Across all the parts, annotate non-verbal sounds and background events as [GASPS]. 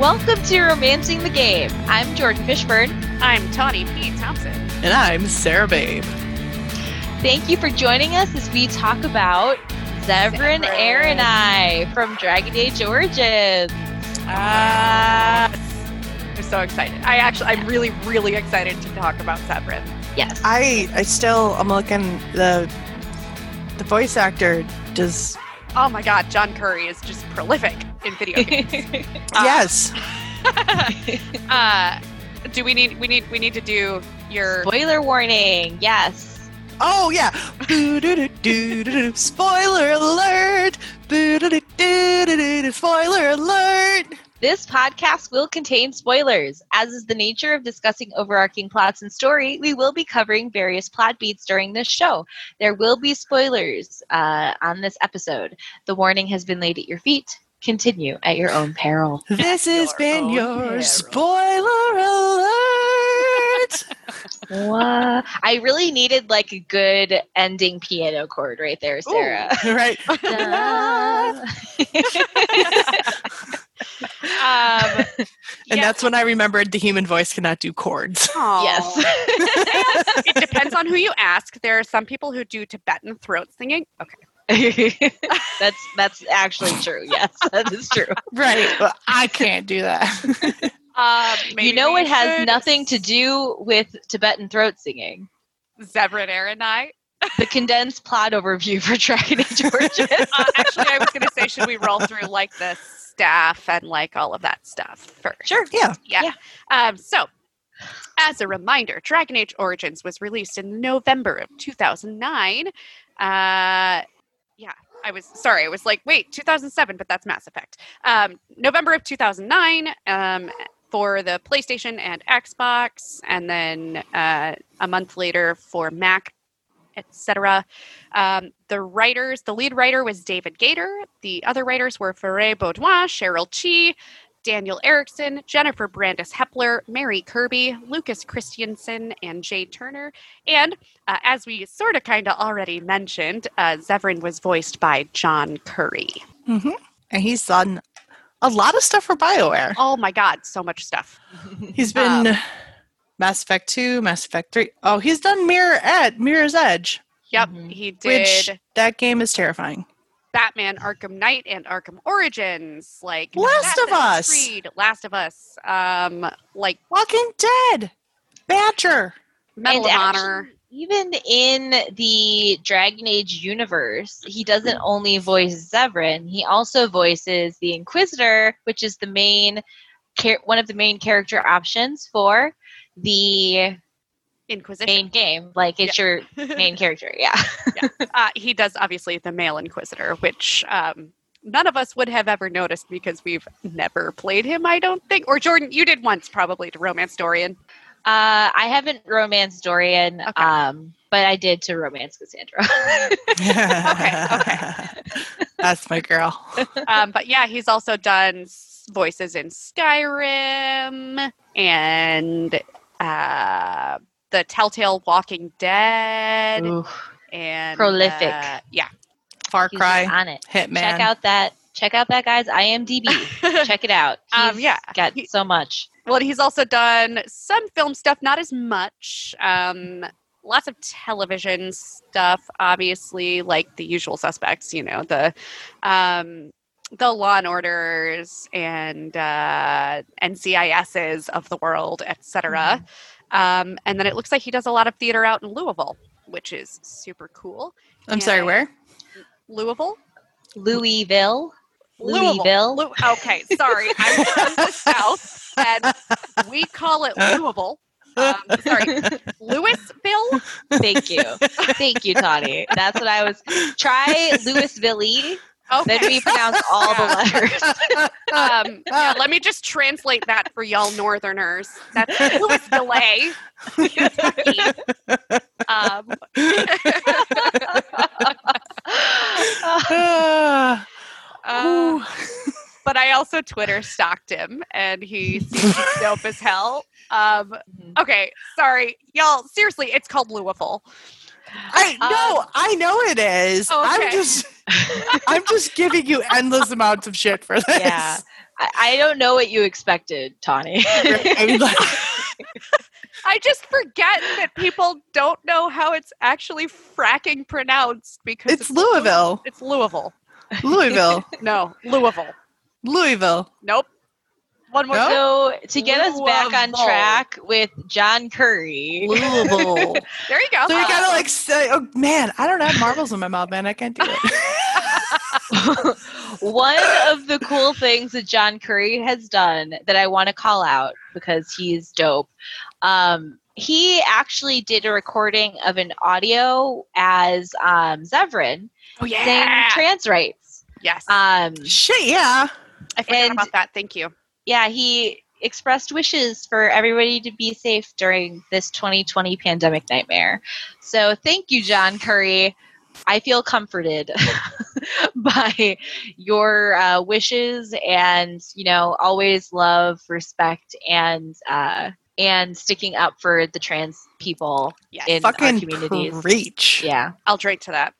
Welcome to Romancing the Game. I'm Jordan Fishburne. I'm Tawny P. Thompson. And I'm Sarah Babe. Thank you for joining us as we talk about Zevran Arainai from Dragon Age Origins. Ah, I'm so excited. I actually, I'm really, really excited to talk about Zevran. Yes. I I still I'm looking the the voice actor does Oh my God, Jon Curry is just prolific in video games. [LAUGHS] Uh, yes. [LAUGHS] uh, do we need we need we need to do your Spoiler warning. Yes. Oh yeah. Spoiler alert. Spoiler alert. This podcast will contain spoilers. As is the nature of discussing overarching plots and story, we will be covering various plot beats during this show. There will be spoilers uh, on this episode. The warning has been laid at your feet. Continue at your own peril. [LAUGHS] This has Your been own your hero. spoiler alert. [LAUGHS] What? I really needed like a good ending piano chord right there, Sarah. [LAUGHS] right. Um, And yeah. that's when I remembered the human voice cannot do chords. Aw. yes. it depends on who you ask. There are some people who do Tibetan throat singing. Okay. [LAUGHS] that's that's actually true. Yes, [LAUGHS] that is true. Right. [LAUGHS] Well, I can't do that. Um, maybe you know it has should nothing to do with Tibetan throat singing. Zevran Arainai. The condensed plot overview for Dragon Age Origins. Uh, actually, I was going to say, should we roll through like the staff and like all of that stuff first? Sure. yeah. Yeah. Yeah. Um, so, as a reminder, Dragon Age Origins was released in November of 2009. Uh, yeah, I was sorry. I was like, wait, 2007, but that's Mass Effect. Um, November of 2009 um, for the PlayStation and Xbox, and then uh, a month later for Mac, etc. Um, the writers, the lead writer was David Gaider. The other writers were Ferret Baudoin, Cheryl Chee, Daniel Erickson, Jennifer Brandes Hepler, Mary Kirby, Lukas Kristjanson, and Jay Turner. And uh, as we sort of kind of already mentioned, uh, Zevran was voiced by Jon Curry. Mm-hmm. And he's done a lot of stuff for BioWare. Oh my God, so much stuff. [LAUGHS] He's been Mass Effect 2, Mass Effect 3. Oh, he's done Mirror Ed, Mirror's Edge, Yep, Mhm. he did which that game is terrifying. Batman Arkham Knight and Arkham Origins, like Last of Us. Creed, Last of Us, um, like Walking Dead, Badger. Medal of And Honor. Even in the Dragon Age universe, he doesn't only voice Zevran, he also voices the Inquisitor, which is the main char- one of the main character options for the Inquisition. main game. Like it's your main [LAUGHS] character, yeah. uh, he does obviously the male Inquisitor, which um, none of us would have ever noticed because we've never played him. I don't think. Or Jordan, you did once probably to Romance Dorian. Uh, I haven't romanced Dorian, Okay. um, but I did to romance Cassandra. [LAUGHS] okay. okay, [LAUGHS] That's my girl. Um, but yeah, he's also done voices in Skyrim and uh, the Telltale Walking Dead Ooh, and Prolific. uh, yeah. Far he's Cry, on it. Hitman. Check out that. Check out that guy's IMDb. [LAUGHS] check it out. Um, yeah, got he- so much. Well, he's also done some film stuff, not as much. Um, lots of television stuff, obviously, like the usual suspects. You know, the um, the Law and Orders and uh, NCISs of the world, etc. Um, and then it looks like he does a lot of theater out in Louisville, which is super cool. I'm sorry, where? Louisville. Louisville. Louisville. Lou- okay, sorry, I'm from the South, and we call it Louisville. Um, sorry, Louisville. Thank you. Thank you, Tawny. That's what I was. Try Louisville. Okay. Then we pronounce all the letters. [LAUGHS] Um, yeah, let me just translate that for y'all Northerners. That's Louisville. [LAUGHS] um, Ah, [LAUGHS] uh, but I also Twitter stalked him, and he seems dope as hell. Um, okay, sorry, y'all. Seriously, it's called Louisville. I no, Um, I know it is. I'm just I'm just giving you endless amounts of shit for this. Yeah. I, I don't know what you expected, Tawny. I mean, like, I just forget that people don't know how it's actually fracking pronounced because it's Louisville. It's Louisville. Louisville. [LAUGHS] No, Louisville. Louisville. Nope. One more. No? so to get us back on track with Jon Curry. Louisville. [LAUGHS] There you go. So you gotta like say, oh man, I don't have marbles in my mouth, man. I can't do it. [LAUGHS] One of the cool things that Jon Curry has done that I want to call out because he's dope. Um, he actually did a recording of an audio as um, Zevran oh saying yeah. trans rights. yes. Um, Shit, yeah. I forgot and- about that. Thank you. Yeah, he expressed wishes for everybody to be safe during this 2020 pandemic nightmare. So thank you, Jon Curry. I feel comforted [LAUGHS] by your uh, wishes, and you know, always love, respect, and uh, and sticking up for the trans people Yes. in our communities. preach. Yeah, I'll drink to that.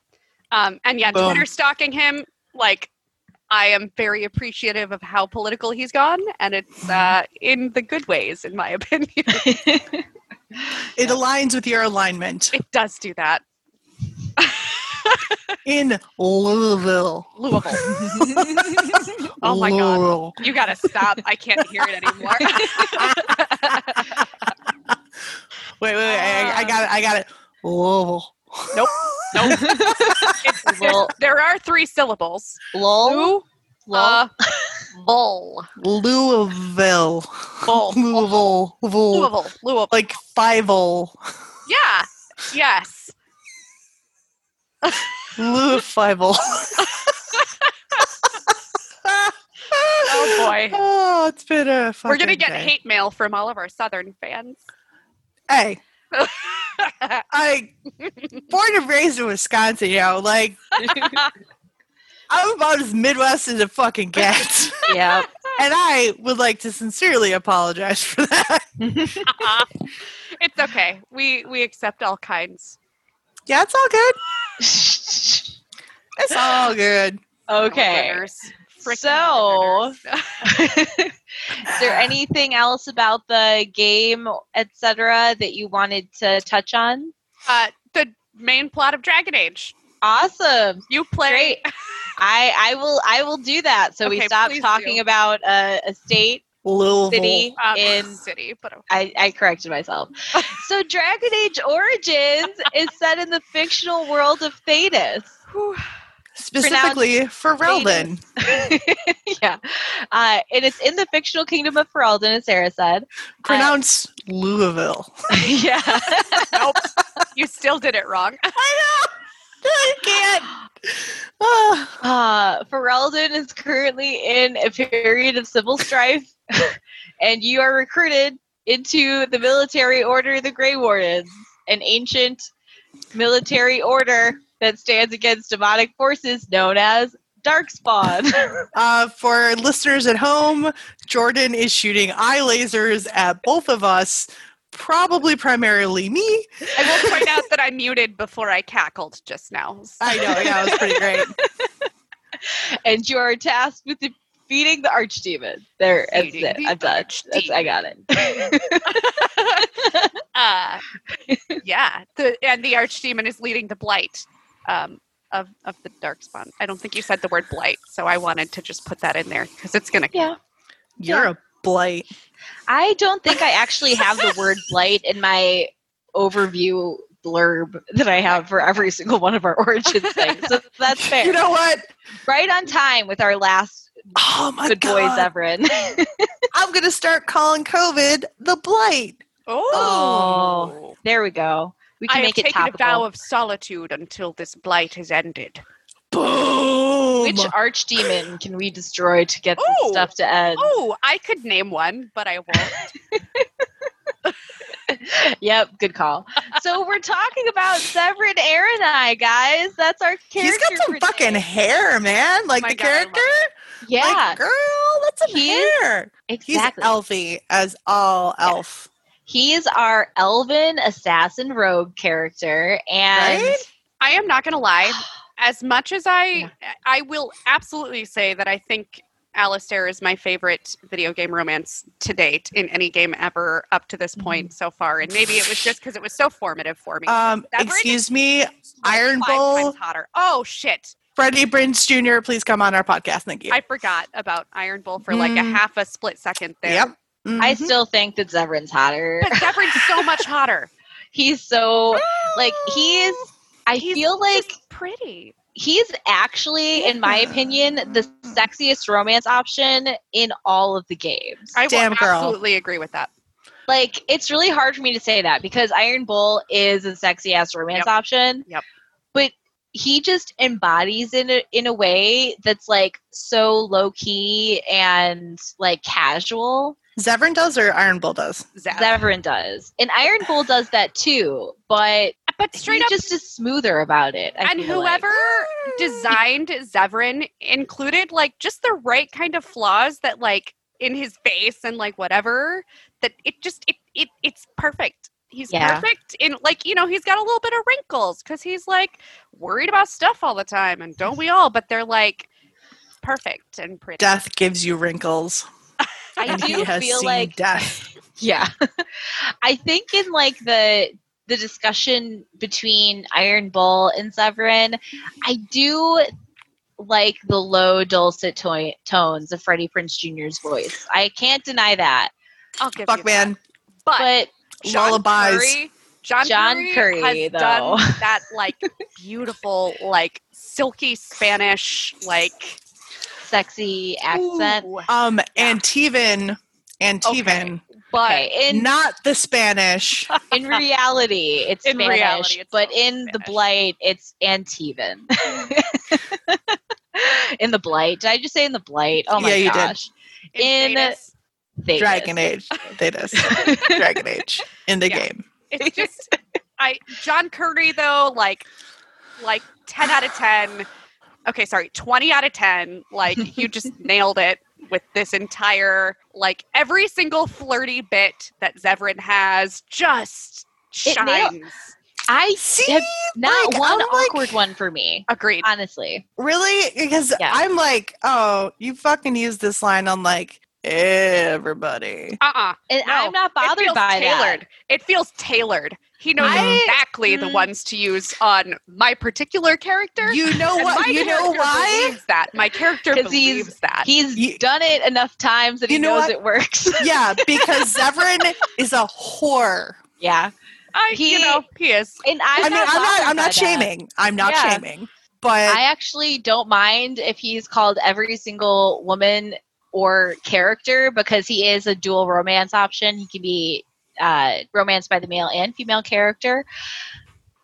Um, and yeah, Boom. Twitter stalking him, like, I am very appreciative of how political he's gone, and it's uh, in the good ways, in my [LAUGHS] opinion. It aligns with your alignment it does do that. [LAUGHS] in Louisville. Louisville. [LAUGHS] Oh my god. You gotta stop. I can't hear it anymore. Wait, wait, wait. I, I got it. I got it. Louisville. Nope. [LAUGHS] Nope. It's- [LAUGHS] Lol. there are three syllables. lol, Lou, lol. uh, [LAUGHS] bull. Louisville. Bull. Louisville. Louisville. Louisville. Louisville. Like five Yeah. Yes. Louisville. Oh boy. Oh, it's been a We're gonna get day. hate mail from all of our southern fans. Hey, [LAUGHS] I born and raised in Wisconsin, you know, like [LAUGHS] I'm about as Midwest as it fucking gets. [LAUGHS] yeah. and I would like to sincerely apologize for that. it's okay. We we accept all kinds. Yeah, it's all good. It's all good. okay. Winners. Frickin' So- [LAUGHS] Is there anything else about the game, etc., that you wanted to touch on? uh, the main plot of Dragon Age. Awesome. You play. Great. I I will I will do that. So we Okay, stop talking do. about a, a state Louisville. city Um, in city, but okay. I, I corrected myself. [LAUGHS] so Dragon Age Origins is set in the fictional world of Thedas. Specifically Ferelden. [LAUGHS] yeah. Uh, and it's in the fictional kingdom of Ferelden, as Sarah said. Pronounce Louisville. [LAUGHS] yeah. [LAUGHS] nope. You still did it wrong. I know. I can't. Ah. [SIGHS] Uh, Ferelden is currently in a period of civil strife, and you are recruited into the military order, the Grey Wardens, an ancient military order that stands against demonic forces known as Darkspawn. [LAUGHS] Uh, for listeners at home, Jordan is shooting eye lasers at both of us, probably primarily me. I will point out that I muted before I cackled just now. [LAUGHS] I know, yeah, it was pretty great. [LAUGHS] and you are tasked with defeating the archdemon. There, that's it. the I'm done. That's, I got it. uh, yeah, the and the archdemon is leading the blight um, of of the darkspawn. I don't think you said the word blight, so I wanted to just put that in there because it's gonna. yeah. You're a blight. I don't think I actually have the word [LAUGHS] blight in my overview blurb that I have for every single one of our origin [LAUGHS] things. So that's fair. You know what? right on time with our last Oh my Good Boys god! Everin. [LAUGHS] I'm gonna start calling COVID the blight. Oh, there we go. We I can have make it taken a vow of solitude until this blight has ended. Boom. Which archdemon can we destroy to get this Oh. stuff to end? Oh, I could name one, but I won't. [LAUGHS] yep, good call. So we're talking about Zevran Arainai, guys. That's our character. He's got some fucking today. hair, man. Like oh my the God, character. Yeah, Like, girl, that's some He is- hair. exactly. He's elfy as all elf. He is our elven assassin rogue character, and Right? I am not going to lie. [SIGHS] As much as I, Yeah. I will absolutely say that I think Alistair is my favorite video game romance to date in any game ever up to this point so far. And maybe it was just because it was so formative for me. Um, excuse me, Iron five Bull, times hotter. Oh shit! Freddie Prinze Jr., please come on our podcast. Thank you. I forgot about Iron Bull for like a Mm. half a split second there. Yep. I Mhm. still think that Zevran's hotter. But Zevran's so [LAUGHS] much hotter. He's so like he's. I He's feel like pretty. he's actually, in my opinion, the sexiest romance option in all of the games. I Damn will girl. absolutely agree with that. like it's really hard for me to say that because Iron Bull is a sexy ass romance Yep. option. Yep. But he just embodies in a in a way that's like so low key and like casual. Zevran does or Iron Bull does? Zev. Zevran does. And Iron Bull does that too, but but straight he up, just is smoother about it. I and feel like. whoever designed Zevran included like just the right kind of flaws that like in his face and like whatever that it just it, it it's perfect. He's Yeah. perfect in like you know he's got a little bit of wrinkles because he's like worried about stuff all the time and don't we all? But they're like perfect and pretty. Death gives you wrinkles. I [LAUGHS] and do he has feel seen like death. [LAUGHS] Yeah. [LAUGHS] I think in like the the discussion between Iron Bull and Zevran, I do like the low dulcet to- tones of Freddie Prinze Jr.'s voice. I can't deny that. I'll give you Fuck man. that. But, But John Lullabies. Curry, John, Jon Curry, Curry, has though. done that like beautiful, like silky Spanish, like sexy accent. Ooh. Um, Yeah. Antivan, Antivan, But Okay, in not the Spanish. [LAUGHS] in reality, it's In Spanish, reality, it's but totally in the blight, it's Antivan. [LAUGHS] in the blight, did I just say in the blight? Oh my Yeah, you did. gosh! In- Thedas, Thedas. Dragon Age. Thedas. [LAUGHS] Dragon Age in the Yeah. game. it's just I Jon Curry though, like like ten out of ten. Okay, sorry, twenty out of ten. Like you just [LAUGHS] nailed it with this entire like every single flirty bit that Zevran has just It nailed- shines. I See, have not like, one I'm like- awkward one for me. Agreed. Honestly, Really? Because Yeah. I'm like, oh, you fucking use this line on like everybody. Uh-uh. and No, I'm not it bothered feels by tailored. that. It feels tailored. He knows I- exactly the Mm. ones to use on my particular character. You know what? My You know why? believes that. My character 'Cause he's- believes that. He's You- done it enough times that he You know knows what? it works. [LAUGHS] Yeah, because Zevran is a whore. yeah, I, he- you know, he is. and I'm I mean, not I'm not. I'm by not that. shaming. I'm not Yeah. shaming. But I actually don't mind if he's called every single woman or character because he is a dual romance option. He can be uh, romanced by the male and female character.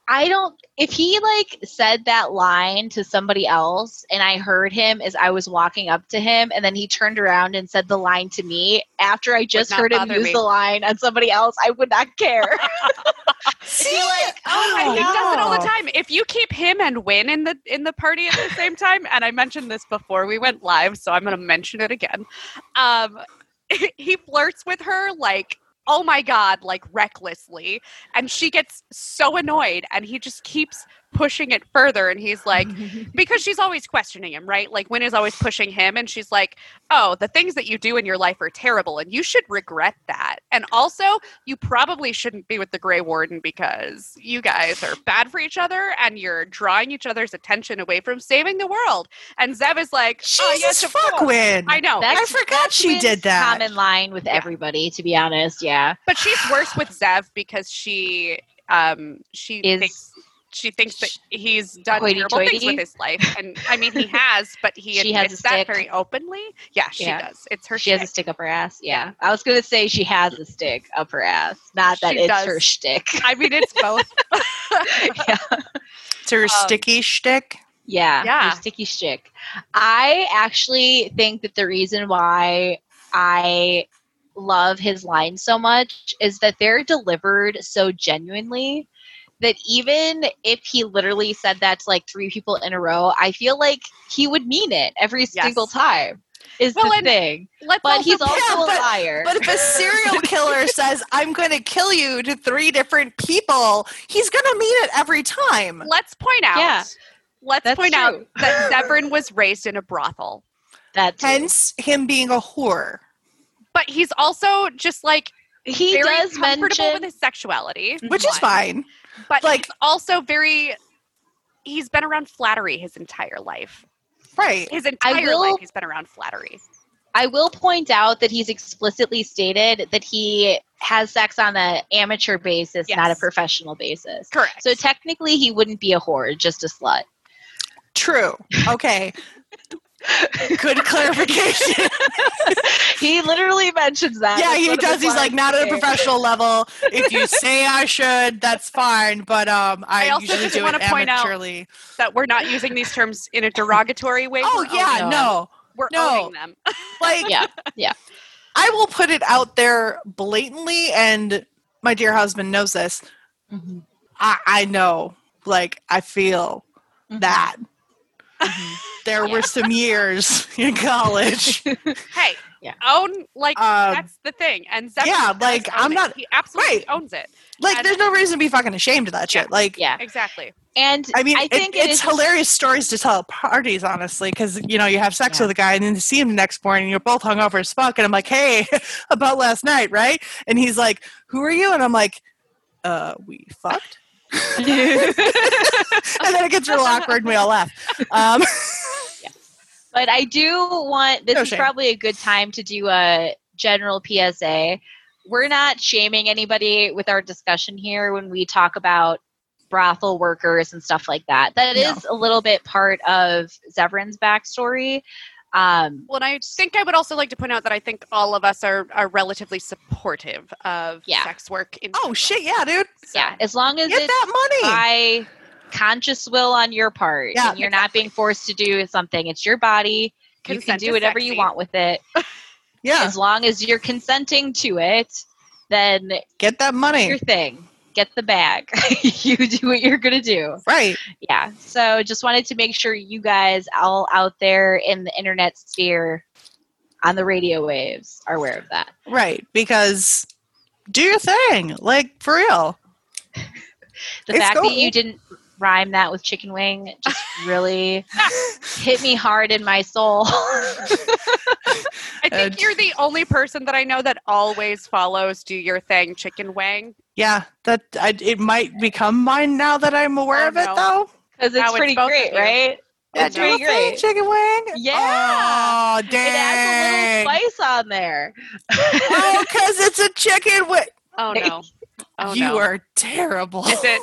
I don't. If he like said that line to somebody else, and I heard him as I was walking up to him, and then he turned around and said the line to me after I just heard him use me. the line on somebody else, I would not care. [LAUGHS] see, like, oh, And he does it all the time. If you keep him and Wynne in the in the party at the same time, and I mentioned this before we went live, so I'm going to mention it again. Um, [LAUGHS] he flirts with her like, oh my god, like recklessly, and she gets so annoyed, and he just keeps pushing it further, and he's like, [LAUGHS] because she's always questioning him, right? Like Wynne is always pushing him, and she's like, "Oh, the things that you do in your life are terrible, and you should regret that. And also, you probably shouldn't be with the Grey Warden because you guys are bad for each other, and you're drawing each other's attention away from saving the world." And Zev is like, "Oh, Jesus yes, fuck Wynne. I know, I forgot that's she did that. Common line with Yeah. everybody, to be honest. Yeah. but she's worse with Zev because she, um, she Is- thinks. She thinks that he's done terrible things with his life, and I mean he has, but he She has a admits that stick. very openly. Yeah, she Yeah. does. It's her. She has a stick up her ass. Yeah. I was going to say she has a stick up her ass, not that She it's does. her shtick. I mean, it's both. [LAUGHS] yeah. It's her Um, sticky shtick. Yeah. Yeah. Her sticky shtick. I actually think that the reason why I love his lines so much is that they're delivered so genuinely that even if he literally said that to like three people in a row, I feel like he would mean it every Yes. single time. Is Well, the and thing. Let's But also he's [LAUGHS] also Yeah, a but- liar. But if a serial [LAUGHS] killer says, I'm going to kill you to three different people, he's going to mean it every time. let's point out. Yeah. Let's That's point out that [LAUGHS] Zevran was raised in a brothel. That too. Hence him being a whore. But he's also just like he very does comfortable mention with his sexuality, Which is fine. But like- he's also very. He's been around flattery his entire life. Right. His entire will- life, he's been around flattery. I will point out that he's explicitly stated that he has sex on an amateur basis, not a professional basis. Correct. So technically, he wouldn't be a whore, just a slut. True. Okay. Good clarification. [LAUGHS] he literally mentions that. yeah, he does. He's like not at a professional level. If you [LAUGHS] say I should, that's fine. But um, I, I also usually just do it wanna point out- that we're not using these terms in a derogatory way. Oh We're yeah, owning them. no, We're no. owning them. [LAUGHS] like Yeah. yeah. I will put it out there blatantly, and my dear husband knows this. Mm-hmm. I, I know, like I feel that there Yeah. were some years [LAUGHS] in college. [LAUGHS] hey, Yeah. own like Um, that's the thing. And Zephyr yeah, does like, I'm it. not- He absolutely right. owns it. like, And- there's no reason to be fucking ashamed of that shit. Like, Yeah, Exactly. and I mean, I think it it's is- hilarious stories to tell at parties, honestly, because you know you have sex Yeah. with a guy and then to see him the next morning, you're both hungover as fuck, and I'm like, "Hey, [LAUGHS] about last night, right?" And he's like, "Who are you?" And I'm like, "Uh, we fucked." and then it gets real awkward, and we all laugh. Um, But I do want this No is shame. probably a good time to do a general PSA. We're not shaming anybody with our discussion here when we talk about brothel workers and stuff like that. That No. is a little bit part of Zevran's backstory. Um, Well, and I think I would also like to point out that I think all of us are, are relatively supportive of Yeah. sex work. In oh shit, yeah, dude, So- yeah, as long as get it's that money. by conscious will on your part Yeah, and you're not being forced to do something. It's your body. you can do whatever you want with it. [LAUGHS] yeah, As long as you're consenting to it, then get that money. your thing. Get the bag. [LAUGHS] you do what you're gonna do. Right. Yeah. So just wanted to make sure you guys all out there in the internet sphere on the radio waves are aware of that. Right. Because do your thing. Like for real. [LAUGHS] The It's fact cool. that you didn't rhyme that with chicken wing just [LAUGHS] really hit me hard in my soul. [LAUGHS] I think And- you're the only person that I know that always follows "Do Your Thing" Chicken wing. Yeah, that I, it might become mine now that I'm aware Oh, of it no. though. Because it's it's pretty both of great, right? Yeah, It's no. pretty great. chicken wing. Yeah. Oh dang. It dang. adds a little spice on there. oh, because it's a chicken wing. Oh no! [LAUGHS] Oh you no! are terrible. Is it?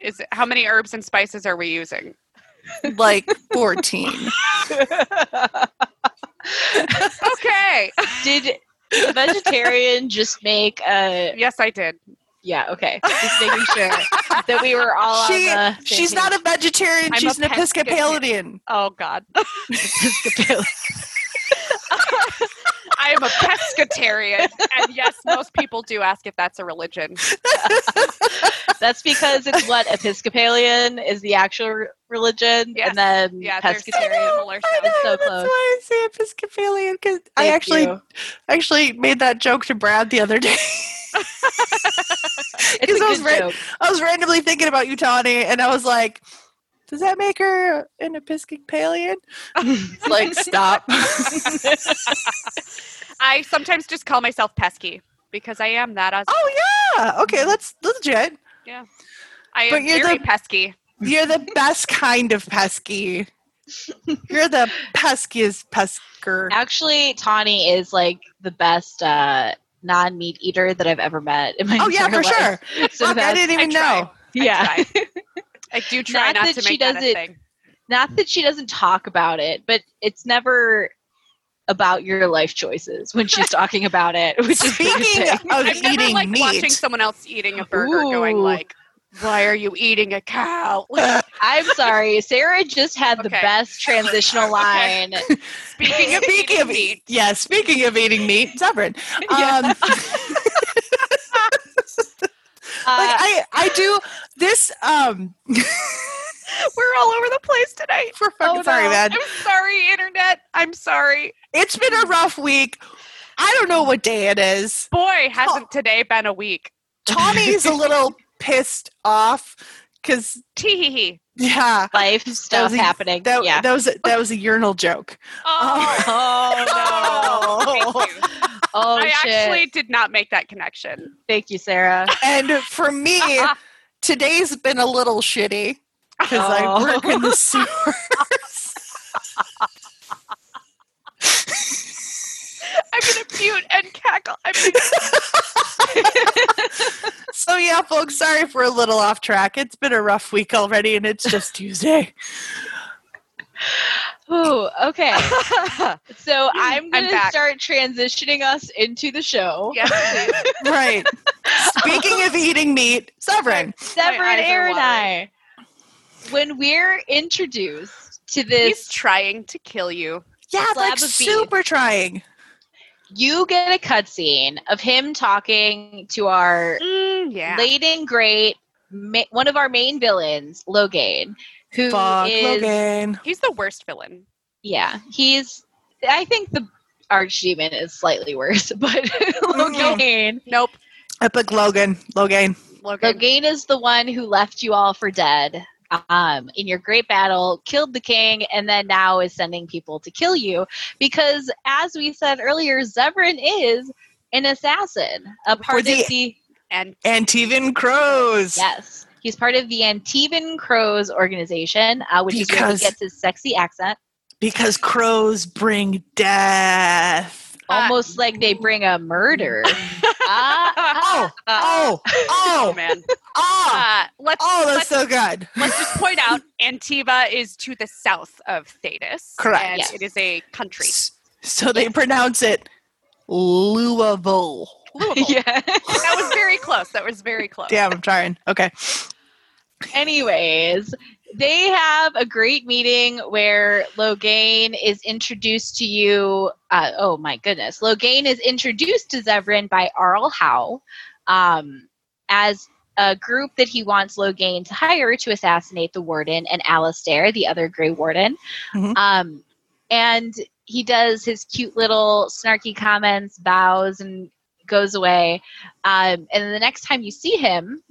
Is it? How many herbs and spices are we using? like [LAUGHS] 14? Okay. Did the vegetarian just make a? yes, I did. Yeah, okay. [LAUGHS] Just making sure that we were all She- on the. same She's not a vegetarian. I'm she's a an Episcopalian. Oh God. [LAUGHS] page. I am a pescatarian, and yes, most people do ask if that's a religion. [LAUGHS] That's because it's what Episcopalian is the actual religion, Yes. and then Yeah, pescatarian. I know, so that's close. why I say Episcopalian because I actually you. actually made that joke to Brad the other day. [LAUGHS] it's [LAUGHS] I was good ra- joke. I was randomly thinking about you, Tawny, and I was like, "Does that make her an Episcopalian?" It's [LAUGHS] like, stop. [LAUGHS] I sometimes just call myself pesky because I am that. As oh yeah, okay, let's legit. Yeah, I am but you're very the- pesky. You're the best kind of pesky. You're the peskiest pesker. Actually, Tawny is like the best uh, non-meat eater that I've ever met in my Oh yeah, for life. sure. [LAUGHS] So Fuck, I didn't even I try. know. yeah. I, do try Not not, that to she make that does a it- thing. Not that she doesn't talk about it, but it's never about your life choices when she's talking about it. [LAUGHS] Which is Speaking interesting. of I've never eating like watching someone else eating a burger, going like, "Why are you eating a cow?" [LAUGHS] I'm sorry, Sarah just had the best transitional [LAUGHS] line. Speaking of speaking eating of meat, yeah, speaking of eating meat, Zevran. Yeah. Um, like Uh, I, I do this. Um, [LAUGHS] we're all over the place tonight. for fucking Oh, sorry, no. man. I'm sorry, internet. I'm sorry. It's been a rough week. I don't know what day it is. Boy, hasn't today been a week. Tommy's a little [LAUGHS] pissed off because Tee [LAUGHS] yeah, Life stuff was a- happening. that, yeah. that was a, that was a urinal joke. Oh, [LAUGHS] Oh, [LAUGHS] no. Oh, I shit. actually did not make that connection. Thank you, Sarah. And for me, today's been a little shitty because I Oh. work in the oh. sewers. I'm mute and cackle. I'm gonna [LAUGHS] so yeah, folks, sorry if we're a little off track. It's been a rough week already, and it's just Tuesday. Ooh, okay. [LAUGHS] So I'm I'm going to start transitioning us into the show. yes, please. Right. Speaking of eating meat, Zevran. Zevran, eyes and. I. When we're introduced to this, He's trying to kill you. Yeah, Slab like of beef. super trying. You get a cutscene of him talking to our Mm, yeah. late and great, ma- one of our main villains, Logan, who is Fuck Logan. He's the worst villain. yeah, he's. I think the archdemon is slightly worse, [LAUGHS] but Loghain. [LAUGHS] Nope. Epic Logan. Logan. Logan. Loghain is the one who left you all for dead um, in your great battle, killed the king, and then now is sending people to kill you. Because, as we said earlier, Zevran is an assassin, a part the- of the. And Antivan Crows. Yes. He's part of the Antivan Crows organization, uh, which is where he gets his sexy accent. Because crows bring death. Uh, Almost like they bring a murder. [LAUGHS] Ah, Oh, oh, oh oh, man. oh, Uh, let's oh, let's, that's so good. let's just point out [LAUGHS] Antiva is to the south of Thedas. Correct. And Yes. it is a country. So they pronounce it Louisville. Louisville. [LAUGHS] yeah. That was very close. That was very close. Damn, I'm trying. Okay. Anyways, they have a great meeting where Loghain is introduced to you. Uh, oh my goodness. Loghain is introduced to Zevran by Arl Howe um, as a group that he wants Loghain to hire to assassinate the warden and Alistair, the other Grey Warden. Mhm. Um, and he does his cute little snarky comments, bows, and goes away. Um, and then the next time you see him,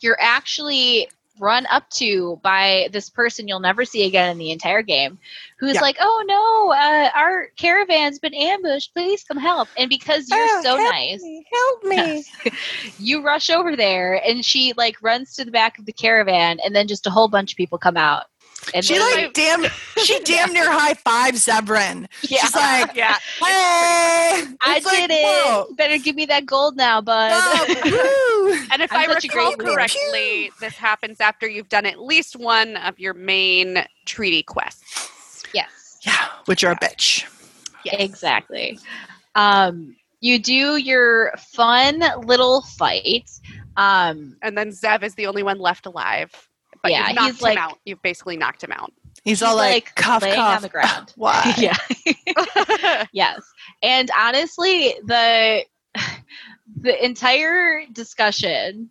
you're actually run up to by this person you'll never see again in the entire game who's Yeah. like oh no uh, our caravan's been ambushed please come help and because you're Oh, so help nice me, help me. [LAUGHS] you rush over there and she like runs to the back of the caravan and then just a whole bunch of people come out and She like damn. She [LAUGHS] damn near high five Zevran. yeah She's like, Yeah. hey, i like, did it whoa. better give me that gold now bud Oh. [LAUGHS] And if I'm i recall correctly, this happens after you've done at least one of your main treaty quests. yes yeah, which are a bitch. Exactly. Um, you do your fun little fight. Um, And then Zev is the only one left alive. But Yeah, you've knocked he's like- out. You've basically knocked him out. He's, He's all like, like cuff, laying cuff. on the ground. [LAUGHS] Why? [LAUGHS] yeah. [LAUGHS] yes. And honestly, the the entire discussion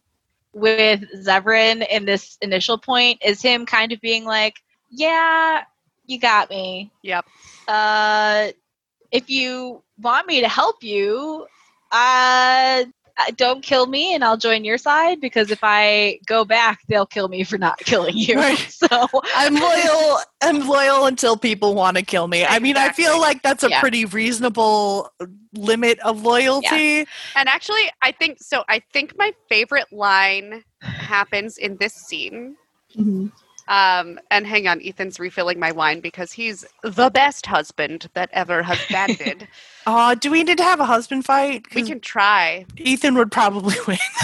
with Zevran in this initial point is him kind of being like, "Yeah, you got me. yep. Uh, if you want me to help you, uh, Uh, don't kill me and I'll join your side because if I go back, they'll kill me for not killing you. Right. [LAUGHS] So I'm loyal. I'm loyal until people want to kill me. I mean, I feel like that's a Yeah. pretty reasonable limit of loyalty. And actually, I think so. I think my favorite line happens in this scene. Mm-hmm. Um, and hang on, Ethan's refilling my wine because he's the best husband that ever has banded. Oh, [LAUGHS] do we need to have a husband fight? We can try. Ethan would probably win. [LAUGHS]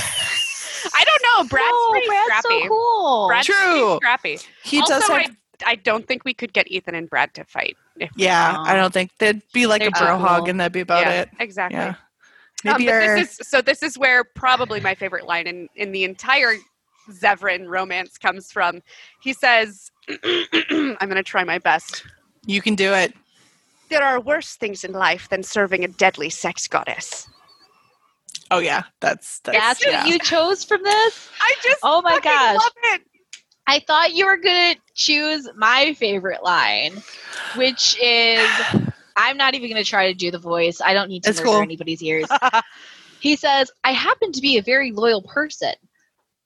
I don't know. Brad's oh, pretty Brad's scrappy. so cool. Brad's True. scrappy. He also, does have. I, I don't think we could get Ethan and Brad to fight. If, yeah, I don't think there'd be like a They're bro hog, cool. and that'd be about yeah, it. exactly. Yeah. Um, Maybe but our, this is so. This is where probably my favorite line in in the entire Zevran romance comes from. He says, [CLEARS THROAT] "I'm going to try my best. you can do it. There are worse things in life than serving a deadly sex goddess." Oh yeah, that's that's, That's yeah. what you chose from this? I just Oh my fucking gosh. love it. I thought you were going to choose my favorite line, which is I'm not even going to try to do the voice. I don't need to It's murder cool. anybody's ears. [LAUGHS] He says, I happen to be a very loyal person.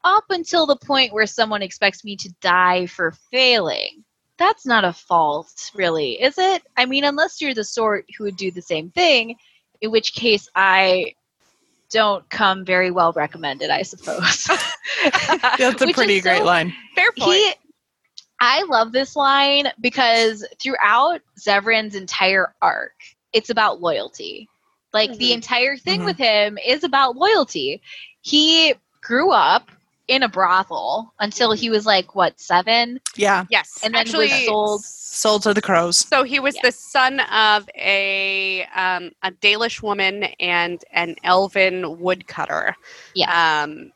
Up until the point where someone expects me to die for failing, that's not a fault, really, is it? I mean, unless you're the sort who would do the same thing, in which case I don't come very well recommended, I suppose. [LAUGHS] That's a pretty great so- line. Fair point. he I love this line because throughout Zevran's entire arc, it's about loyalty. Like the Mhm. entire thing Mhm. with him is about loyalty. He grew up in a brothel until he was like what, 7? Yeah. yes. And then Actually, was sold Sold to the crows. So he was Yeah. the son of a um, a Dalish woman and an elven woodcutter. Yeah. Um,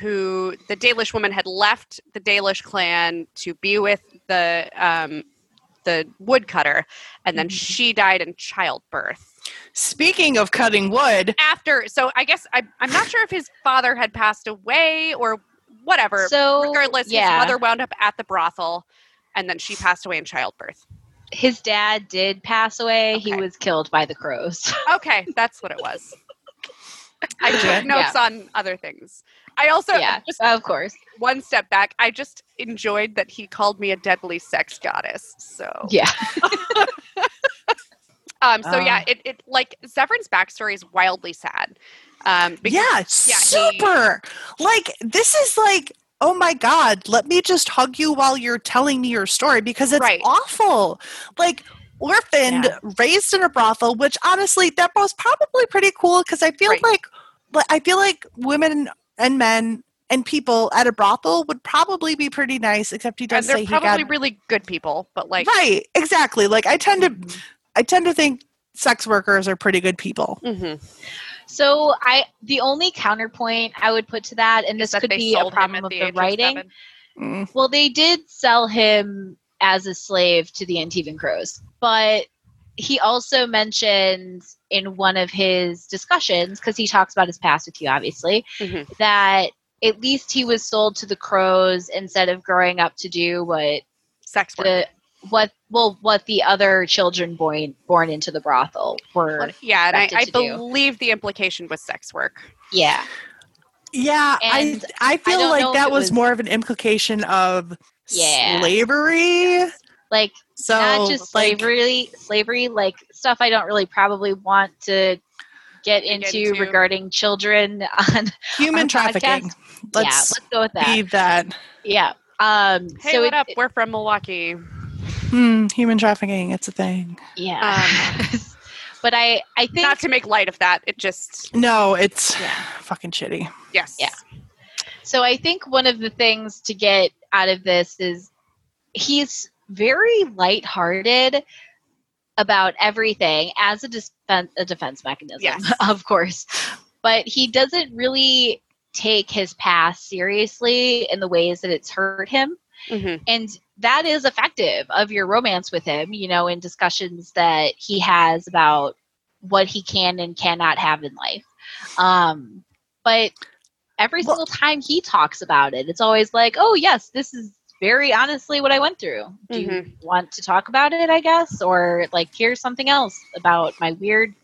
who the Dalish woman had left the Dalish clan to be with the um, the woodcutter, and then Mhm. she died in childbirth. Speaking of cutting wood, After, so I guess I, I'm not sure if his father had passed away or whatever. So Regardless, yeah, his mother wound up at the brothel, and then she passed away in childbirth. his dad did pass away. He was killed by the crows. [LAUGHS] Okay, that's what it was. I took notes on other things. I also yeah, just of course. one step back. I just enjoyed that he called me a deadly sex goddess. So Yeah. [LAUGHS] um so yeah, Um. it, it like Zevran's backstory is wildly sad. Um because yeah, yeah, he- super. like this is like, oh my god, let me just hug you while you're telling me your story because it's Right. awful. Like orphaned, raised in a brothel, which honestly, that was probably pretty cool because I feel Right. like, I feel like women and men and people at a brothel would probably be pretty nice. Except he and does they're say he probably got really good people, but like right, exactly. Like I tend to, Mhm. I tend to think sex workers are pretty good people. Mhm. So I the only counterpoint I would put to that, and Is this that could be a problem at of the the age of writing. Mm. Well, they did sell him as a slave to the Antivan Crows, but he also mentioned in one of his discussions, because he talks about his past with you, obviously, Mhm. that at least he was sold to the crows instead of growing up to do what Sex work. the what well what the other children born born into the brothel were. Yeah, and I, I expected do. believe the implication was sex work. Yeah, Yeah, And I I feel don't like that was, was- more of an implication of Yeah. slavery. like So not just like, slavery slavery like stuff i don't really probably want to get into, into. regarding children [LAUGHS] on human on trafficking. podcast. Let's let's go with that leave that. yeah um Hey, so what it- up? We're from Milwaukee. Hmm, human trafficking, it's a thing. yeah [LAUGHS] but i i think Not to make light of that, it just No, it's Yeah. fucking shitty. yes. Yeah. so i think one of the things to get out of this is he's very lighthearted about everything as a defense a defense mechanism Yes. [LAUGHS] of course but he doesn't really take his past seriously in the ways that it's hurt him Mhm. and that is effective of your romance with him you know in discussions that he has about what he can and cannot have in life. Um but every Well- single time he talks about it it's always like oh yes this is very honestly what i went through. Do you Mm-hmm. want to talk about it i guess? Or like here's something else about my weird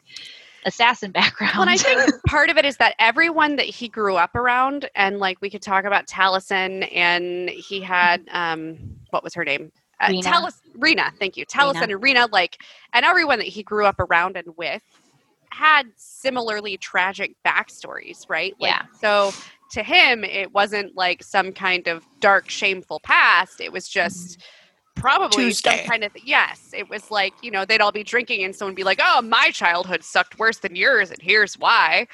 assassin background [LAUGHS] Well, and I think [LAUGHS] part of it is that everyone that he grew up around, and like we could talk about Taliesin, and he had um, what was her name? Uh, Rena. Talis- Rena, thank you. Taliesin Rena. and Rena, like, and everyone that he grew up around and with had similarly tragic backstories, right? Like, Yeah. So to him, it wasn't like some kind of dark, shameful past. It was just probably Tuesday. some kind of yes. It was like you know they'd all be drinking and someone would be like, "Oh, my childhood sucked worse than yours, and here's why."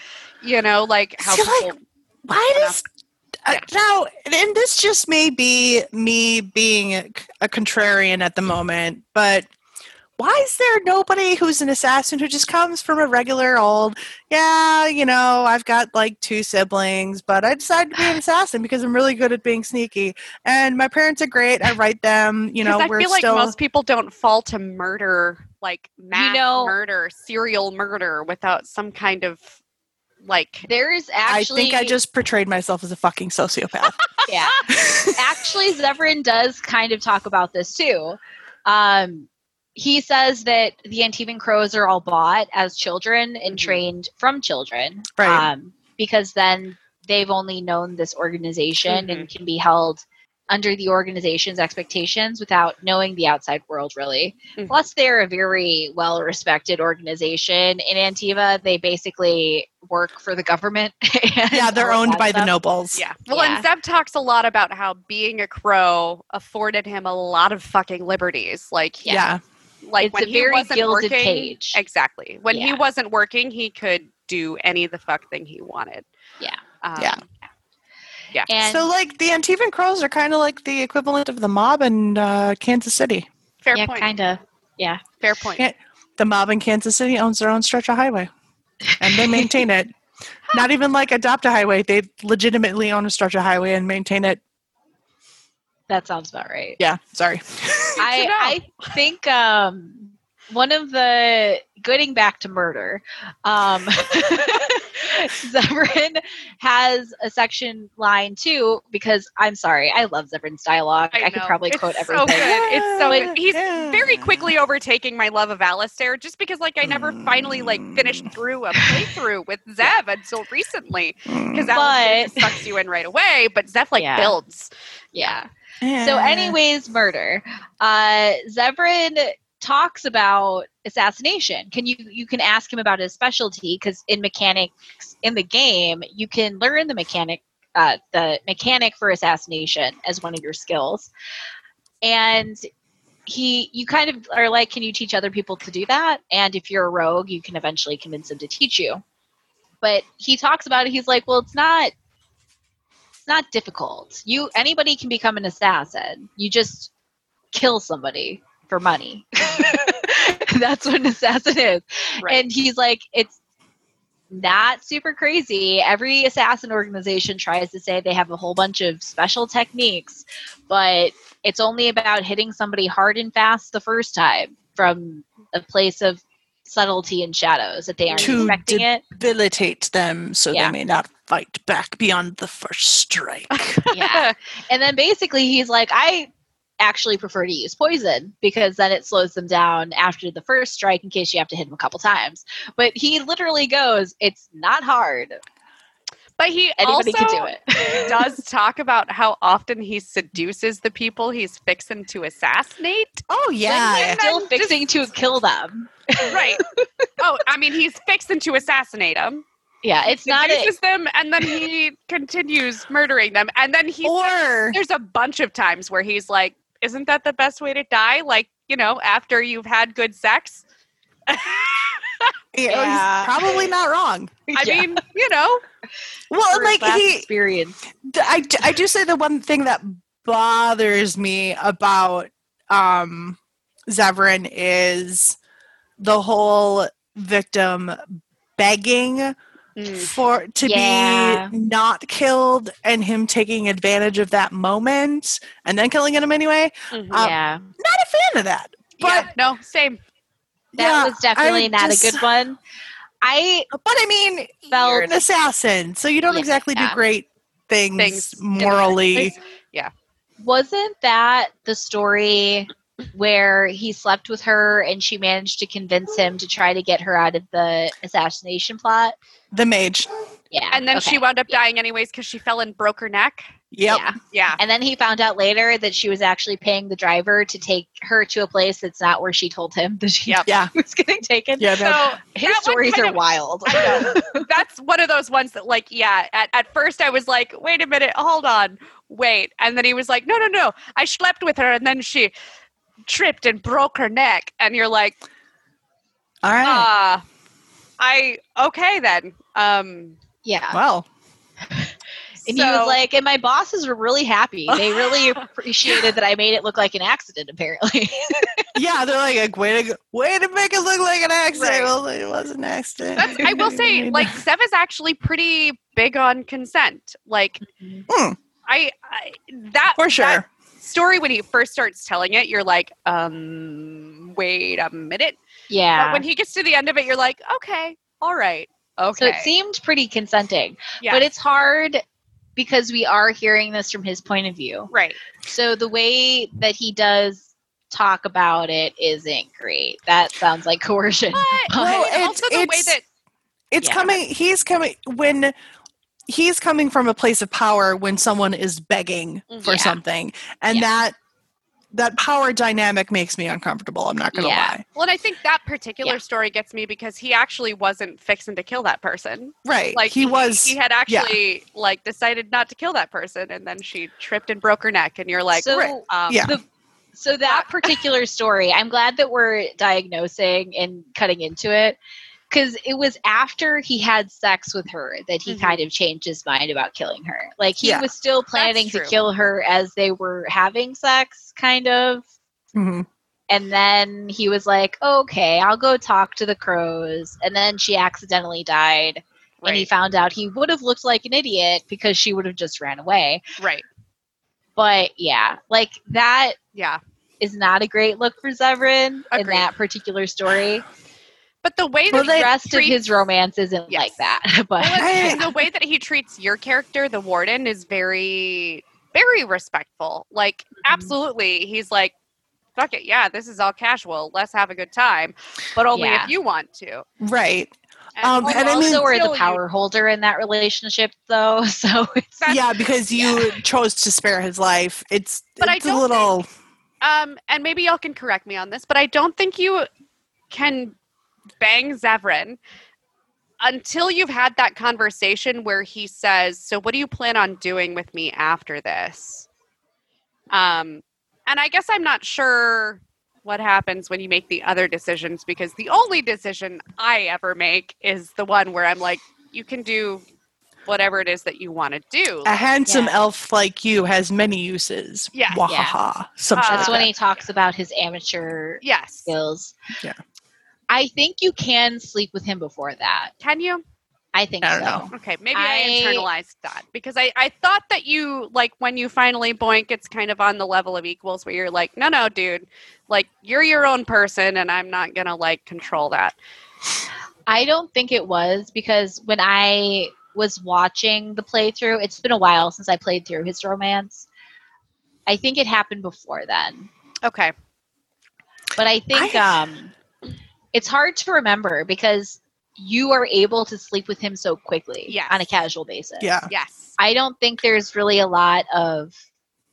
You know, like how See, like. Why does uh, now? And this just may be me being a, a contrarian at the moment, but why is there nobody who's an assassin who just comes from a regular old? Yeah, you know, I've got like two siblings, but I decided to be an [SIGHS] assassin because I'm really good at being sneaky, and my parents are great. I write them. You know, I we're feel like still. most people don't fall to murder, like mass know- murder, serial murder, without some kind of like. there's actually I think I just portrayed myself as a fucking sociopath. [LAUGHS] yeah [LAUGHS] actually Zevran does kind of talk about this too. Um, he says that the Antivan crows are all bought as children and Mhm. trained from children, Right. Um, because then they've only known this organization and Mm-hmm. can be held under the organization's expectations without knowing the outside world really. Mhm. Plus they're a very well respected organization in Antiva. They basically work for the government. [LAUGHS] and Yeah, they're owned that by the nobles. Yeah. Well, Yeah. and Zev talks a lot about how being a crow afforded him a lot of fucking liberties. Like, he, Yeah. like It's when a he very wasn't gilded working, cage. exactly. When he wasn't working, he could do any of the fuck thing he wanted. Yeah. Um, Yeah. And so like the Antivan Crows are kind of like the equivalent of the mob in uh, Kansas City. Fair yeah, point. kind of. Yeah. Fair point. Yeah. The mob in Kansas City owns their own stretch of highway, and they maintain it. Not even like adopt a highway; they legitimately own a stretch of highway and maintain it. That sounds about right. Yeah, sorry. I [LAUGHS] I think um one of the getting back to murder, um [LAUGHS] Zevran has a section line too because I'm sorry, I love Zevran's dialogue. I, could probably It's quote so everything. good. It's so good. He's Yeah. very quickly overtaking my love of Alistair just because like I never finally like finished Mm. through a playthrough with Zev until recently. Because Mm. Alistair sucks you in right away, but Zev like Yeah. builds. Yeah. Yeah. So, anyways, murder. Uh, Zevran talks about assassination. Can you you can ask him about his specialty because in mechanics in the game you can learn the mechanic uh, the mechanic for assassination as one of your skills, and he you kind of are like, can you teach other people to do that? And if you're a rogue, you can eventually convince him to teach you. But he talks about it. He's like, well, it's not it's not difficult. You anybody can become an assassin. You just kill somebody for money. [LAUGHS] [LAUGHS] That's what an assassin is. Right. And he's like, it's not super crazy. Every assassin organization tries to say they have a whole bunch of special techniques, but it's only about hitting somebody hard and fast the first time from a place of subtlety and shadows that they aren't To expecting it. debilitate them so Yeah. they may not fight back beyond the first strike. [LAUGHS] Yeah. and then basically he's like, I actually prefer to use poison because then it slows them down after the first strike in case you have to hit them a couple times. But he literally goes, It's not hard. But he Anybody also can do it. [LAUGHS] does talk about how often he seduces the people he's fixing to assassinate. oh yeah. And Still then fixing to kill them. Right. [LAUGHS] oh, I mean, he's fixing to assassinate them. Yeah, it's not a, seduces them, and then he continues murdering them. And then he Or there's a bunch of times where he's like, "Isn't that the best way to die? Like, you know, after you've had good sex." Yeah, Yeah. he's probably not wrong. I Yeah. mean, you know, Well, for like he, experience. I I do say the one thing that bothers me about um Zevran is the whole victim begging Mm. for to Yeah. be not killed and him taking advantage of that moment and then killing him anyway. Mhm. Um, yeah. Not a fan of that. But yeah, no, same. That yeah, was definitely I not just- a good one. I But I mean, Felt- you're an assassin, so you don't Yeah. exactly do great things, Things morally. wasn't that the story where he slept with her and she managed to convince him to try to get her out of the assassination plot? The mage. Yeah. And then okay. she wound up dying anyways because she fell and broke her neck. Yep. Yeah. Yeah. And then he found out later that she was actually paying the driver to take her to a place that's not where she told him that she Yep. [LAUGHS] Yeah. was getting taken. Yeah. So His stories are of- wild. [LAUGHS] That's one of those ones that, like, yeah, at, at first I was like, wait a minute, hold on, wait. And then he was like, no, no, no, I slept with her and then she tripped and broke her neck. And you're like, All right. ah, I, okay then. Um, yeah. well, [LAUGHS] And he was like, and my bosses were really happy. They really [LAUGHS] appreciated that I made it look like an accident, apparently. [LAUGHS] yeah, they're like, like way to go- way to make it look like an accident. Right. Well, it was an accident. that's, I will say, like, Zev is actually pretty big on consent. Like, Hmm. I, I that for sure. that story when he first starts telling it, you're like, um, wait a minute. yeah. But when he gets to the end of it, you're like, okay, all right, okay. So it seemed pretty consenting. yeah, But it's hard because we are hearing this from his point of view. right. So the way that he does talk about it isn't great. That sounds like coercion. But [LAUGHS] Well, it's- also the way that it's Yeah. coming. He's coming when he's coming from a place of power when someone is begging for Yeah. something, and Yeah. that that power dynamic makes me uncomfortable. I'm not gonna Yeah. lie. Well, and I think that particular Yeah. story gets me because he actually wasn't fixing to kill that person. Right? Like he was. he had actually like decided not to kill that person, and then she tripped and broke her neck, and you're like, So- right, um, Yeah. The- so that [LAUGHS] particular story, I'm glad that we're diagnosing and cutting into it because it was after he had sex with her that he Mhm. kind of changed his mind about killing her. Like he Yeah. was still planning to kill her as they were having sex, kind of. Mhm. And then he was like, okay, I'll go talk to the crows. And then she accidentally died. And he found out he would have looked like an idiot because she would have just ran away. right, But yeah, like that yeah. is not a great look for Zevran in that particular story. But the way Well, that the he rest of his romance isn't Yes. like that. [LAUGHS] But Well, I- the way that he treats your character, the warden, is very, very respectful. Like, Mm-hmm. absolutely, he's like, "Fuck it, yeah, this is all casual. Let's have a good time, but only Yeah. if you want to." Right. And Um, you and I mean- also are the still you- power holder in that relationship, though. [LAUGHS] So it's yeah, because you chose to spare his life. It's But I it's a don't little. Um, and maybe y'all can correct me on this, but I don't think you can bang Zevran until you've had that conversation where he says, "So, what do you plan on doing with me after this?" Um, and I guess I'm not sure what happens when you make the other decisions because the only decision I ever make is the one where I'm like, "You can do." Whatever it is that you want to do. A handsome Yeah. elf like you has many uses. Yeah. Wahaha. Some Uh, that's like when that. he talks about his amateur yes. skills. Yeah. I think you can sleep with him before that. Can you? I think I don't so. know. Okay, maybe I, I- internalized that because I, I thought that you like when you finally boink, it's kind of on the level of equals where you're like, no, no, dude, like you're your own person, and I'm not gonna like control that. I don't think it was because when I was watching the playthrough, it's been a while since I played through his romance. I think it happened before then. Okay, But I think I- um it's hard to remember because you are able to sleep with him so quickly Yes. on a casual basis. Yeah. yes, I don't think there's really a lot of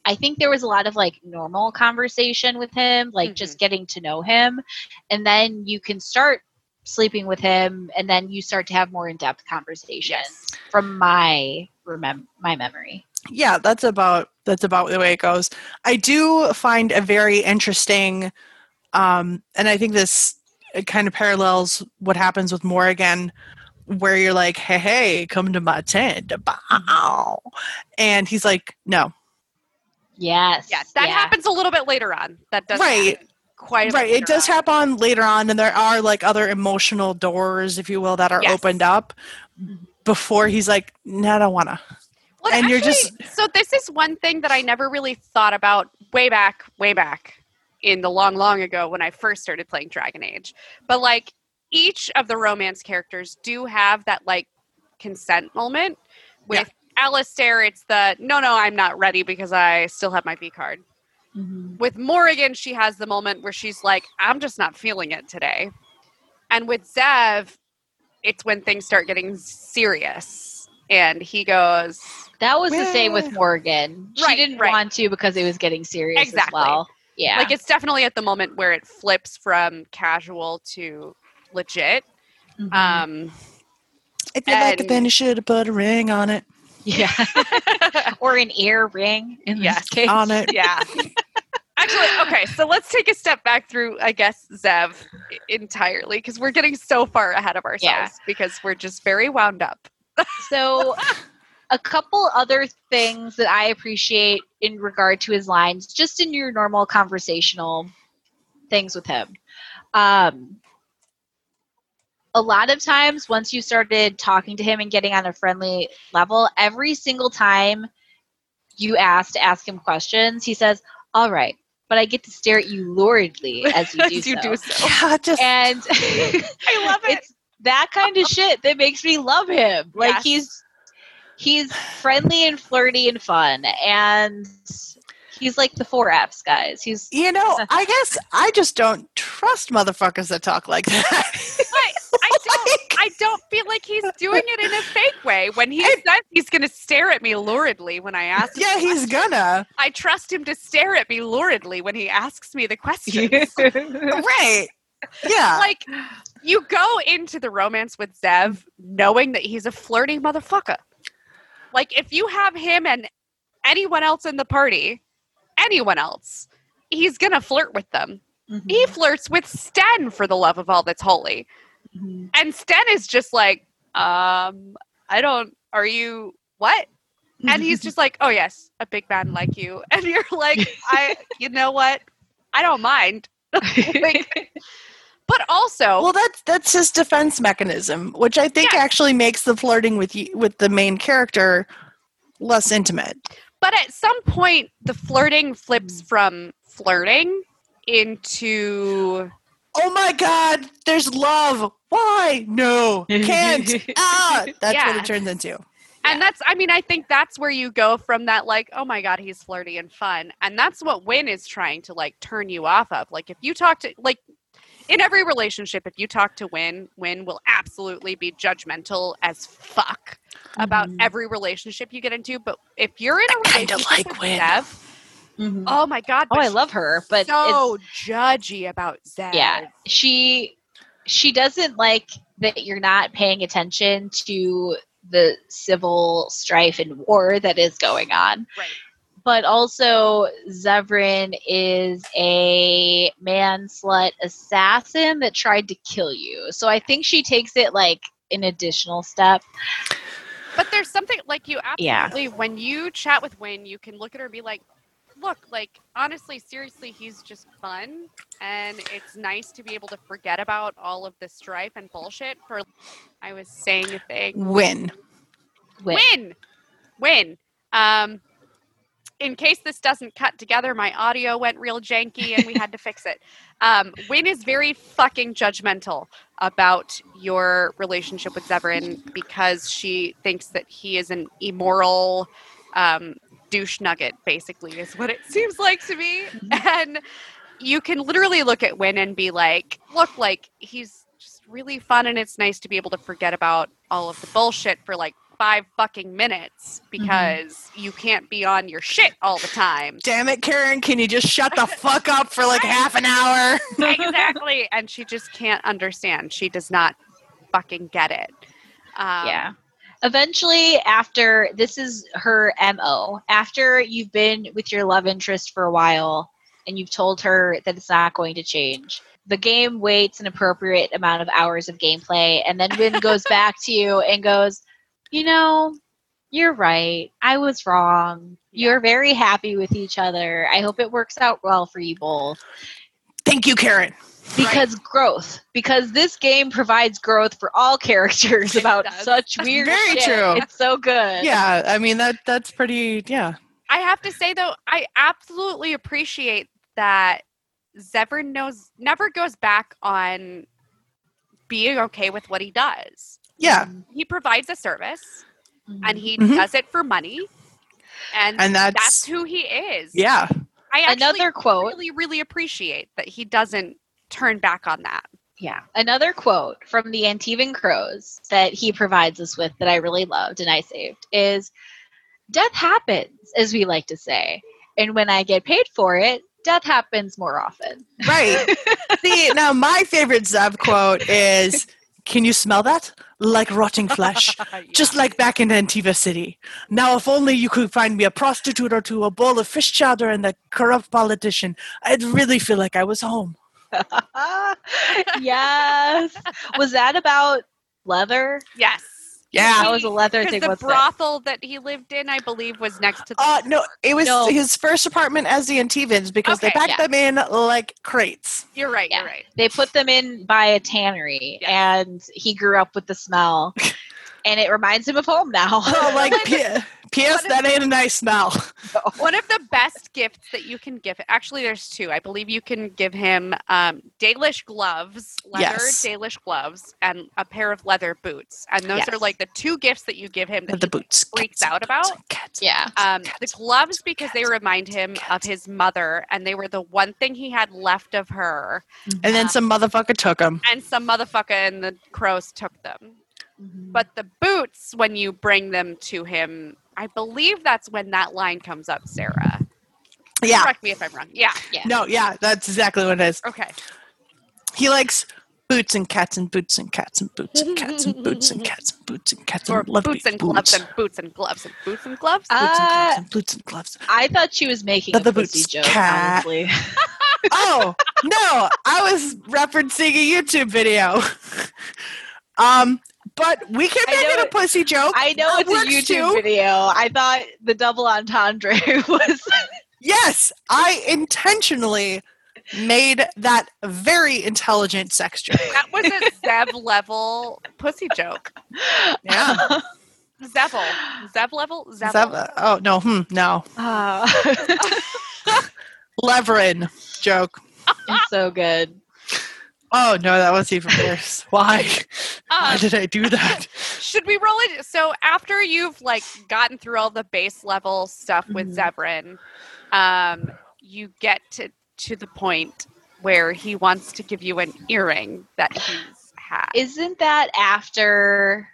I think there was a lot of like normal conversation with him, like Mhm. just getting to know him. And then you can start sleeping with him and then you start to have more in-depth conversations Yes. from my remem- my memory. yeah that's about that's about the way it goes i do find a very interesting um and i think this it kind of parallels what happens with morrigan where you're like hey hey come to my tent bow. and he's like no Yes. yes, that yeah. happens a little bit later on. That does Right. happen quite a bit right it later does on. happen later on and there are like other emotional doors if you will that are Yes. opened up before he's like no i don't wanna Well, and you're just so this is one thing that I never really thought about way back, way back in the long, long ago when I first started playing Dragon Age. But like each of the romance characters do have that like consent moment. With Alistair, it's the no, no, I'm not ready because I still have my V card. Mhm. With Morrigan, she has the moment where she's like, I'm just not feeling it today. And with Zev, it's when things start getting serious. And he goes, That was the same with Morrigan. She Right, didn't right. want to because it was getting serious Exactly. as well. Yeah. Like it's definitely at the moment where it flips from casual to legit. Mhm. Um, if you like it And- then you should have put a ring on it yeah. [LAUGHS] or an ear ring in Yes. this case. on it yeah. Actually, okay, so let's take a step back through, I guess, Zev entirely because we're getting so far ahead of ourselves Yeah. because we're just very wound up. So, [LAUGHS] a couple other things that I appreciate in regard to his lines, just in your normal conversational things with him. Um, a lot of times, once you started talking to him and getting on a friendly level, every single time you ask to ask him questions, he says, All right, but I get to stare at you luridly [LAUGHS] as you do As you so. do so. yeah just And [LAUGHS] I love [LAUGHS] it. it's that kind of shit that makes me love him. Like Yes. he's he's friendly and flirty and fun, and he's like the four Fs guys. He's You know, [LAUGHS] I guess I just don't trust motherfuckers that talk like that. I, I [LAUGHS] don't. I don't feel like he's doing it in a fake way. When he says he's going to stare at me luridly when I ask, Yeah, the he's question, gonna. I trust him to stare at me luridly when he asks me the question. [LAUGHS] Right. Yeah. like you go into the romance with Zev knowing that he's a flirty motherfucker. Like if you have him and anyone else in the party, anyone else, he's gonna flirt with them. Mm-hmm. He flirts with Sten for the love of all that's holy. Mhm. And Sten is just like, um, I don't are you what? And he's just like, Oh yes, a big man like you. [LAUGHS] And you're like, I you know what? I don't mind. [LAUGHS] Like, but also well, that's that's his defense mechanism, which I think Yeah. actually makes the flirting with you, with the main character less intimate. But at some point, the flirting flips from flirting into Oh my God! There's love. Why? No, can't. [LAUGHS] ah, that's what it turns into. and that's I mean I think that's where you go from that like oh my god he's flirty and fun and that's what Wynne is trying to like turn you off of like if you talk to like in every relationship if you talk to Wynne Wynne will absolutely be judgmental as fuck about Mhm. every relationship you get into but if you're in a relationship like with Wynne. Zev Mhm. oh my god Oh, I love her, but so judgy about Zev yeah, she she doesn't like that you're not paying attention to the civil strife and war that is going on. right But also, Zevran is a man slut assassin that tried to kill you. So I think she takes it like an additional step. But there's something like you Yeah. absolutely when you chat with Wynne, you can look at her and be like, "Look, like honestly, seriously, he's just fun, and it's nice to be able to forget about all of the strife and bullshit." For I was saying a thing. Wynne. Wynne. Wynne, win. Um, in case this doesn't cut together, my audio went real janky and we had to fix it. Um, Wynne is very fucking judgmental about your relationship with Zevran because she thinks that he is an immoral um, douche nugget, basically, is what it seems like to me. And you can literally look at Wynne and be like, look, like he's just really fun and it's nice to be able to forget about all of the bullshit for like five fucking minutes because you can't be on your shit all the time. Damn it, Karen! Can you just shut the fuck up for like [LAUGHS] half an hour? exactly. And she just can't understand. She does not fucking get it. Um, yeah. Eventually, after this is her MO, after you've been with your love interest for a while and you've told her that it's not going to change, the game waits an appropriate amount of hours of gameplay, and then Wynne goes [LAUGHS] back to you and goes, You know, you're right. I was wrong. You're very happy with each other. I hope it works out well for you both. Thank you, Karen. Because growth. Because this game provides growth for all [LAUGHS] characters about does. such weird Very shit. true. It's so good. Yeah, I mean that that's pretty. Yeah, I have to say though, I absolutely appreciate that Zevran knows never goes back on being okay with what he does. Yeah, He provides a service and he Mhm. does it for money. And, and that's, that's who he is. yeah. I actually Another quote. really, really appreciate that he doesn't turn back on that. Yeah. Another quote from the Antivan Crows that he provides us with that I really loved and I saved is Death happens, as we like to say. And when I get paid for it, death happens more often. Right. [LAUGHS] See, now my favorite Zev quote is Can you smell that? Like rotting flesh. [LAUGHS] Just like back in Antiva City. Now, if only you could find me a prostitute or two, a bowl of fish chowder, and a corrupt politician, I'd really feel like I was home. [LAUGHS] yes. Was that about leather? yes. Yeah. That was a leather Because thing. the wasn't it? brothel that he lived in, I believe, was next to the. Uh, no, it was No. his first apartment as the Antivans because they packed yeah. them in like crates. you're right. Yeah. You're right. They put them in by a tannery, Yeah. and he grew up with the smell. [LAUGHS] and it reminds him of home now. [LAUGHS] Oh, like [LAUGHS] P- P.S. That ain't a nice smell. [LAUGHS] One of the best gifts that you can give. Actually, there's two. I believe you can give him um, Dalish gloves, leather Yes. Dalish gloves, and a pair of leather boots. And those are like the two gifts that you give him that the he boots. freaks Cats, out cats, about. Cats. yeah. Um, the gloves because they remind him of his mother, and they were the one thing he had left of her. And then some motherfucker took them. And some motherfucker and the crows took them. Mhm. But the boots, when you bring them to him, I believe that's when that line comes up, Sarah. Yeah. Correct me if I'm wrong. Yeah. yeah. No, yeah, that's exactly what it is. Okay. He likes boots and cats and boots and cats and boots and cats and boots and cats and boots and cats Or and love boots big and gloves and boots and gloves and boots and gloves. Boots and gloves Uh, and boots and gloves. I thought she was making Leather a pussy boots, joke, cat. honestly. [LAUGHS] oh no, I was referencing a YouTube video. [LAUGHS] um, but we can make it a pussy joke. I know It it's a YouTube too. video. I thought the double entendre [LAUGHS] was Yes, I intentionally made that very intelligent sex joke. that was a Zev level pussy joke. Yeah. Zevel. Zev level? Zevel. Is that- oh no, hmm, no. uh, [LAUGHS] Leverin joke. it's so good. Oh no, that was even worse. [LAUGHS] Why? Why Um, did I do that? should we roll it? So after you've like gotten through all the base level stuff with. Zevran, um, you get to to the point where he wants to give you an earring that he's had. Isn't that after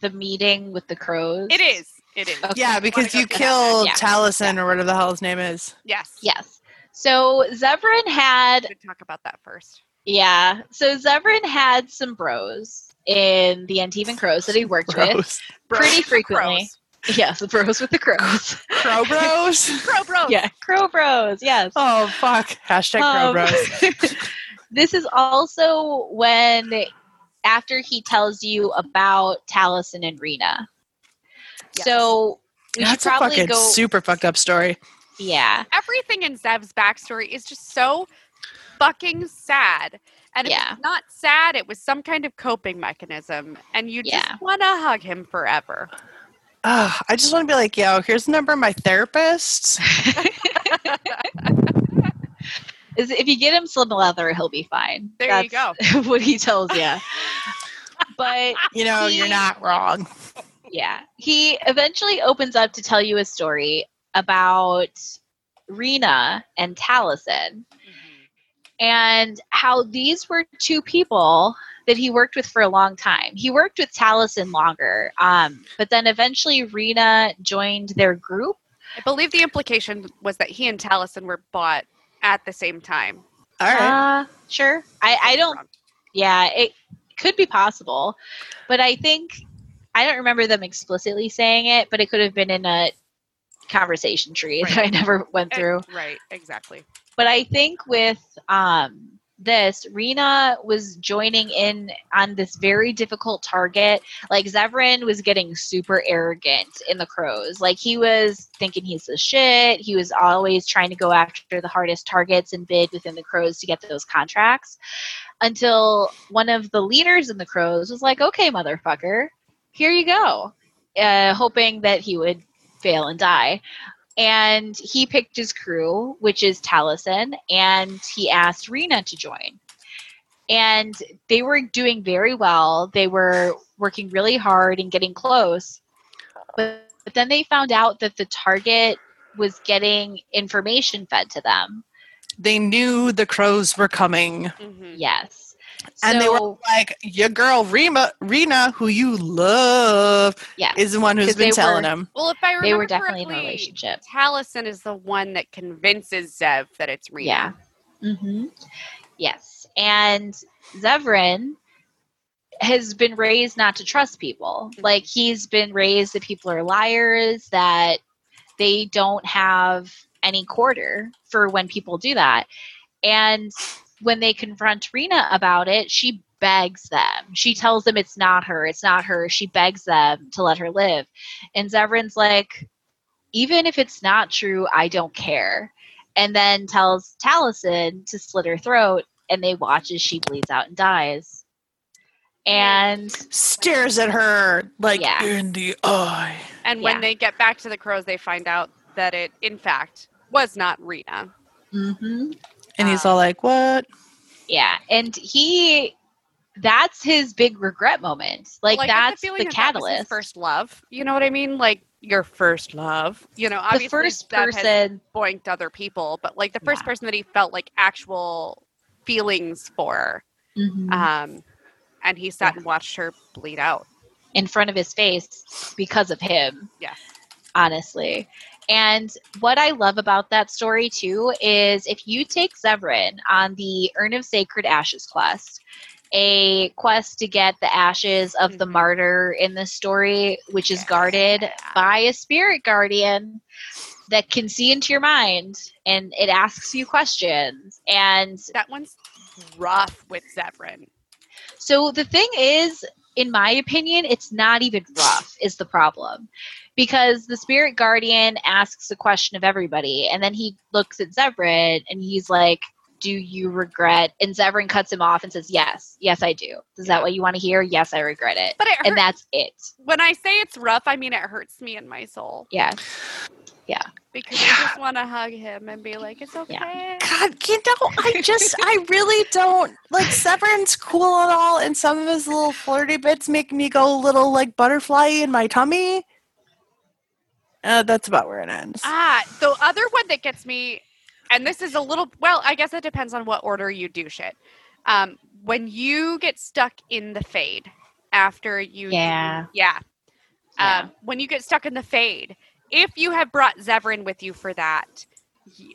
the meeting with the crows? It is. It is. Okay. Yeah, because you through that? killed Yeah. Taliesin or whatever the hell his name is. Yes. Yes. So Zevran had We should talk about that first. Yeah. So Zevran had some bros in the Antivan Crows that he worked with Bros. pretty Bros. frequently. Yes, the bros with the crows. Crow [LAUGHS] bros? Crow bros. yeah, crow bros. Yes. Oh fuck. Hashtag crow Um, bros. [LAUGHS] this is also when after he tells you about Taliesin and Rena. Yes. So we That's should a probably fucking go. super fucked up story. yeah. Everything in Zev's backstory is just so fucking sad. And Yeah. it's not sad, it was some kind of coping mechanism. And you Yeah. just want to hug him forever. Ugh, I just want to be like, yo, here's the number of my therapist. [LAUGHS] [LAUGHS] Is if you get him slim leather, he'll be fine. There you go. [LAUGHS] what he tells you. but You know, He- you're not wrong. yeah, he eventually opens up to tell you a story about Rena and Taliesin and how these were two people that he worked with for a long time. He worked with Taliesin longer, um, but then eventually Rena joined their group. I believe the implication was that he and Taliesin were bought at the same time. All right. Uh, sure. I, I don't yeah, it could be possible, but I think I don't remember them explicitly saying it, but it could have been in a conversation tree [LAUGHS] that I never went Eh, through. Right, exactly. But I think with um, this, Rena was joining in on this very difficult target. Like Zevran was getting super arrogant in the crows. Like he was thinking he's the shit. He was always trying to go after the hardest targets and bid within the crows to get those contracts. Until one of the leaders in the crows was like, "Okay, motherfucker, here you go," uh, hoping that he would fail and die and he picked his crew, which is Taliesin, and he asked Rena to join. And they were doing very well. They were working really hard and getting close. But, but then they found out that the target was getting information fed to them. They knew the crows were coming. Mhm. Yes. And they were like, your girl Rima, Rena, who you love, yeah. is the one who's been telling were- him. Well, if I remember They were definitely in a correctly, relationship. Taliesin is the one that convinces Zev that it's Rena. Yeah. Mm-hmm. Yes. And Zevran has been raised not to trust people. Like he's been raised that people are liars, that they don't have any quarter for when people do that. And when they confront Rena about it, she begs them. She tells them it's not her, it's not her. She begs them to let her live. And Zevran's like, even if it's not true, I don't care and then tells Taliesin to slit her throat, and they watch as she bleeds out and dies. and Stares at her like Yeah. in the eye. And Yeah. when they get back to the crows, they find out that it, in fact, was not Rena. Mhm. And he's Um, all like, What? yeah, and he that's his big regret moment. Like, Well, I get that's feeling the that that his catalyst. first love. You know what I mean? Like your first love. You know, obviously the first Zev has person boinked other people, but like the first Yeah. person that he felt like actual feelings for. Mhm. Um, and he sat and watched her bleed out. in front of his face because of him. Yeah. Honestly. And what I love about that story too is if you take Zevran on the Urn of Sacred Ashes quest, a quest to get the ashes of the Mhm. martyr in the story, which is guarded by a spirit guardian that can see into your mind and it asks you questions. And That one's rough with Zevran. so the thing is, in my opinion, it's not even rough, is the problem. Because the spirit guardian asks a question of everybody, and then he looks at Zevran and he's like, Do you regret? And Zevran cuts him off and says, Yes, yes, I do. Is that what you want to hear? Yes, I regret it. But it hurt, And that's it. when I say it's rough, I mean it hurts me in my soul Yeah. Yeah because I just want to hug him and be like, "It's okay." God, you know, I just, I really don't like Zevran's cool and all, and some of his little flirty bits make me go a little like butterfly in my tummy. Uh, that's about where it ends. Ah, the other one that gets me, and this is a little well, I guess it depends on what order you do shit. Um, when you get stuck in the fade after you, do- Yeah. yeah, Yeah. Um, when you get stuck in the fade, if you have brought Zevran with you for that,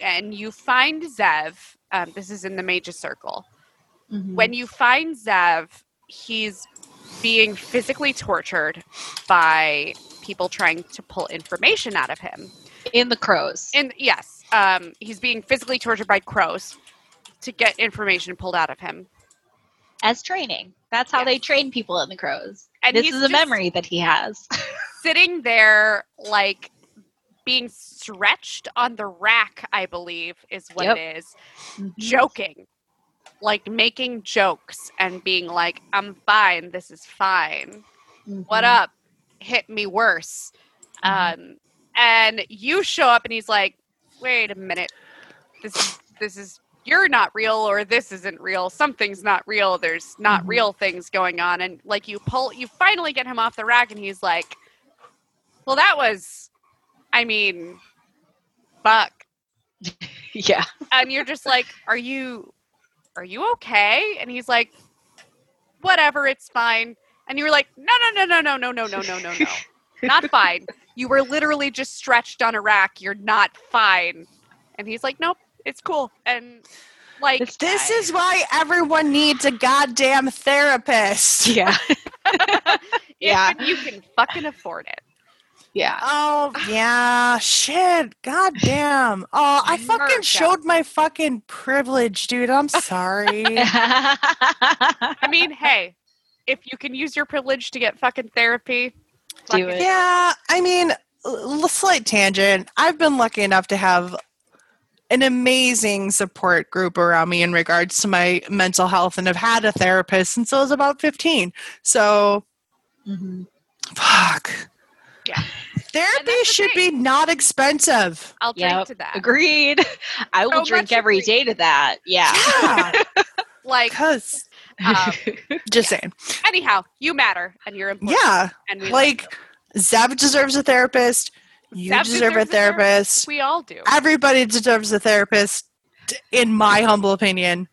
and you find Zev, um, this is in the Mage's Circle. Mhm. When you find Zev, he's being physically tortured by people trying to pull information out of him. in the crows. And yes, um, he's being physically tortured by crows to get information pulled out of him. as training. That's how Yeah. they train people in the crows. And this is a memory that he has. [LAUGHS] sitting there, like being stretched on the rack. I believe is what Yep. it is. Mhm. Joking, like making jokes and being like, "I'm fine. This is fine. What Mhm. up? Hit me worse." Mhm. Um, and you show up, and he's like, "Wait a minute. This is this is." You're not real, or this isn't real. Something's not real. There's not Mhm. real things going on, and like you pull, you finally get him off the rack, and he's like, "Well, that was, I mean, fuck." [LAUGHS] Yeah. and you're just like, "Are you, are you okay?" And he's like, "Whatever, it's fine." And you were like, "No, no, no, no, no, no, no, no, no, no, no, not [LAUGHS] fine. You were literally just stretched on a rack. You're not fine." And he's like, "Nope, it's cool." And like, It's- this is why everyone needs a goddamn therapist. [LAUGHS] Yeah. [LAUGHS] if yeah. you can fucking afford it. Yeah. Oh yeah, shit. God damn. Oh, I fucking Merch showed my fucking privilege, dude. I'm sorry. I mean, hey, if you can use your privilege to get fucking therapy, Do fucking- it. yeah, I mean, l- slight tangent. I've been lucky enough to have an amazing support group around me in regards to my mental health and have had a therapist since I was about 15. So, Mhm. fuck. Yeah. Therapy the should thing. be not expensive. I'll drink Yep. to that. Agreed. [LAUGHS] I will So drink much every agreed. day to that. Yeah. Yeah. [LAUGHS] Like, Because, um, [LAUGHS] just saying. anyhow, you matter, and you're important. Yeah. and we Like, Zev deserves a therapist. You Zev deserve a deserves a therapist. therapist. we all do. Everybody deserves a therapist, in my humble opinion.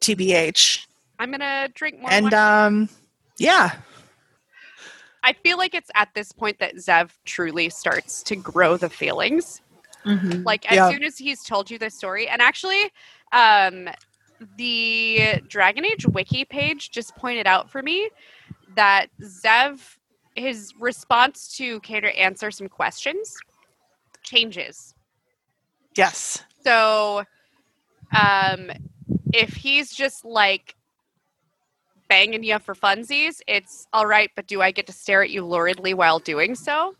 TBH. I'm gonna drink more. And, um, yeah. I feel like it's at this point that Zev truly starts to grow the feelings. Mhm. Like as Yeah. soon as he's told you this story, and actually, um, the Dragon Age wiki page just pointed out for me that Zev, his response to Kater answer some questions changes. Yes. So, um, if he's just like banging you for funsies, it's all right. But do I get to stare at you luridly while doing so?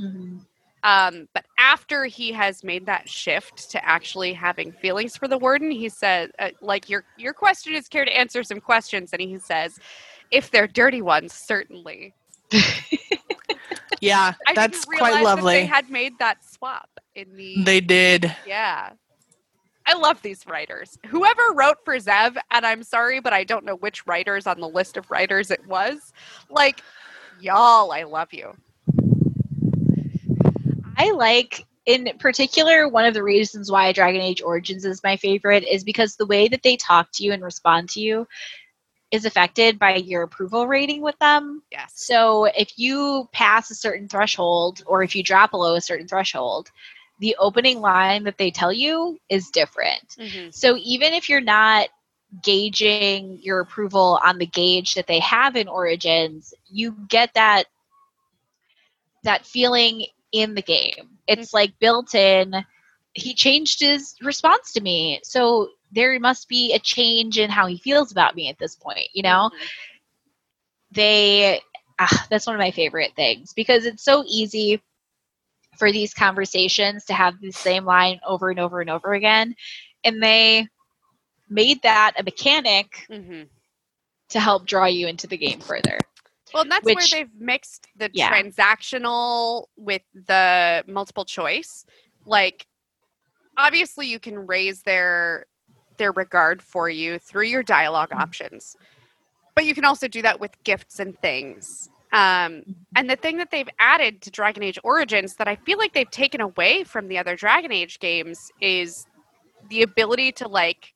Mhm. Um, but after he has made that shift to actually having feelings for the warden, he said, uh, like your your question is care to answer some questions, and he says, If they're dirty ones, certainly. [LAUGHS] Yeah, I that's quite realize that lovely. they had made that swap in the. They did. yeah. I love these writers. Whoever wrote for Zev, and I'm sorry, but I don't know which writers on the list of writers it was. Like, y'all, I love you. I like, in particular, one of the reasons why Dragon Age Origins is my favorite is because the way that they talk to you and respond to you is affected by your approval rating with them. Yes. So if you pass a certain threshold or if you drop below a certain threshold, the opening line that they tell you is different. Mhm. So even if you're not gauging your approval on the gauge that they have in Origins, you get that that feeling in the game. It's like built in. He changed his response to me. So there must be a change in how he feels about me at this point, you know? Mhm. they ah, that's one of my favorite things because it's so easy for these conversations to have the same line over and over and over again and they made that a mechanic Mhm. to help draw you into the game further Well, and that's where they've mixed the Yeah. transactional with the multiple choice. Like, obviously, you can raise their their regard for you through your dialogue options, but you can also do that with gifts and things. Um, and the thing that they've added to Dragon Age Origins that I feel like they've taken away from the other Dragon Age games is the ability to like.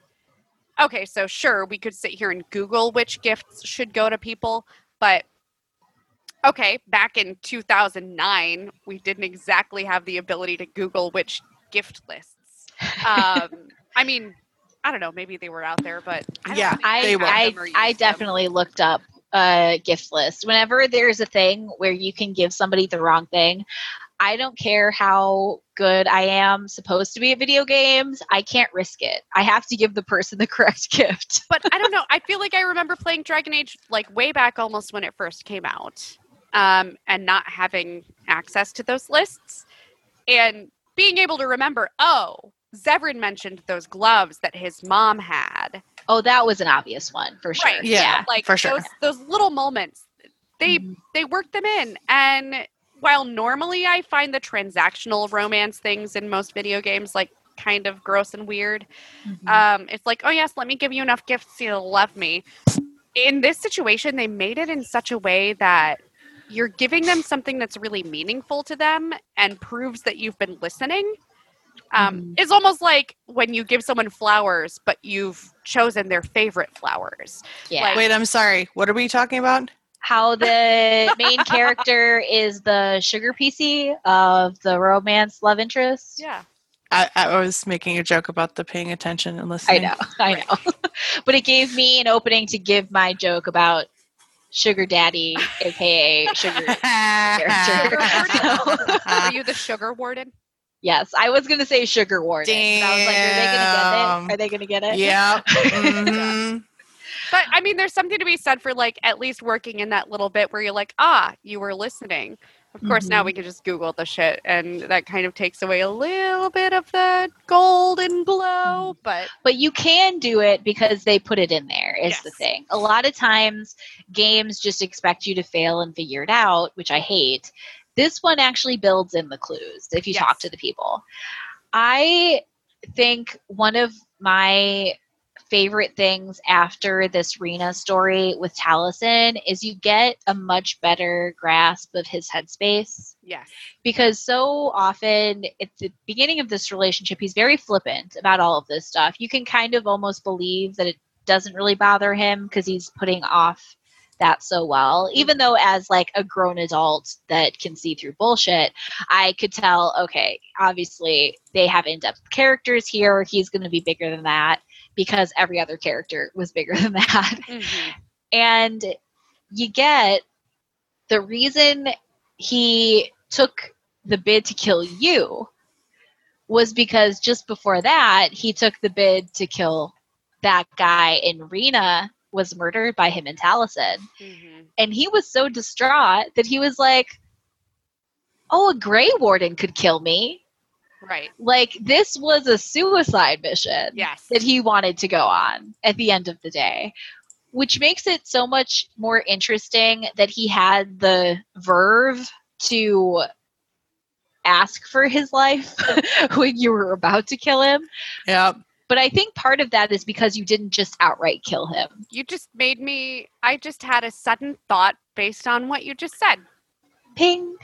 Okay, so sure, we could sit here and Google which gifts should go to people, but okay, back in 2009, we didn't exactly have the ability to Google which gift lists. Um, [LAUGHS] I mean, I don't know, maybe they were out there, but I Yeah, i They were. i, I used them. definitely looked up a gift list whenever there's a thing where you can give somebody the wrong thing i don't care how good i am supposed to be at video games i can't risk it i have to give the person the [LAUGHS] correct gift But I don't know. I feel like I remember playing Dragon Age like way back almost when it first came out, um, and not having access to those lists, and being able to remember. Oh, Zevran mentioned those gloves that his mom had. Oh, that was an obvious one for sure. Right. Yeah. like for sure. those those little moments they Mhm. they work them in and while normally i find the transactional romance things in most video games like kind of gross and weird Mhm. um it's like oh yes let me give you enough gifts so you'll love me in this situation they made it in such a way that you're giving them something that's really meaningful to them and proves that you've been listening um, Mhm. it's almost like when you give someone flowers but you've chosen their favorite flowers yeah. like- Wait, I'm sorry. What are we talking about? How the [LAUGHS] main character is the sugar PC of the romance love interest. yeah I, I was making a joke about the paying attention and listening. I listening. know, I know. [LAUGHS] but it gave me an opening to give my joke about sugar daddy, aka sugar [LAUGHS] character. Are [LAUGHS] you the sugar warden? yes, I was gonna say sugar warden. but I was like, are they gonna get it? Are they gonna get it? [LAUGHS] yeah. Mhm. But I mean, there's something to be said for like at least working in that little bit where you're like, ah, you were listening. Of course, now we mm-hmm. can just Google the shit, and that kind of takes away a little bit of the golden glow. Mm. But But you can do it because they put it in there, is the thing. A lot of times, games just expect you to fail and figure it out, which I hate. This one actually builds in the clues if you talk to the people. I think one of my favorite things after this Rena story with Taliesin is you get a much better grasp of his headspace. Yes, because so often at the beginning of this relationship he's very flippant about all of this stuff. You can kind of almost believe that it doesn't really bother him because he's putting off that so well. Even though as like a grown adult that can see through bullshit i could tell okay obviously they have in-depth characters here. He's going to be bigger than that because every other character was bigger [LAUGHS] than that Mhm. and you get the reason he took the bid to kill you was because just before that he took the bid to kill that guy in Rena was murdered by him and Taliesin. Mhm. And he was so distraught that he was like, Oh, a Grey Warden could kill me. Right, Like this was a suicide mission yes, that he wanted to go on at the end of the day. which makes it so much more interesting that he had the verve to ask for his life [LAUGHS] when you were about to kill him. Yeah. But I think part of that is because you didn't just outright kill him. You just made me. I just had a sudden thought based on what you just said. Ping.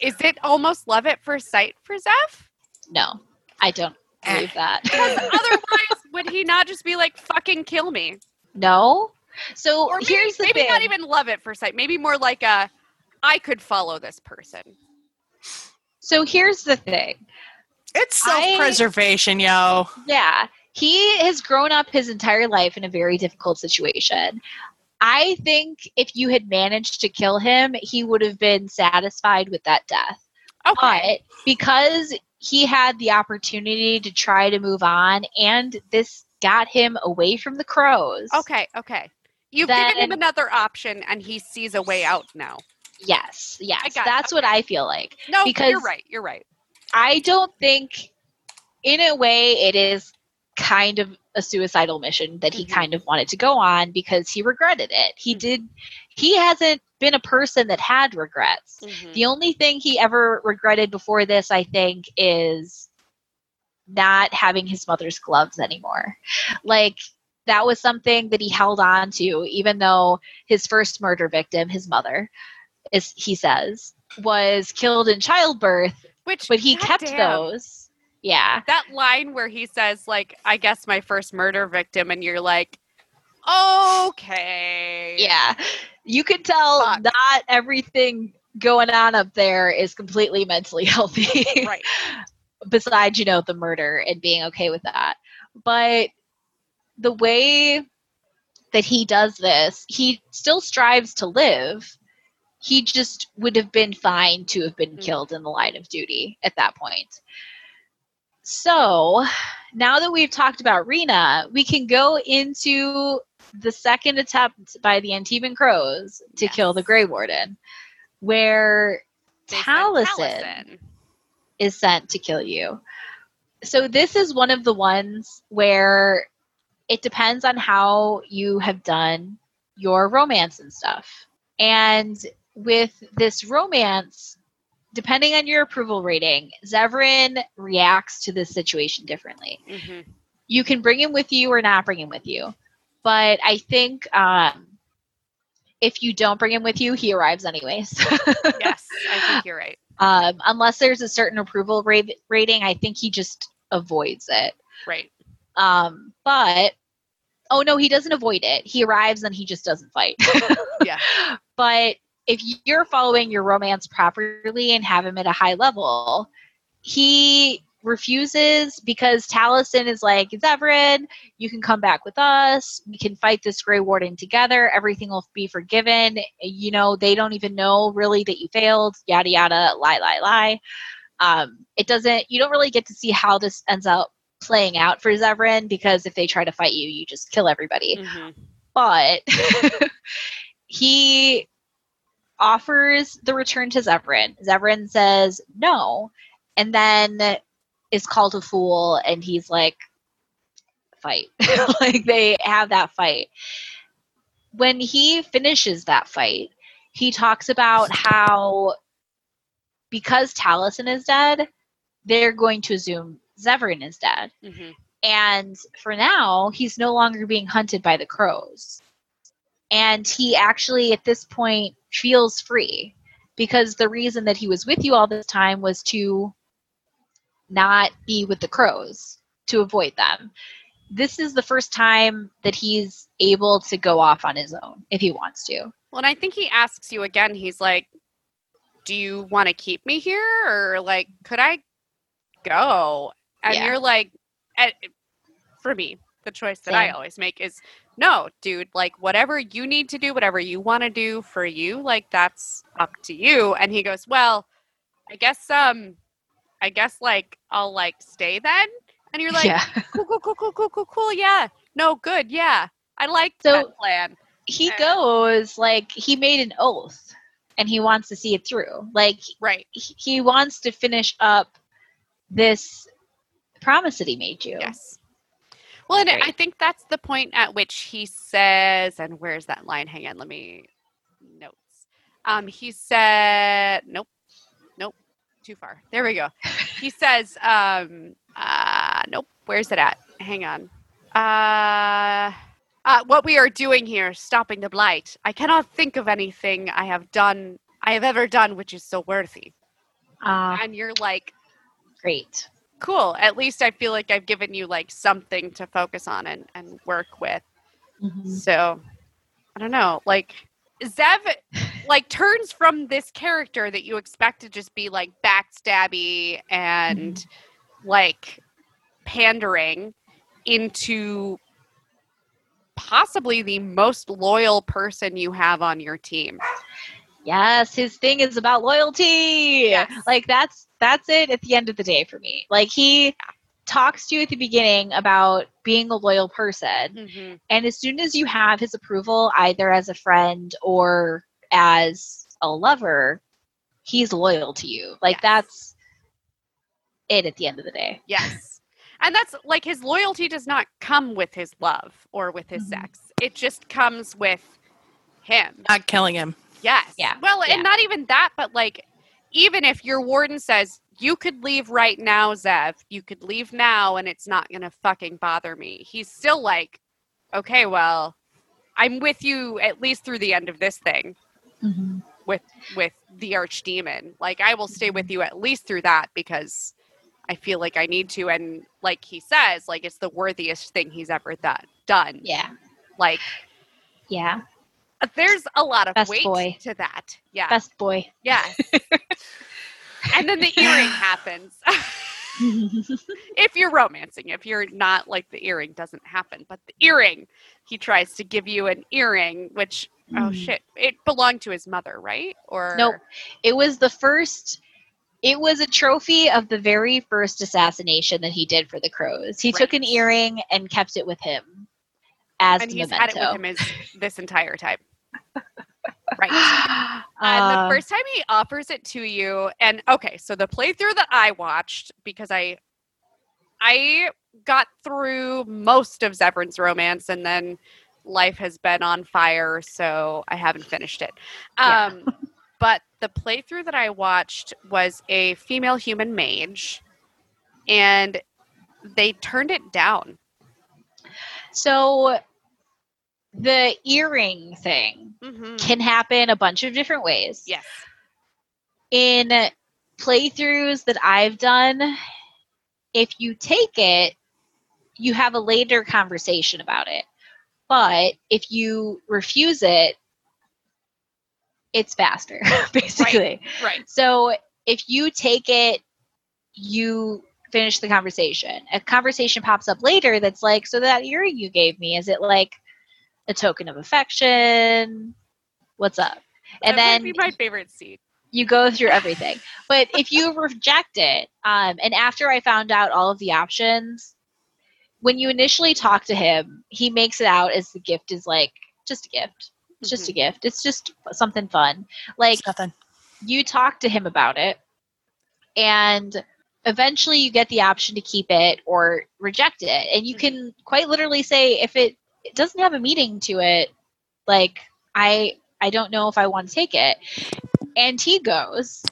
Is it almost love at first sight for Zev? No, I don't eh. believe that. [LAUGHS] [LAUGHS] Otherwise, would he not just be like, fucking kill me? no. So Or maybe, here's the maybe thing. not even love at first sight. Maybe more like a, I could follow this person. so here's the thing. It's self preservation, yo. Yeah, he has grown up his entire life in a very difficult situation. I think if you had managed to kill him, he would have been satisfied with that death. Okay. But because he had the opportunity to try to move on, and this got him away from the crows. okay. Okay. You've given him another option, and he sees a way out now. Yes, yes. I got it, That's what I feel like. No, Because- you're right. You're right. I don't think, in a way, it is kind of a suicidal mission that he Mhm. kind of wanted to go on because he regretted it. He Mhm. did, he hasn't been a person that had regrets. Mhm. The only thing he ever regretted before this, I think, is not having his mother's gloves anymore. Like, that was something that he held on to, even though his first murder victim, his mother, is he says, was killed in childbirth, Which, but he kept goddamn. those. Yeah. that line where he says like i guess my first murder victim and you're like okay Yeah. You can tell Fuck. not everything going on up there is completely mentally [LAUGHS] healthy. right besides you know the murder and being okay with that but the way that he does this he still strives to live he just would have been fine to have been Mm. killed in the line of duty at that point so now that we've talked about Rinna we can go into the second attempt by the Antivan crows to kill the grey warden where Taliesin Taliesin. is sent to kill you. So this is one of the ones where it depends on how you have done your romance and stuff. And with this romance, depending on your approval rating, Zevran reacts to this situation differently. Mhm. You can bring him with you or not bring him with you. But I think um, if you don't bring him with you, he arrives anyways. [LAUGHS] yes i think you're right um, unless there's a certain approval rate, rating, I think he just avoids it. right Um, but oh no, he doesn't avoid it. He arrives and he just doesn't fight. [LAUGHS] Yeah. But if you're following your romance properly and have him at a high level, he refuses because Taliesin is like, Zevran, you can come back with us. We can fight this Grey Warden together. Everything will be forgiven. You know, they don't even know really that you failed. Yada yada, lie, lie, lie. Um, it doesn't. You don't really get to see how this ends up playing out for Zevran because if they try to fight you, you just kill everybody Mhm. but [LAUGHS] he offers the return to Zevran. Zevran says no, and then is called a fool, and he's like, fight. [LAUGHS] like they have that fight. When he finishes that fight, he talks about how because Taliesin is dead, they're going to assume Zevran is dead. Mhm. And for now, he's no longer being hunted by the crows. And he actually, at this point, feels free because the reason that he was with you all this time was to not be with the crows, to avoid them. This is the first time that he's able to go off on his own if he wants to. well and i think he asks you again he's like do you want to keep me here or like could i go and Yeah. you're like eh, for me the choice that i always make is no dude like whatever you need to do whatever you want to do for you like that's up to you and he goes well i guess um i guess like i'll like stay then and you're like yeah. cool cool cool cool cool cool cool yeah no good yeah i like So- that plan He Uh, goes like he made an oath and he wants to see it through. Like right he he wants to finish up this promise that he made you. Yes. Well, and I think that's the point at which he says, and where's that line? Hang on, let me notes. Um, he said, nope, nope, too far. There we go. He says, um, uh, nope, where's it at? Hang on. Uh, uh, what we are doing here, stopping the blight. I cannot think of anything I have done, I have ever done, which is so worthy. Uh, And you're like, great. cool. At least I feel like I've given you like something to focus on and, and work with. Mhm. So I don't know. Like Zev like turns from this character that you expect to just be like backstabby and like pandering into possibly the most loyal person you have on your team. Yes, his thing is about loyalty. Yes. Like that's that's it at the end of the day for me. Like he talks to you at the beginning about being a loyal person, Mm-hmm. and as soon as you have his approval, either as a friend or as a lover, he's loyal to you. Like Yes. that's it at the end of the day. Yes. And that's like his loyalty does not come with his love or with his Mhm. sex. It just comes with him. Not killing him. Yes. Yeah. Well, Yeah. and not even that, but like even if your warden says you could leave right now, Zev, you could leave now and it's not gonna fucking bother me. He's still like, okay, well, I'm with you at least through the end of this thing Mm-hmm. with with the archdemon. Like I will stay with mm-hmm. you at least through that because I feel like I need to and like he says, like it's the worthiest thing he's ever done done. Yeah. Like Yeah. Uh, there's a lot of Best weight boy. to that. Yeah. Best boy. Yeah. [LAUGHS] and then the earring happens. [LAUGHS] if you're romancing, if you're not like the earring doesn't happen, but the earring, he tries to give you an earring, which oh Hmm. shit, it belonged to his mother, right? Or Nope. It was the first. It was a trophy of the very first assassination that he did for the crows. He took an earring and kept it with him as and he's memento. had it with him his, this entire time. [LAUGHS] Right. Uh, the first time he offers it to you, and okay, so the playthrough that I watched because I, I got through most of Zevran's romance, and then life has been on fire, so I haven't finished it. Yeah. Um, but the playthrough that I watched was a female human mage, and they turned it down. so the earring thing hmm can happen a bunch of different ways. Yes. in playthroughs that I've done, if you take it, you have a later conversation about it. But if you refuse it, it's faster, [LAUGHS] basically. Right. So if you take it, you finish the conversation. A conversation pops up later that's like, so that earring you gave me, is it like a token of affection? What's up? And that then my favorite scene. you go through everything. but if you [LAUGHS] reject it, um, and after I found out all of the options, when you initially talk to him, he makes it out as the gift is like just a gift. It's just a mm-hmm. gift. It's just something fun. Like It's nothing. you talk to him about it, and eventually you get the option to keep it or reject it. And you can mm-hmm. quite literally say if it, it doesn't have a meaning to it, like I I don't know if I want to take it. And he goes,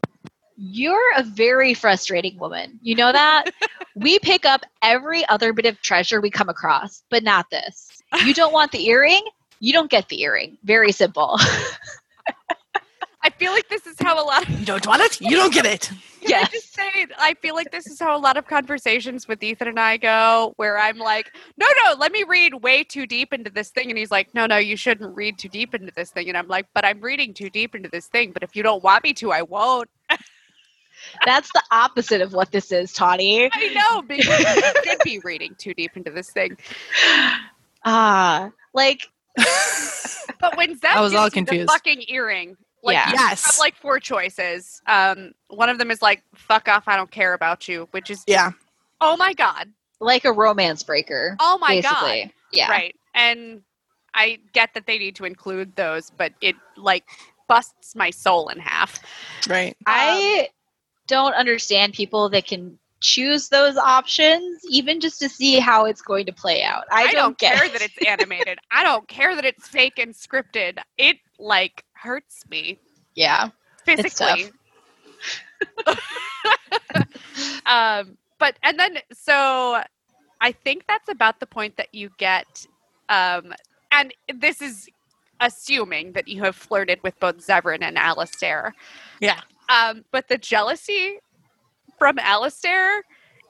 You're a very frustrating woman. You know that? [LAUGHS] we pick up every other bit of treasure we come across, but not this. You don't want the earring? You don't get the earring. Very simple. [LAUGHS] I feel like this is how a lot of You don't want it? You don't get it. [LAUGHS] Yeah. I just say I feel like this is how a lot of conversations with Ethan and I go, where I'm like, no, no, let me read way too deep into this thing. And he's like, no, no, you shouldn't read too deep into this thing. And I'm like, but I'm reading too deep into this thing. But if you don't want me to, I won't. That's the opposite of what this is, Tawny. I know, because you should be reading too deep into this thing. [LAUGHS] Ah, like [LAUGHS] But when Zev I was all confused. the fucking earring, like Yeah. you have Yes. like four choices. Um, one of them is like, fuck off, I don't care about you, which is, Yeah. oh my God. like a romance breaker. Oh my God. Yeah. Right. And I get that they need to include those, but it like busts my soul in half. Right. I don't understand people that can choose those options, even just to see how it's going to play out. I, I, don't, get care it. that it's [LAUGHS] animated. I don't care that it's fake and scripted. It like hurts me yeah. It's tough. physically. [LAUGHS] um, but and then so I think that's about the point that you get. Um, and this is assuming that you have flirted with both Zevran and Alistair. Yeah. Um, but the jealousy from Alistair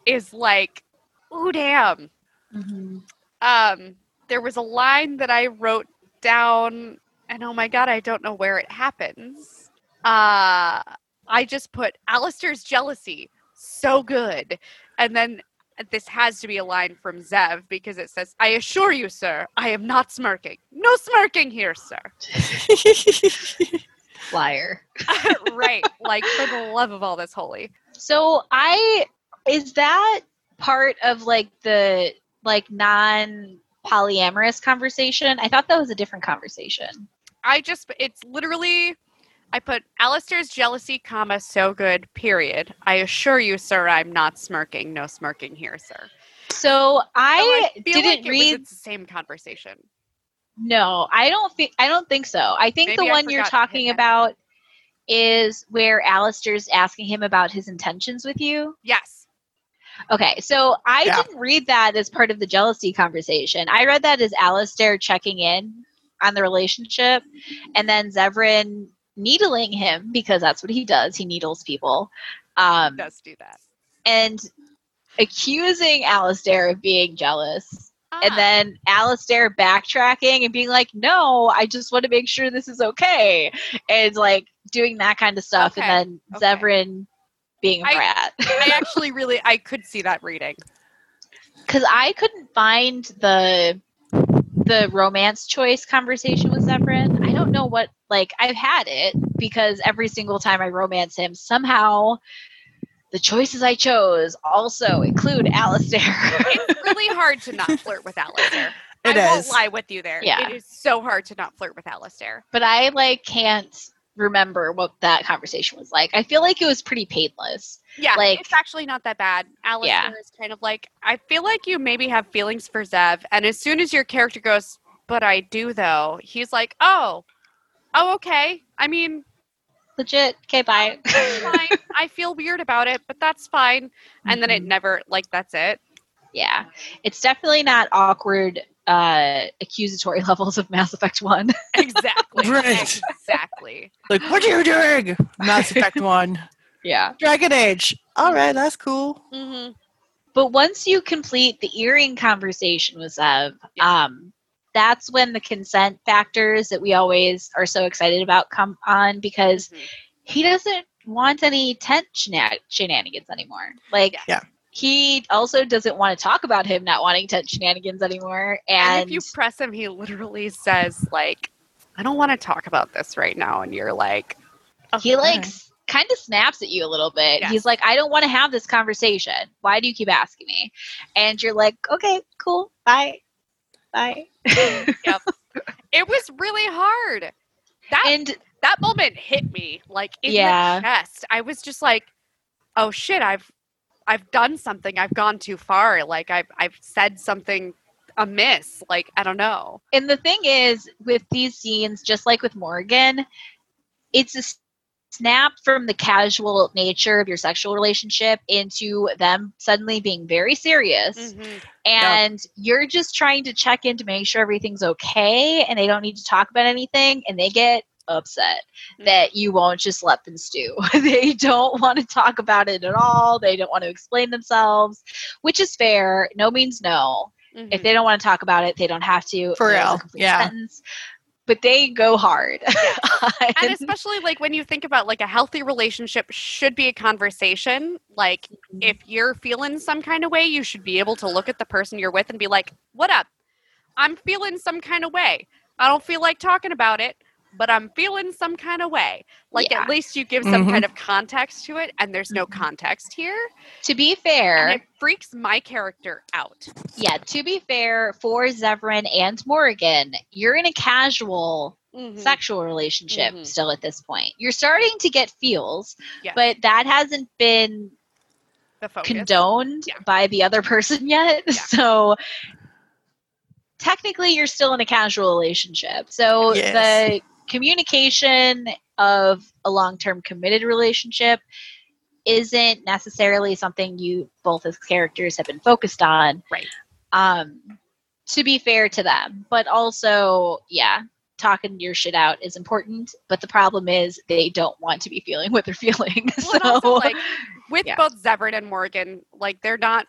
is like, ooh, damn. Um, there was a line that I wrote down, and oh my god, I don't know where it happens. Uh, I just put Alistair's jealousy so good, and then this has to be a line from Zev because it says, "I assure you, sir, I am not smirking. No smirking here, sir." [LAUGHS] [LAUGHS] Liar. [LAUGHS] right, like for the love of all that's holy. So I is that part of like the like non polyamorous conversation? I thought that was a different conversation. I just it's literally I put Alistair's jealousy, comma, so good, period. I assure you, sir, I'm not smirking. No smirking here, sir. So I, feel didn't like it was- read it's the same conversation. No, I don't think I don't think so. I think Maybe the I one you're forgot to hit talking about is where Alistair's asking him about his intentions with you. Yes. Okay, so I Yeah. didn't read that as part of the jealousy conversation. I read that as Alistair checking in on the relationship and then Zevran needling him because that's what he does. He needles people. Um, Does do that. and accusing Alistair of being jealous and Ah, then Alistair backtracking and being like, "No, I just want to make sure this is okay," and like doing that kind of stuff, Okay, and then okay. Zevran being a I- brat. I [LAUGHS] actually really I could see that reading. Because I couldn't find the the romance choice conversation with Zevran. I don't know what like I've had it because every single time I romance him, somehow the choices I chose also include Alistair. It's [LAUGHS] really hard to not flirt with Alistair. It I won't lie with you there. Yeah. It is so hard to not flirt with Alistair. but I like can't remember what that conversation was like. I feel like it was pretty painless. Yeah, Like- it's actually not that bad. Alistair is kind of like I feel like you maybe have feelings for Zev, and as soon as your character goes, "But I do," though, he's like, "Oh, oh, okay. I mean, Legit. Okay, bye. fine. [LAUGHS] I feel weird about it, but that's fine." And then it Mhm. never like that's it. yeah. It's definitely not awkward uh accusatory [LAUGHS] levels of Mass Effect 1. [LAUGHS] Exactly. Right. Exactly. like, what are you doing? Mass Effect 1. yeah. Dragon Age. All right, that's cool. hmm But once you complete the earring conversation with Zev, um that's when the consent factors that we always are so excited about come on because Mhm. he doesn't want any tent shena- shenanigans anymore. Like, Yeah. Yeah. he also doesn't want to talk about him not wanting tent shenanigans anymore. And, And, if you press him, he literally says like, "I don't want to talk about this right now," and you're like, he like kind of snaps at you a little bit. Yes. He's like, I don't want to have this conversation. Why do you keep asking me? And you're like, okay, cool, bye, bye. "It was really hard." That and that moment hit me like in Yeah. the chest. I was just like, "Oh shit! I've I've done something. I've gone too far. Like I've I've said something amiss. Like I don't know." and the thing is, with these scenes, just like with Morrigan, it's a snap from the casual nature of your sexual relationship into them suddenly being very serious. Mhm. and you're just trying to check in to make sure everything's okay and they don't need to talk about anything and they get upset Mm. that you won't just let them stew [LAUGHS] they don't want to talk about it at all they don't want to explain themselves which is fair no means no Mhm. if they don't want to talk about it they don't have to For real, yeah. sentence. But they go hard. And [LAUGHS] And- especially like when you think about like a healthy relationship should be a conversation like mm-hmm. if you're feeling some kind of way you should be able to look at the person you're with and be like what up? I'm feeling some kind of way. I don't feel like talking about it but i'm feeling some kind of way like Yeah. at least you give some Mhm. kind of context to it and there's no Mhm. context here to be fair and it freaks my character out yeah to be fair for zevran and Morrigan you're in a casual Mhm. sexual relationship Mhm. still at this point. You're starting to get feels, Yes. but that hasn't been condoned Yeah. by the other person [LAUGHS] yet. Yeah. So technically you're still in a casual relationship. So Yes. the communication of a long-term committed relationship isn't necessarily something you both as characters have been focused on. Right. Um to be fair to them, but also, yeah, talking your shit out is important, but the problem is they don't want to be feeling what they're [LAUGHS] feeling. Well, so also, like with yeah. both Zevran and Morrigan, like they're not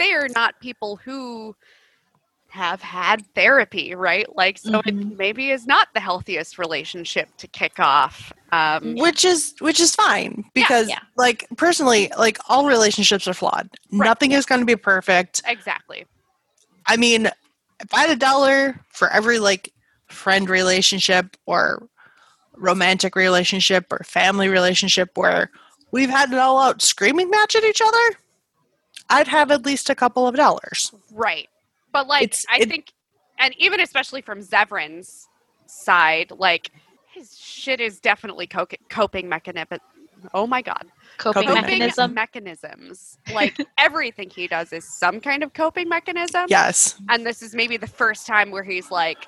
they are not people who have had therapy, right? Like so it Mhm. maybe is not the healthiest relationship to kick off. Um which is which is fine because yeah. like personally like all relationships are flawed Right, nothing is going to be perfect exactly. i mean if i had a dollar for every like friend relationship or romantic relationship or family relationship where we've had it all out screaming match at each other i'd have at least a couple of dollars Right. But like It's- I it- think and even especially from Zevran's side, like his shit is definitely co- coping mechanism. Oh my god. coping, Coping Coping mechanism. mechanisms. Like [LAUGHS] everything he does is some kind of coping mechanism. yes And this is maybe the first time where he's like,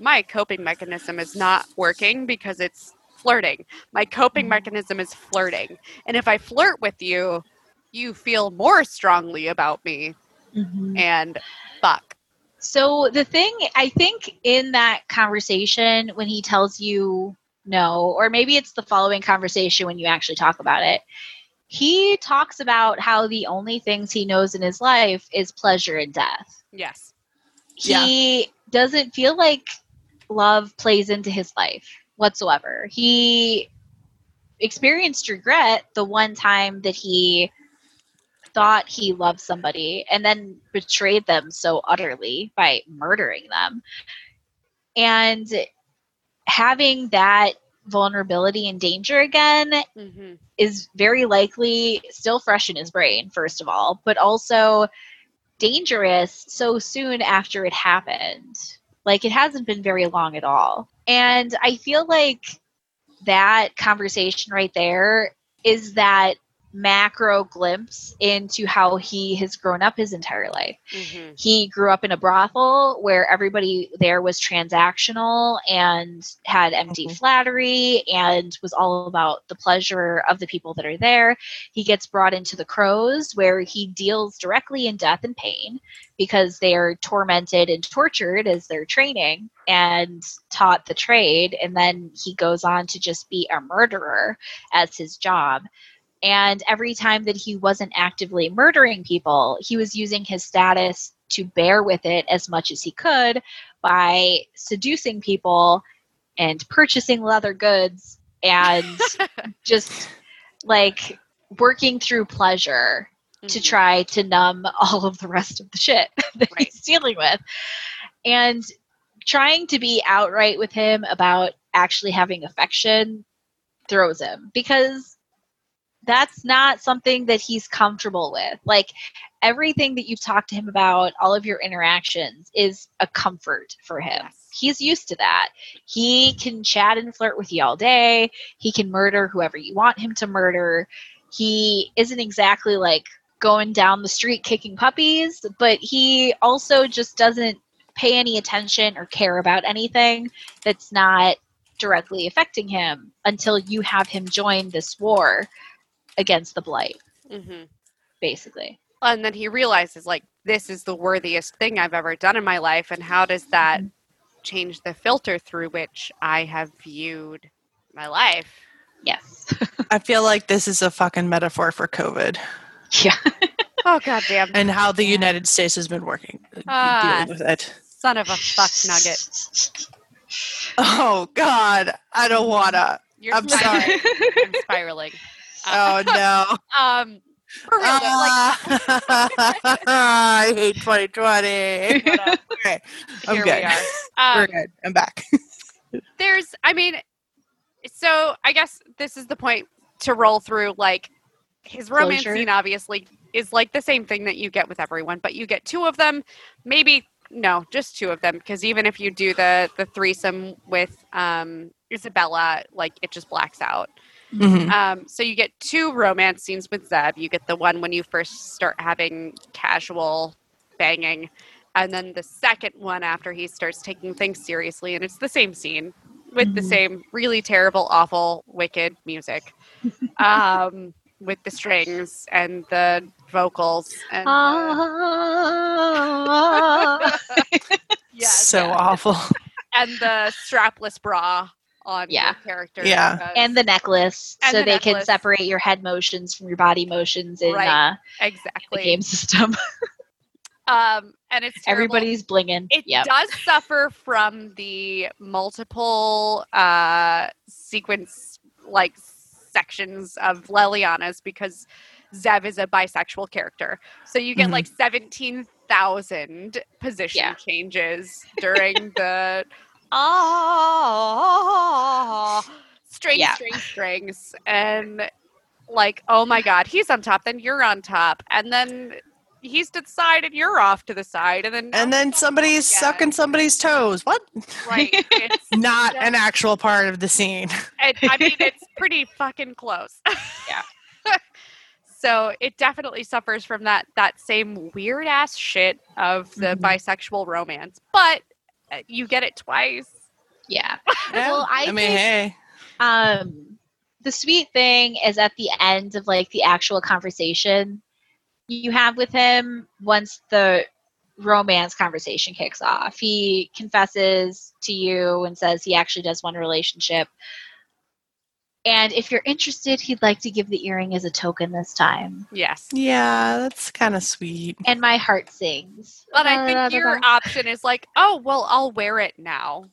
my coping mechanism is not working because it's flirting. My coping Mhm. mechanism is flirting. And if I flirt with you, you feel more strongly about me Mhm. and fuck. So the thing I think in that conversation when he tells you no, or maybe it's the following conversation when you actually talk about it, he talks about how the only things he knows in his life is pleasure and death. Yes. He doesn't feel like love plays into his life whatsoever. He experienced regret the one time that he thought he loved somebody and then betrayed them so utterly by murdering them. And having that vulnerability and danger again hmm is very likely still fresh in his brain, first of all, but also dangerous so soon after it happened. Like it hasn't been very long at all. And I feel like that conversation right there is that macro glimpse into how he has grown up his entire life. hmm He grew up in a brothel where everybody there was transactional and had empty Mhm. flattery and was all about the pleasure of the people that are there. He gets brought into the crows where he deals directly in death and pain because they are tormented and tortured as they're training and taught the trade. And then he goes on to just be a murderer as his job. And every time that he wasn't actively murdering people, he was using his status to bear with it as much as he could by seducing people and purchasing leather goods and [LAUGHS] just like working through pleasure to Mhm. try to numb all of the rest of the shit [LAUGHS] that Right. he's dealing with. And trying to be outright with him about actually having affection throws him because that's not something that he's comfortable with. Like everything that you've talked to him about, all of your interactions is a comfort for him. Yes. He's used to that. He can chat and flirt with you all day. He can murder whoever you want him to murder. He isn't exactly like going down the street kicking puppies, but he also just doesn't pay any attention or care about anything that's not directly affecting him until you have him join this war against the blight, Mhm. basically. And then he realizes, like, this is the worthiest thing I've ever done in my life. And how does that Mm-hmm. change the filter through which I have viewed my life? Yes. [LAUGHS] i feel like this is a fucking metaphor for covid yeah. [LAUGHS] Oh, goddamn. and how the united states has been working Ah. dealing with it Son of a fuck nugget. [LAUGHS] oh god i don't wanna You're I'm spiraling. I'm spiraling. Oh no [LAUGHS] Um, for real, though, like, Ah, [LAUGHS] I hate 2020. Shut okay, I'm here good. we are. We're Um, good. I'm back. [LAUGHS] there's i mean so i guess this is the point to roll through like his romance Closure. scene obviously is like the same thing that you get with everyone but you get two of them maybe no just two of them because even if you do the the threesome with um Isabela like it just blacks out Mhm. Um, so you get two romance scenes with Zev. You get the one when you first start having casual banging, and then the second one after he starts taking things seriously, and it's the same scene with the Mm-hmm. Mhm. same really terrible, awful, wicked music, um, with the strings and the vocals. And the- Ah. [LAUGHS] Yes, so yeah. awful. and the strapless bra on Yeah. your character. Yeah. and the necklace, And so the they can separate your head motions from your body motions in Right. uh, the exactly. game system. [LAUGHS] Um, and it's terrible. Everybody's blinging. It Yep. does suffer from the multiple uh, sequence like sections of Leliana's because Zev is a bisexual character. So you get Mhm. like 17,000 position Yeah. changes during the ah string, Yeah. string, strings. And like, oh my God, he's on top, then you're on top. And then he's to the side and you're off to the side. And then, And then somebody's sucking somebody's toes. What? right. [LAUGHS] It's Not Yeah. an actual part of the scene. And, I mean, [LAUGHS] it's pretty fucking close. Yeah. [LAUGHS] so it definitely suffers from that that same weird ass shit of the Mhm. bisexual romance, but you get it twice. Yeah. [LAUGHS] Well, I mean, think- hey. Um, the sweet thing is at the end of like the actual conversation you have with him once the romance conversation kicks off. He confesses to you and says he actually does want a relationship. And if you're interested, he'd like to give the earring as a token this time. Yes. Yeah, that's kind of sweet. And my heart sings. But I think your option is like, oh, well, I'll wear it now.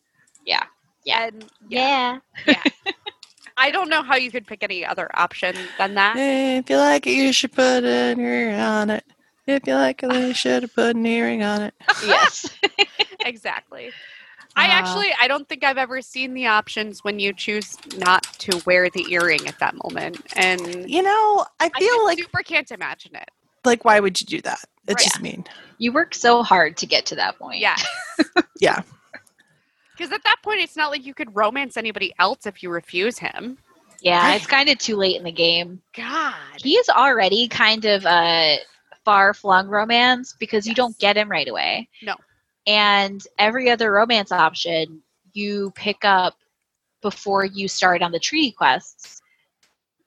Yeah. Yeah. And yeah, yeah. [LAUGHS] I don't know how you could pick any other option than that. If you like it, you should put an earring on it. If you like it, you should have put an earring on it. [LAUGHS] yes. [LAUGHS] exactly. I Uh, actually I don't think I've ever seen the options when you choose not to wear the earring at that moment. And You know, I I feel just like super can't imagine it. like why would you do that? It's Right. just mean. You work so hard to get to that point. Yeah. [LAUGHS] Yeah. Because at that point it's not like you could romance anybody else if you refuse him. Yeah, it's kind of too late in the game. God. he is already kind of a far flung romance because you don't get him right away. No. And every other romance option you pick up before you start on the treaty quests.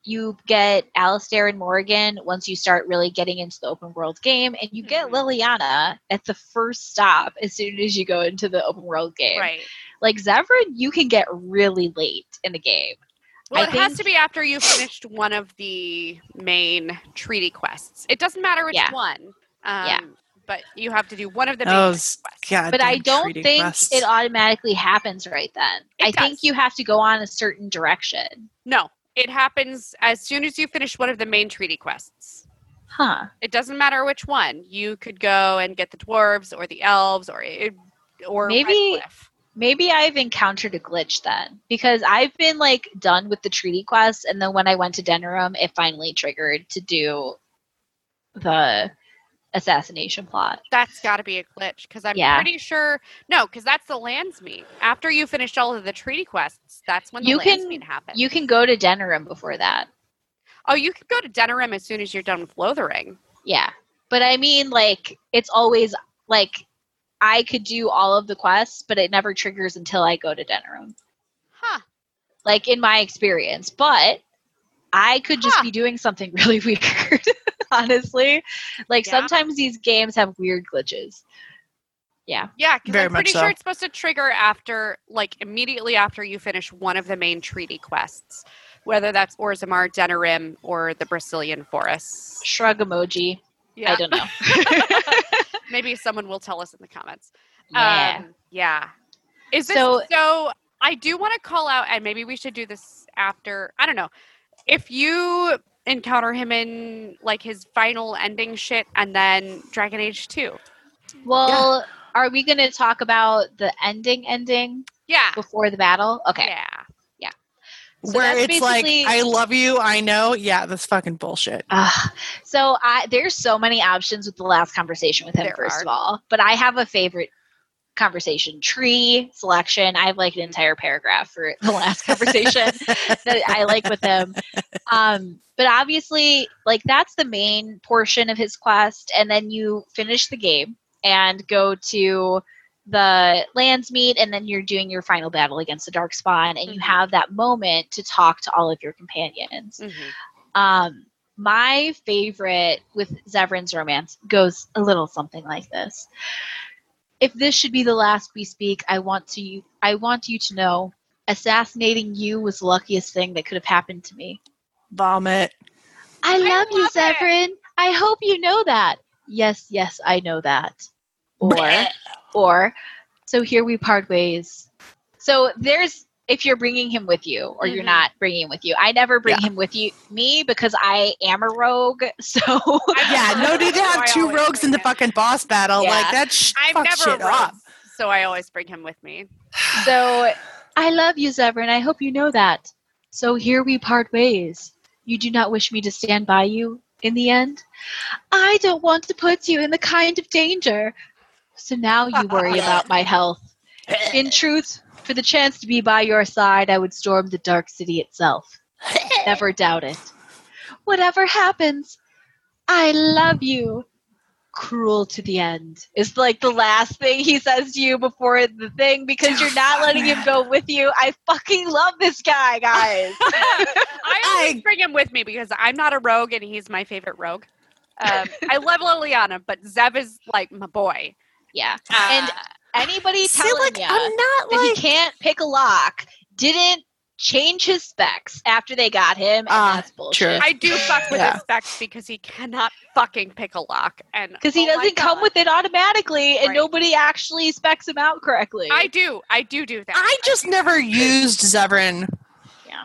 You get Alistair and Morrigan once you start really getting into the open world game, and you get Mhm. Leliana at the first stop as soon as you go into the open world game. Right. Like Zevran, you can get really late in the game. Well, I it has to be after you finished one of the main treaty quests. It doesn't matter which Yeah. one. Um, Yeah. But you have to do one of the oh, main. God but I don't think it automatically happens right then. It I think you have to go on a certain direction. No, it happens as soon as you finish one of the main treaty quests. Huh. It doesn't matter which one. You could go and get the dwarves or the elves or it, or Maybe- Maybe I've encountered a glitch then because I've been like done with the treaty quest, and then when I went to Denerim, it finally triggered to do the assassination plot. That's got to be a glitch because I'm Yeah. pretty sure. No, because that's the Landsmeet. After you finish all of the treaty quests, that's when the You can- happens. You can go to Denerim before that. oh, you can go to Denerim as soon as you're done with Lothering. Yeah. But I mean, like, it's always like I could do all of the quests, but it never triggers until I go to Denerim. Huh. like in my experience but i could just Huh. be doing something [LAUGHS] really weird honestly like Yeah. sometimes these games have weird glitches yeah Yeah, because I'm pretty so. sure it's supposed to trigger after, like, immediately after you finish one of the main treaty quests, whether that's Orzammar, Denerim, or the Brecilian forests. shrug emoji Yeah. i don't know [LAUGHS] Maybe someone will tell us in the comments. yeah Um, yeah. Is this So- so? I do want to call out, and maybe we should do this after. I don't know. If you encounter him in like his final ending shit, and then Dragon Age Two. well are we going to talk about the ending ending Yeah. before the battle okay Yeah. So Where it's like, I love you, I know. Yeah, that's fucking bullshit. Uh, so I there's so many options with the last conversation with him There first are. of all but i have a favorite conversation tree selection. I have like an entire paragraph for the last [LAUGHS] conversation that I like with him. Um, but obviously, like that's the main portion of his quest, and then you finish the game and go to the Landsmeet and then you're doing your final battle against the darkspawn and you Mhm. have that moment to talk to all of your companions Mhm. um, my favorite with Zevran's romance goes a little something like this. If this should be the last we speak, I want to you I want you to know assassinating you was the luckiest thing that could have happened to me. Vomit. I love you, love it. Zevran. I hope you know that. Yes, yes, I know that. Or [LAUGHS] or so here we part ways. So there's if you're bringing him with you or you're Mhm. not bringing him with you. I never bring Yeah. him with you me because I am a rogue. [LAUGHS] So Yeah, no need to have I two rogues in the him. fucking boss battle. Yeah. Like that sh- I've fuck never shit up. so I always bring him with me. so I love you, Zevran. I hope you know that. So here we part ways. You do not wish me to stand by you in the end? I don't want to put you in the kind of danger. So now you worry [LAUGHS] about my health. In truth, for the chance to be by your side, I would storm the dark city itself. [LAUGHS] Never doubt it. Whatever happens, I love you. Cruel to the end is like the last thing he says to you before the thing because you're not letting him go with you. I fucking love this guy, guys. [LAUGHS] I [LAUGHS] always I- bring him with me because I'm not a rogue and he's my favorite rogue. Um, I love Leliana, but Zev is like my boy. yeah. Uh, And anybody See, telling like ya I'm not that he can't pick a lock didn't change his specs after they got him, and Ah, that's bullshit. true. I do fuck with Yeah. his specs because he cannot fucking pick a lock, and Because he oh doesn't come with it automatically, and Right. nobody actually specs him out correctly. I do, I do do that. I just never used Zevran. Yeah,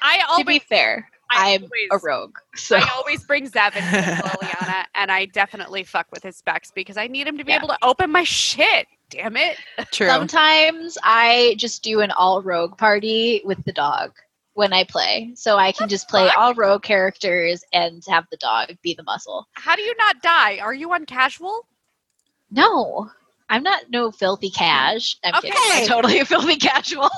I to always, be fair, I I'm always, a rogue, so I always bring Zev into [LAUGHS] Leliana, and I definitely fuck with his specs because I need him to be Yeah. able to open my shit. Damn it! True. sometimes I just do an all rogue party with the dog when I play, so I can just play all rogue characters and have the dog be the muscle. How do you not die? Are you on casual? No. I'm not no filthy cash. I'm kidding. I'm Okay. totally a filthy casual.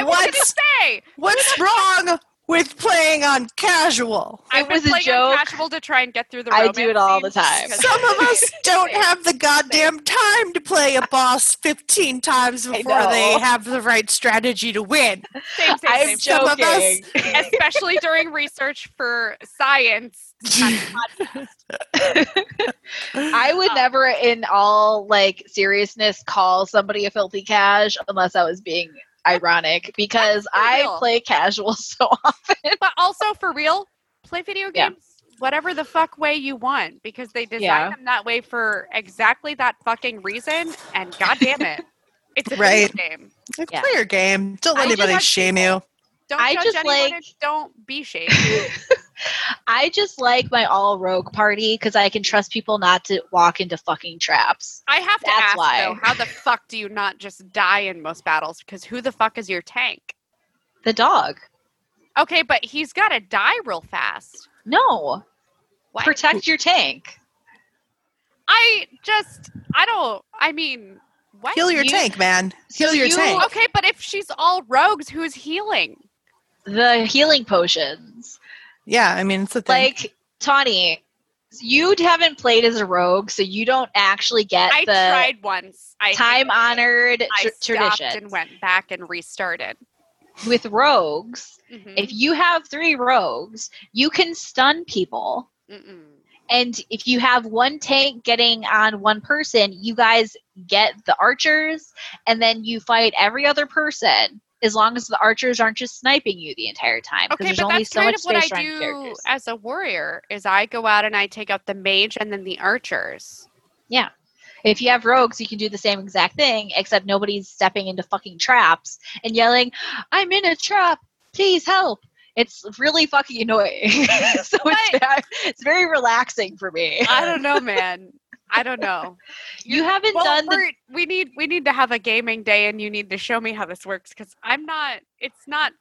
I was gonna What's- say What's wrong with playing on casual? I've been was a playing on joke. casual to try and get through the. I do it all the time. Some of [LAUGHS] us don't have the goddamn time to play a boss 15 times before they have the right strategy to win. [LAUGHS] Same, same, I'm same. Some of us- joking. Especially during research for science. [LAUGHS] I would Oh. never, in all like seriousness, call somebody a filthy cash unless I was being ironic because I play casual [LAUGHS] so often. But also for real, play video Yeah. games whatever the fuck way you want because they design Yeah. them that way for exactly that fucking reason. And god damn it, it's a Right. video game. Like, Yeah. Play your game. Don't let I anybody judge shame you. Don't I judge just anyone like- don't be shamed. [LAUGHS] I just like my all rogue party because I can trust people not to walk into fucking traps. I have to That's ask why. though, how the fuck do you not just die in most battles? Because who the fuck is your tank? The dog. Okay, but he's got to die real fast. No. What? Protect your tank. I just, I don't. I mean, what? Heal your You- tank, man. so Heal your you- tank. Okay, but if she's all rogues, who's healing? The healing potions. Yeah, I mean, it's a thing. Like, Tawny, you haven't played as a rogue, so you don't actually get I the tried once. I time honored I tr- stopped tradition. and went back and restarted. With rogues, Mhm. if you have three rogues, you can stun people. Mm-mm. And if you have one tank getting on one person, you guys get the archers, and then you fight every other person as long as the archers aren't just sniping you the entire time. Because Okay, but only that's so kind much of what I do characters. as a warrior. Is I go out and I take out the mage and then the archers. Yeah. If you have rogues, you can do the same exact thing, except nobody's stepping into fucking traps and yelling, I'm in a trap, please help. It's really fucking annoying. [LAUGHS] so it's, very, it's very relaxing for me. I don't know, man. I don't know. [LAUGHS] You haven't Well, done the we're- need we need to have a gaming day, and you need to show me how this works because I'm not. It's not.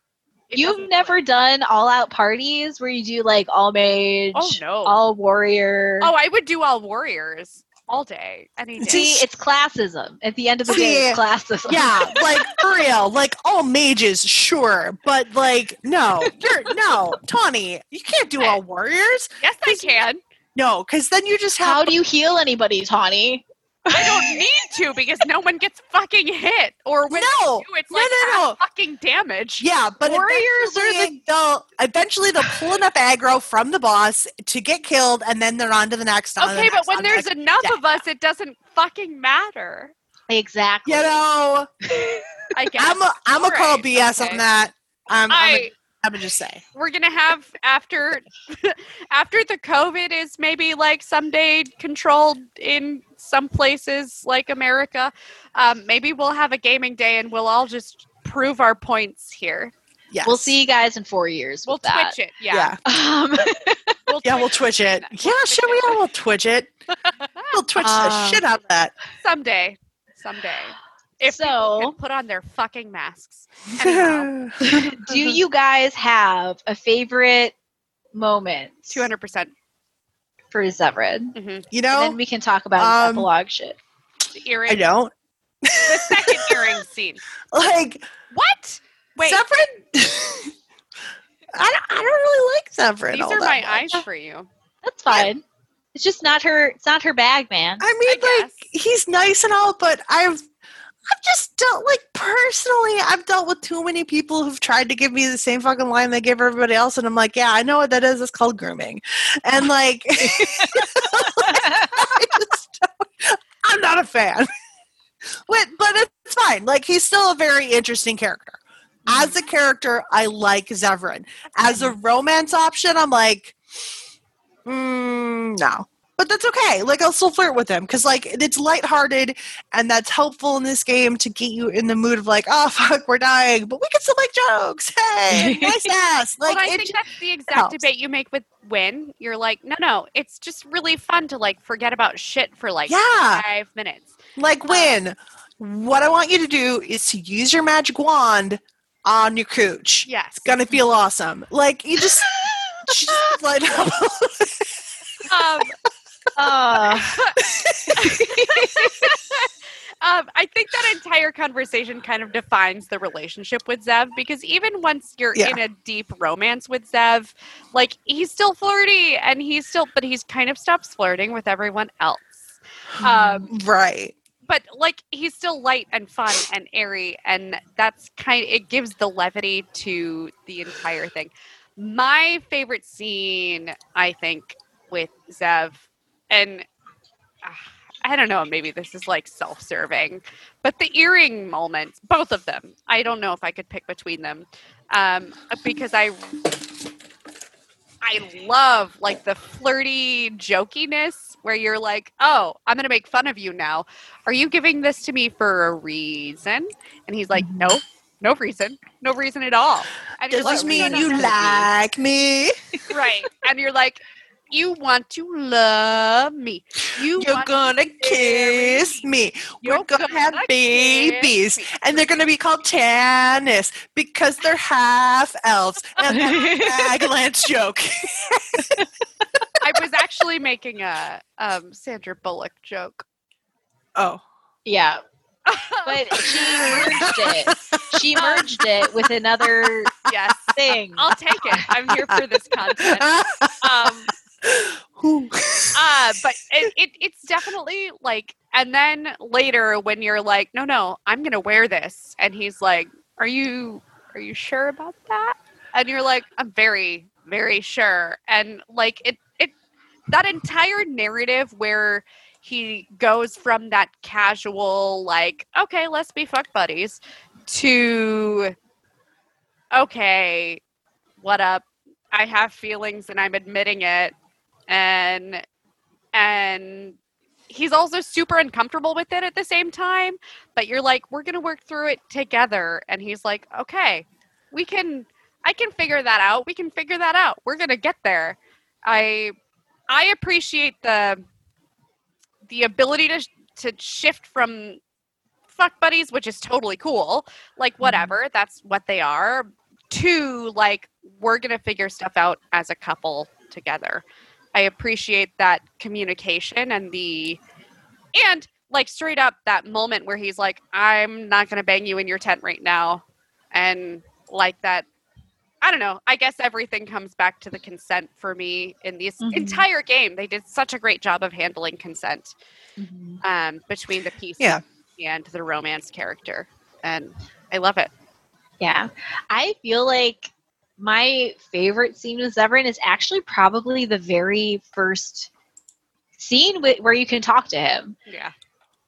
it You've never work. done all out parties where you do like all oh, mage, Oh no. all warrior. oh, I would do all warriors. all day, any day. See, it's classism. At the end of the day, it's classism. Yeah, [LAUGHS] like for real. Like all mages, sure, but like no, you're no, Tawny. You can't do all warriors. yes, I can. No, because then you just have. How do you heal anybody, Tawny? I don't need to because no one gets fucking hit. Or when no, they do, it's no, like no, half no. fucking damage. Yeah, but Warriors eventually they'll eventually they'll pull enough aggro from the boss to get killed, and then they're on to the next. on to the Okay, but when on the there's next. enough Yeah. of us, it doesn't fucking matter. Exactly. you know, [LAUGHS] I guess. I'm a, um, I'm a All call BS okay. on that. I'm, I'm, I a, I'm gonna just say. we're gonna have after [LAUGHS] after the COVID is maybe like someday controlled in some places like America. Um, maybe we'll have a gaming day and we'll all just prove our points here. Yes. We'll see you guys in four years. We'll with that. twitch it. Yeah. Yeah, [LAUGHS] Um, We'll yeah, we'll twitch it. We'll Yeah, twitch sure we it. are. We'll twitch it. We'll twitch the [LAUGHS] Um, shit out of that. someday. Someday. If people So- can put on their fucking masks. [LAUGHS] Anyhow, [LAUGHS] do you guys have a favorite moment two hundred percent. for Zevran? Mm-hmm. you know, And then we can talk about um, his epilogue shit. The earring. I don't The second [LAUGHS] earring scene. like What? Wait. Zevran. I don't, I don't really like Zevran. These all are that my much. eyes for you. That's fine. It's just not her. It's not her bag, man. I mean, I like he's nice and all, but I've I've just dealt like personally, I've dealt with too many people who've tried to give me the same fucking line they give everybody else, and I'm like, yeah, I know what that is. It's called grooming, and like, [LAUGHS] I'm not a fan. but but it's fine. Like he's still a very interesting character. As a character, I like Zevran. As a romance option, I'm like, mm, no. But that's okay. Like I'll still flirt with him because like it's lighthearted and that's helpful in this game to get you in the mood of like, oh [LAUGHS] fuck, we're dying, but we can still make jokes. [LAUGHS] Hey, nice [LAUGHS] ass. Like well, I think that's the exact helps. debate you make with Wynne. You're like, no, no, it's just really fun to like forget about shit for like Yeah. five minutes. like when what I want you to do is to use your magic wand on your cooch. Yes. It's gonna feel awesome. Like you just, just light up. Um, Uh, [LAUGHS] um, I think that entire conversation kind of defines the relationship with Zev because even once you're Yeah. in a deep romance with Zev, like he's still flirty and he's still, but he's kind of stops flirting with everyone else. Um, right. but like he's still light and fun and airy and that's kind Of, it gives the levity to the entire thing my favorite scene i think with zev and uh, i don't know maybe this is like self-serving but the earring moments both of them i don't know if i could pick between them um, because i I love like the flirty jokiness where you're like, "Oh, I'm going to make fun of you now. Are you giving this to me for a reason?" And he's like, "No, no reason. No reason at all." And Does this mean "No, no, you no, no." like me? [LAUGHS] Right. And you're like, "You want to love me. You You're gonna kiss me. We're You're gonna have gonna babies, me." and they're gonna be called Tannis because they're half elves. And that's a [LAUGHS] Lance joke. I was actually making a um, Sandra Bullock joke. Oh, yeah, [LAUGHS] but she merged it. She merged it with another yes, thing. I'll take it. I'm here for this content. [LAUGHS] Um, Who? [LAUGHS] uh but it, it it's definitely like and then later when you're like no no i'm gonna wear this and he's like are you are you sure about that? And you're like i'm very very sure. And like it it that entire narrative where he goes from that casual like okay let's be fuck buddies to okay what up? I have feelings and i'm admitting it and and he's also super uncomfortable with it at the same time but you're like we're gonna work through it together. And he's like okay we can i can figure that out. We can figure that out. We're gonna get there. I i appreciate the the ability to to shift from fuck buddies which is totally cool like mm-hmm. whatever that's what they are to like we're gonna figure stuff out as a couple together I appreciate that communication and the and like straight up that moment where he's like, "I'm not gonna bang you in your tent right now," and like that. I don't know. I guess everything comes back to the consent for me in this Mhm. entire game. They did such a great job of handling consent Mhm. um, between the piece Yeah. and the romance character, and I love it. Yeah. I feel like my favorite scene with Zevran is actually probably the very first scene with, where you can talk to him Yeah,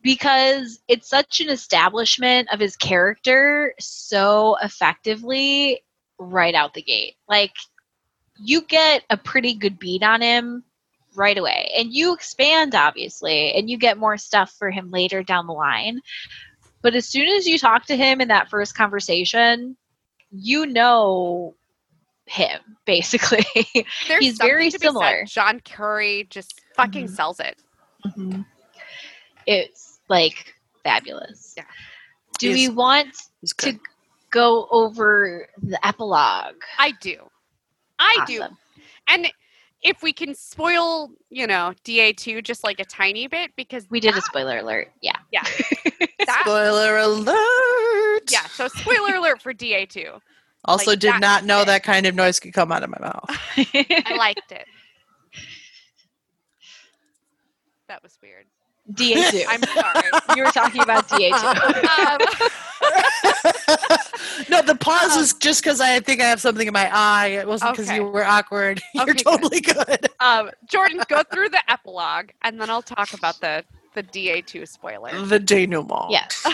because it's such an establishment of his character so effectively right out the gate. Like you get a pretty good beat on him right away and you expand obviously and you get more stuff for him later down the line. But as soon as you talk to him in that first conversation, you know him [LAUGHS] basically. There's He's very to be said. similar. Jon Curry just fucking Mhm. sells it. It's like fabulous. Yeah. Do He's- we want to go over the epilogue? I do, I do, and if we can spoil, you know, DA two just like a tiny bit because We did a spoiler alert. Yeah. yeah, [LAUGHS] that, Spoiler alert! yeah. So spoiler alert for DA two. Also, Like, did not know it. that kind of noise could come out of my mouth. [LAUGHS] I liked it. That was weird. DA2. [LAUGHS] I'm sorry. you were talking about DA2. Um, [LAUGHS] no, the pause is just because I think I have something in my eye. It wasn't because Okay. you were awkward. You're Okay, good. totally good. um, Jordan, go through the epilogue, and then I'll talk about the the DA two spoiler. The denouement. yes.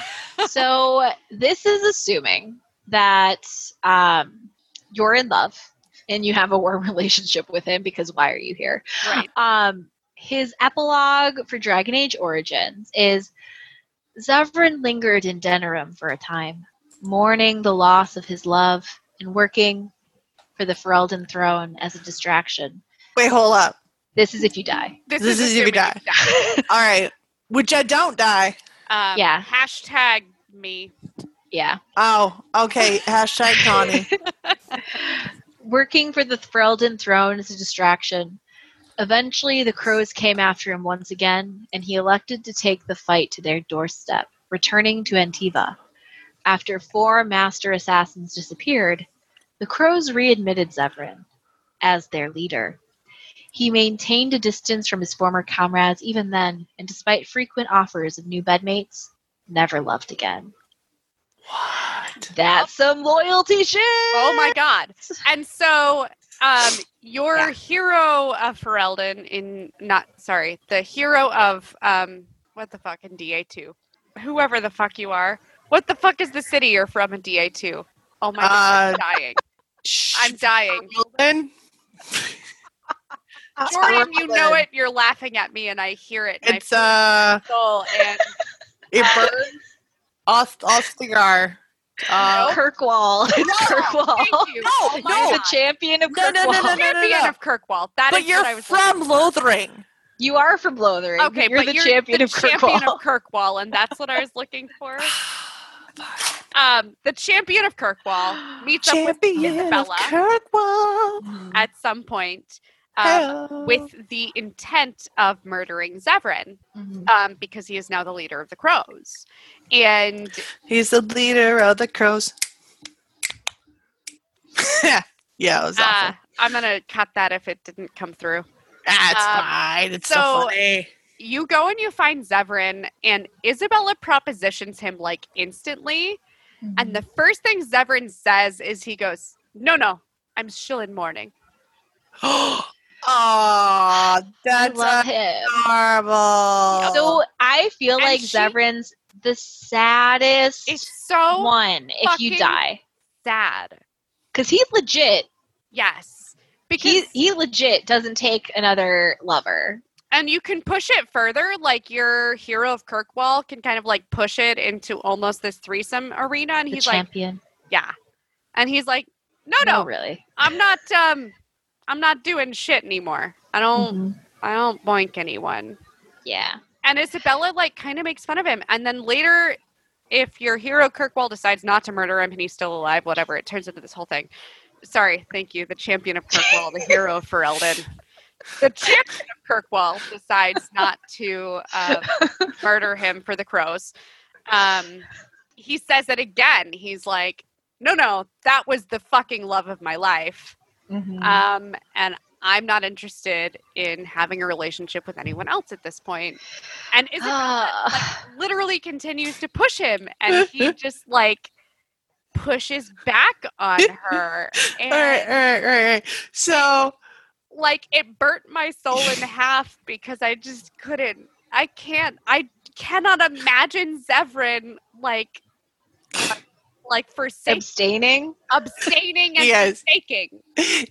So this is assuming that um, you're in love and you have a warm [LAUGHS] relationship with him because why are you here? Right. Um, his epilogue for Dragon Age Origins is Zevran lingered in Denerim for a time, mourning the loss of his love and working for the Ferelden throne as a distraction. Wait, hold up. This is if you die. This, This is if you assuming die. die. [LAUGHS] All right. Which I don't die. Um, Yeah. Hashtag me. Yeah. Oh, okay. Hashtag Connie. [LAUGHS] Working for the Ferelden throne is a distraction. Eventually, the crows came after him once again, and he elected to take the fight to their doorstep, returning to Antiva. After four master assassins disappeared, the crows readmitted Zevran as their leader. He maintained a distance from his former comrades even then, and despite frequent offers of new bedmates, never loved again. What? That's some loyalty shit! Oh my god. And so um your Yeah. hero of Ferelden in not sorry, the hero of um what the fuck in DA2. Whoever the fuck you are. What the fuck is the city you're from in DA2? Oh my god, I'm Uh, dying. I'm dying. Ferelden? Jordan, [LAUGHS] you know it. You're laughing at me and I hear it. It's uh, I feel soul and it burns. Ost Ostagar. Uh, Kirkwall. It's [LAUGHS] Kirkwall. Thank you. No, Oh no. the champion of No, no, no, Kirkwall. no, no. Champion of Kirkwall. That is but you're what I was from looking. Lothering. You are from Lothering. Okay, you're but the you're champion the of champion Kirkwall. of [LAUGHS] Kirkwall, and that's what I was looking for. [SIGHS] Um, the champion of Kirkwall meets up with Champion of Isabela Kirkwall. At some point um, with the intent of murdering Zevran Mhm. um, because he is now the leader of the Crows. And He's the leader of the crows. [LAUGHS] yeah, it was uh. I'm going to cut that if it didn't come through. That's um, fine. It's so, so- funny. You go and you find Zevran, and Isabela propositions him like instantly. And the first thing Zevran says is he goes, No, no, I'm still in mourning. [GASPS] [GASPS] oh, I that's love him. adorable. So I feel And like she- Zevran's the saddest It's so one if you die. sad. Because he's legit, Yes. Because he, he legit doesn't take another lover. and you can push it further, like your hero of Kirkwall can kind of like push it into almost this threesome arena. And The he's like, champion. Yeah. And he's like, No, no, really. I'm not um I'm not doing shit anymore. I don't Mhm. I don't boink anyone. Yeah. And Isabela like kind of makes fun of him. And then later, if your hero Kirkwall decides not to murder him and he's still alive, whatever, it turns into this whole thing. Sorry, thank you. The champion of Kirkwall, the hero of Ferelden. [LAUGHS] the champion of Kirkwall decides not to um, murder him for the crows. Um, he says it again. He's like, "No, no, that was the fucking love of my life." Mhm. Um, and I'm not interested in having a relationship with anyone else at this point. And Isabela Ah. literally continues to push him, and he [LAUGHS] just like pushes back on her. [LAUGHS] And All right, all right, all right, all right. So, like it burnt my soul in half because I just couldn't. I can't. I cannot imagine Zevran like. Like for abstaining. abstaining and Yes. forsaking.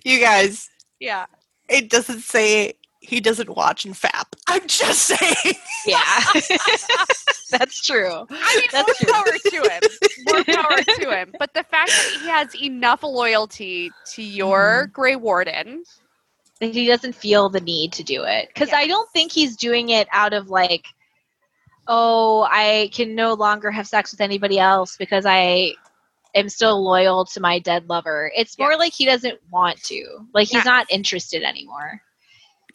you guys, Yeah. it doesn't say he doesn't watch and fap. I'm just saying. Yeah, [LAUGHS] that's true. I mean, That's more power to him. More power to [LAUGHS] him. But the fact that he has enough loyalty to your mm-hmm. Grey Warden, That he doesn't feel the need to do it because I don't think he's doing it out of like, oh, I can no longer have sex with anybody else because I am still loyal to my dead lover. It's more Yes. like he doesn't want to. Like he's Yes. not interested anymore.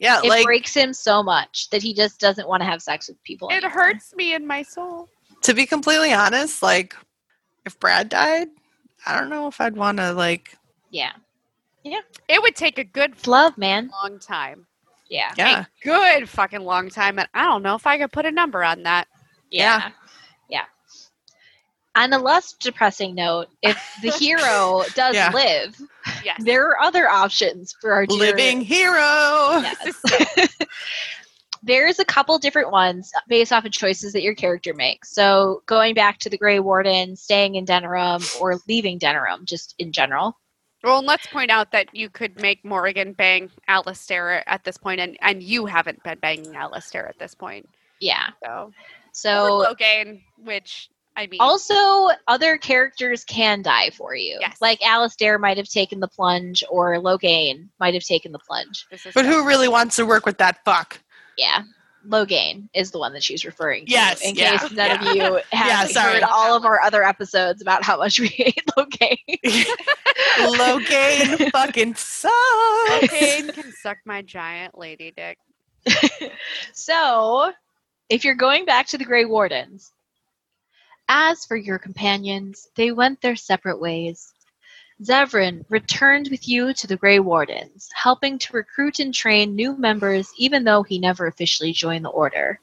Yeah, It like breaks him so much that he just doesn't want to have sex with people. it anymore. hurts me in my soul. to be completely honest, like if Brad died, I don't know if I'd want to like. Yeah, Yeah. It would take a good love, man. long time. Yeah, Yeah, Good fucking long time. And I don't know if I could put a number on that. yeah, yeah. On a less depressing note, if the [LAUGHS] hero does Yeah. live, Yes. there are other options for our dear- living hero. Yes. [LAUGHS] There's a couple different ones based off of choices that your character makes. So going back to the Grey Warden, staying in Denerim, or leaving Denerim, just in general. Well, and let's point out that you could make Morrigan bang Alistair at this point, and, and you haven't been banging Alistair at this point. Yeah. So, So or Loghain, which I mean, also other characters can die for you. Yes. Like Alistair might have taken the plunge, or Loghain might have taken the plunge. But who really wants to work with that fuck? Yeah. Loghain is the one that she's referring to. Yes, In yeah, case none of you have [LAUGHS] Yeah, sorry. heard all of our other episodes about how much we hate [LAUGHS] Loghain. Loghain [LAUGHS] fucking sucks. Loghain can suck my giant lady dick. So, if you're going back to the Grey Wardens, as for your companions, they went their separate ways. Zevran returned with you to the Grey Wardens, helping to recruit and train new members even though he never officially joined the Order,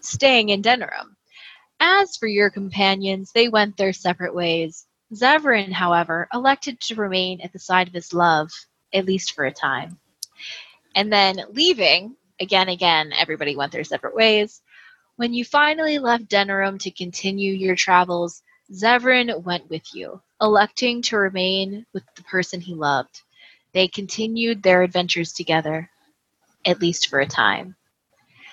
staying in Denerim. As for your companions, they went their separate ways. Zevran, however, elected to remain at the side of his love, at least for a time. And then leaving, again, again, everybody went their separate ways. When you finally left Denerim to continue your travels, Zevran went with you, electing to remain with the person he loved. They continued their adventures together, at least for a time.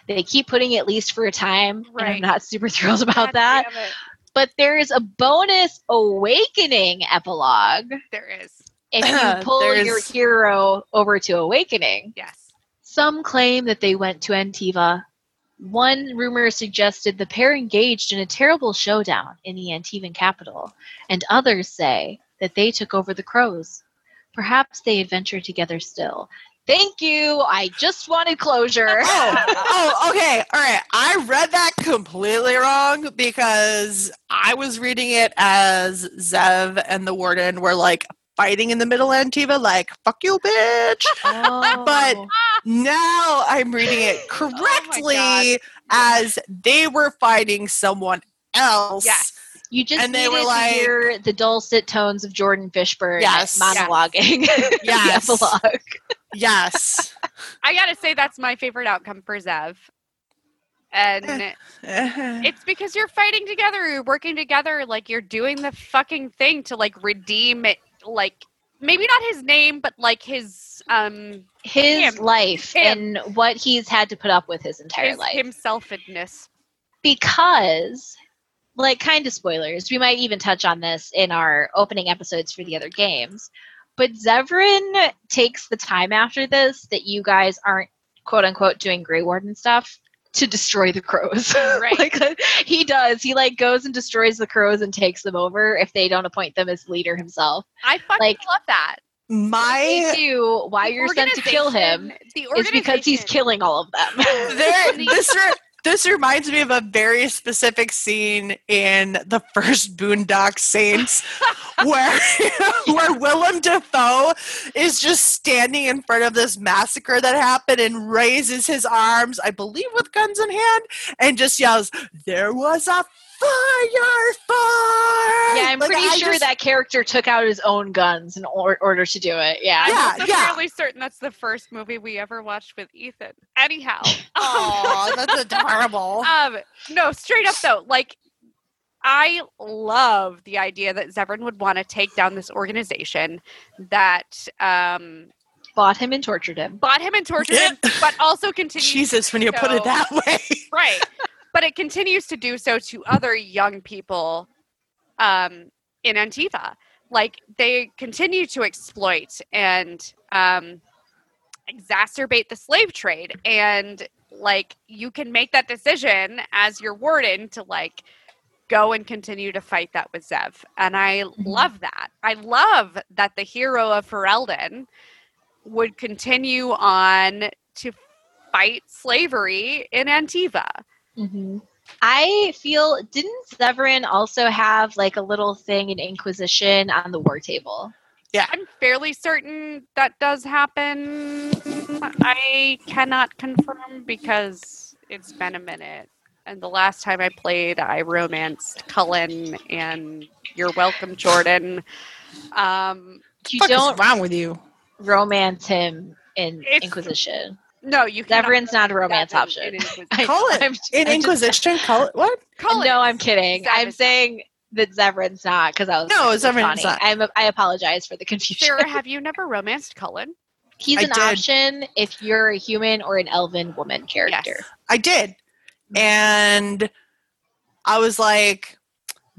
They keep putting at least for a time, and I'm not super [LAUGHS] thrilled about God that. But there is a bonus awakening epilogue There is. if you [CLEARS THROAT] pull your hero over to awakening. Yes. Some claim that they went to Antiva. One rumor suggested the pair engaged in a terrible showdown in the Antivan capital, and others say that they took over the crows. Perhaps they adventure together still. Thank you. I just wanted closure. oh, oh, [LAUGHS] okay. All right. I read that completely wrong because I was reading it as Zev and the warden were like fighting in the middle of Antiva, like, fuck you, bitch. [LAUGHS] But oh. now I'm reading it [LAUGHS] oh correctly as they were fighting someone else. Yes. you just and they needed were like- to hear the dulcet tones of Jordan Fishburne Yes. monologuing [LAUGHS] the Yes. Yes. I gotta say that's my favorite outcome for Zev. And eh. it's because you're fighting together, you're working together, like you're doing the fucking thing to like redeem it like maybe not his name, but like his um His Him. life Him. and what he's had to put up with his entire his life. himselfedness. because like kind of spoilers we might even touch on this in our opening episodes for the other games but zevran takes the time after this that you guys aren't quote unquote doing Grey Warden stuff to destroy the crows [LAUGHS] Right. like uh, he does he like goes and destroys the crows and takes them over if they don't appoint them as leader himself I fucking Like- love that. My you why you're sent to kill him The is because he's killing all of them. there, [LAUGHS] this re- this reminds me of a very specific scene in the first Boondock Saints, [LAUGHS] where [LAUGHS] where Willem Dafoe is just standing in front of this massacre that happened and raises his arms, I believe, with guns in hand, and just yells, "There was a fire, fire!" yeah, I'm Like, pretty I sure just- that character took out his own guns in or- order to do it. Yeah. I'm Yeah, also yeah. fairly certain that's the first movie we ever watched with Ethan. Anyhow, [LAUGHS] Aw, that's [LAUGHS] adorable. um, no, straight up though, like I love the idea that Zevran would want to take down this organization that um, Bought him and tortured him. bought him and tortured him, [LAUGHS] but also continues Jesus, when you put it that way. right but it continues to do so to other young people um, in antiva. Like they continue to exploit and um, exacerbate the slave trade. And like you can make that decision as your warden to like go and continue to fight that with zev. And i love that. I love that the hero of ferelden would continue on to fight slavery in antiva Mm-hmm. I feel didn't Zevran also have like a little thing in Inquisition on the war table? Yeah, I'm fairly certain that does happen. I cannot confirm because it's been a minute. And the last time I played, I romanced Cullen, and you're welcome, Jordan. Um, You What don't is wrong with you? romance him in It's- Inquisition. No, you cannot Zevran's not a do that romance in- option. in Inquisition. [LAUGHS] I- Call it I'm- In I just- Inquisition, call it what? Cullen no, is- I'm kidding. Zev I'm saying that Zevran's not because I was No, trying to be Zevran's funny. not. I'm I apologize for the confusion. Sarah, [LAUGHS] have you never romanced Cullen? He's I an did. option if you're a human or an elven woman character. Yes. I did. And I was like,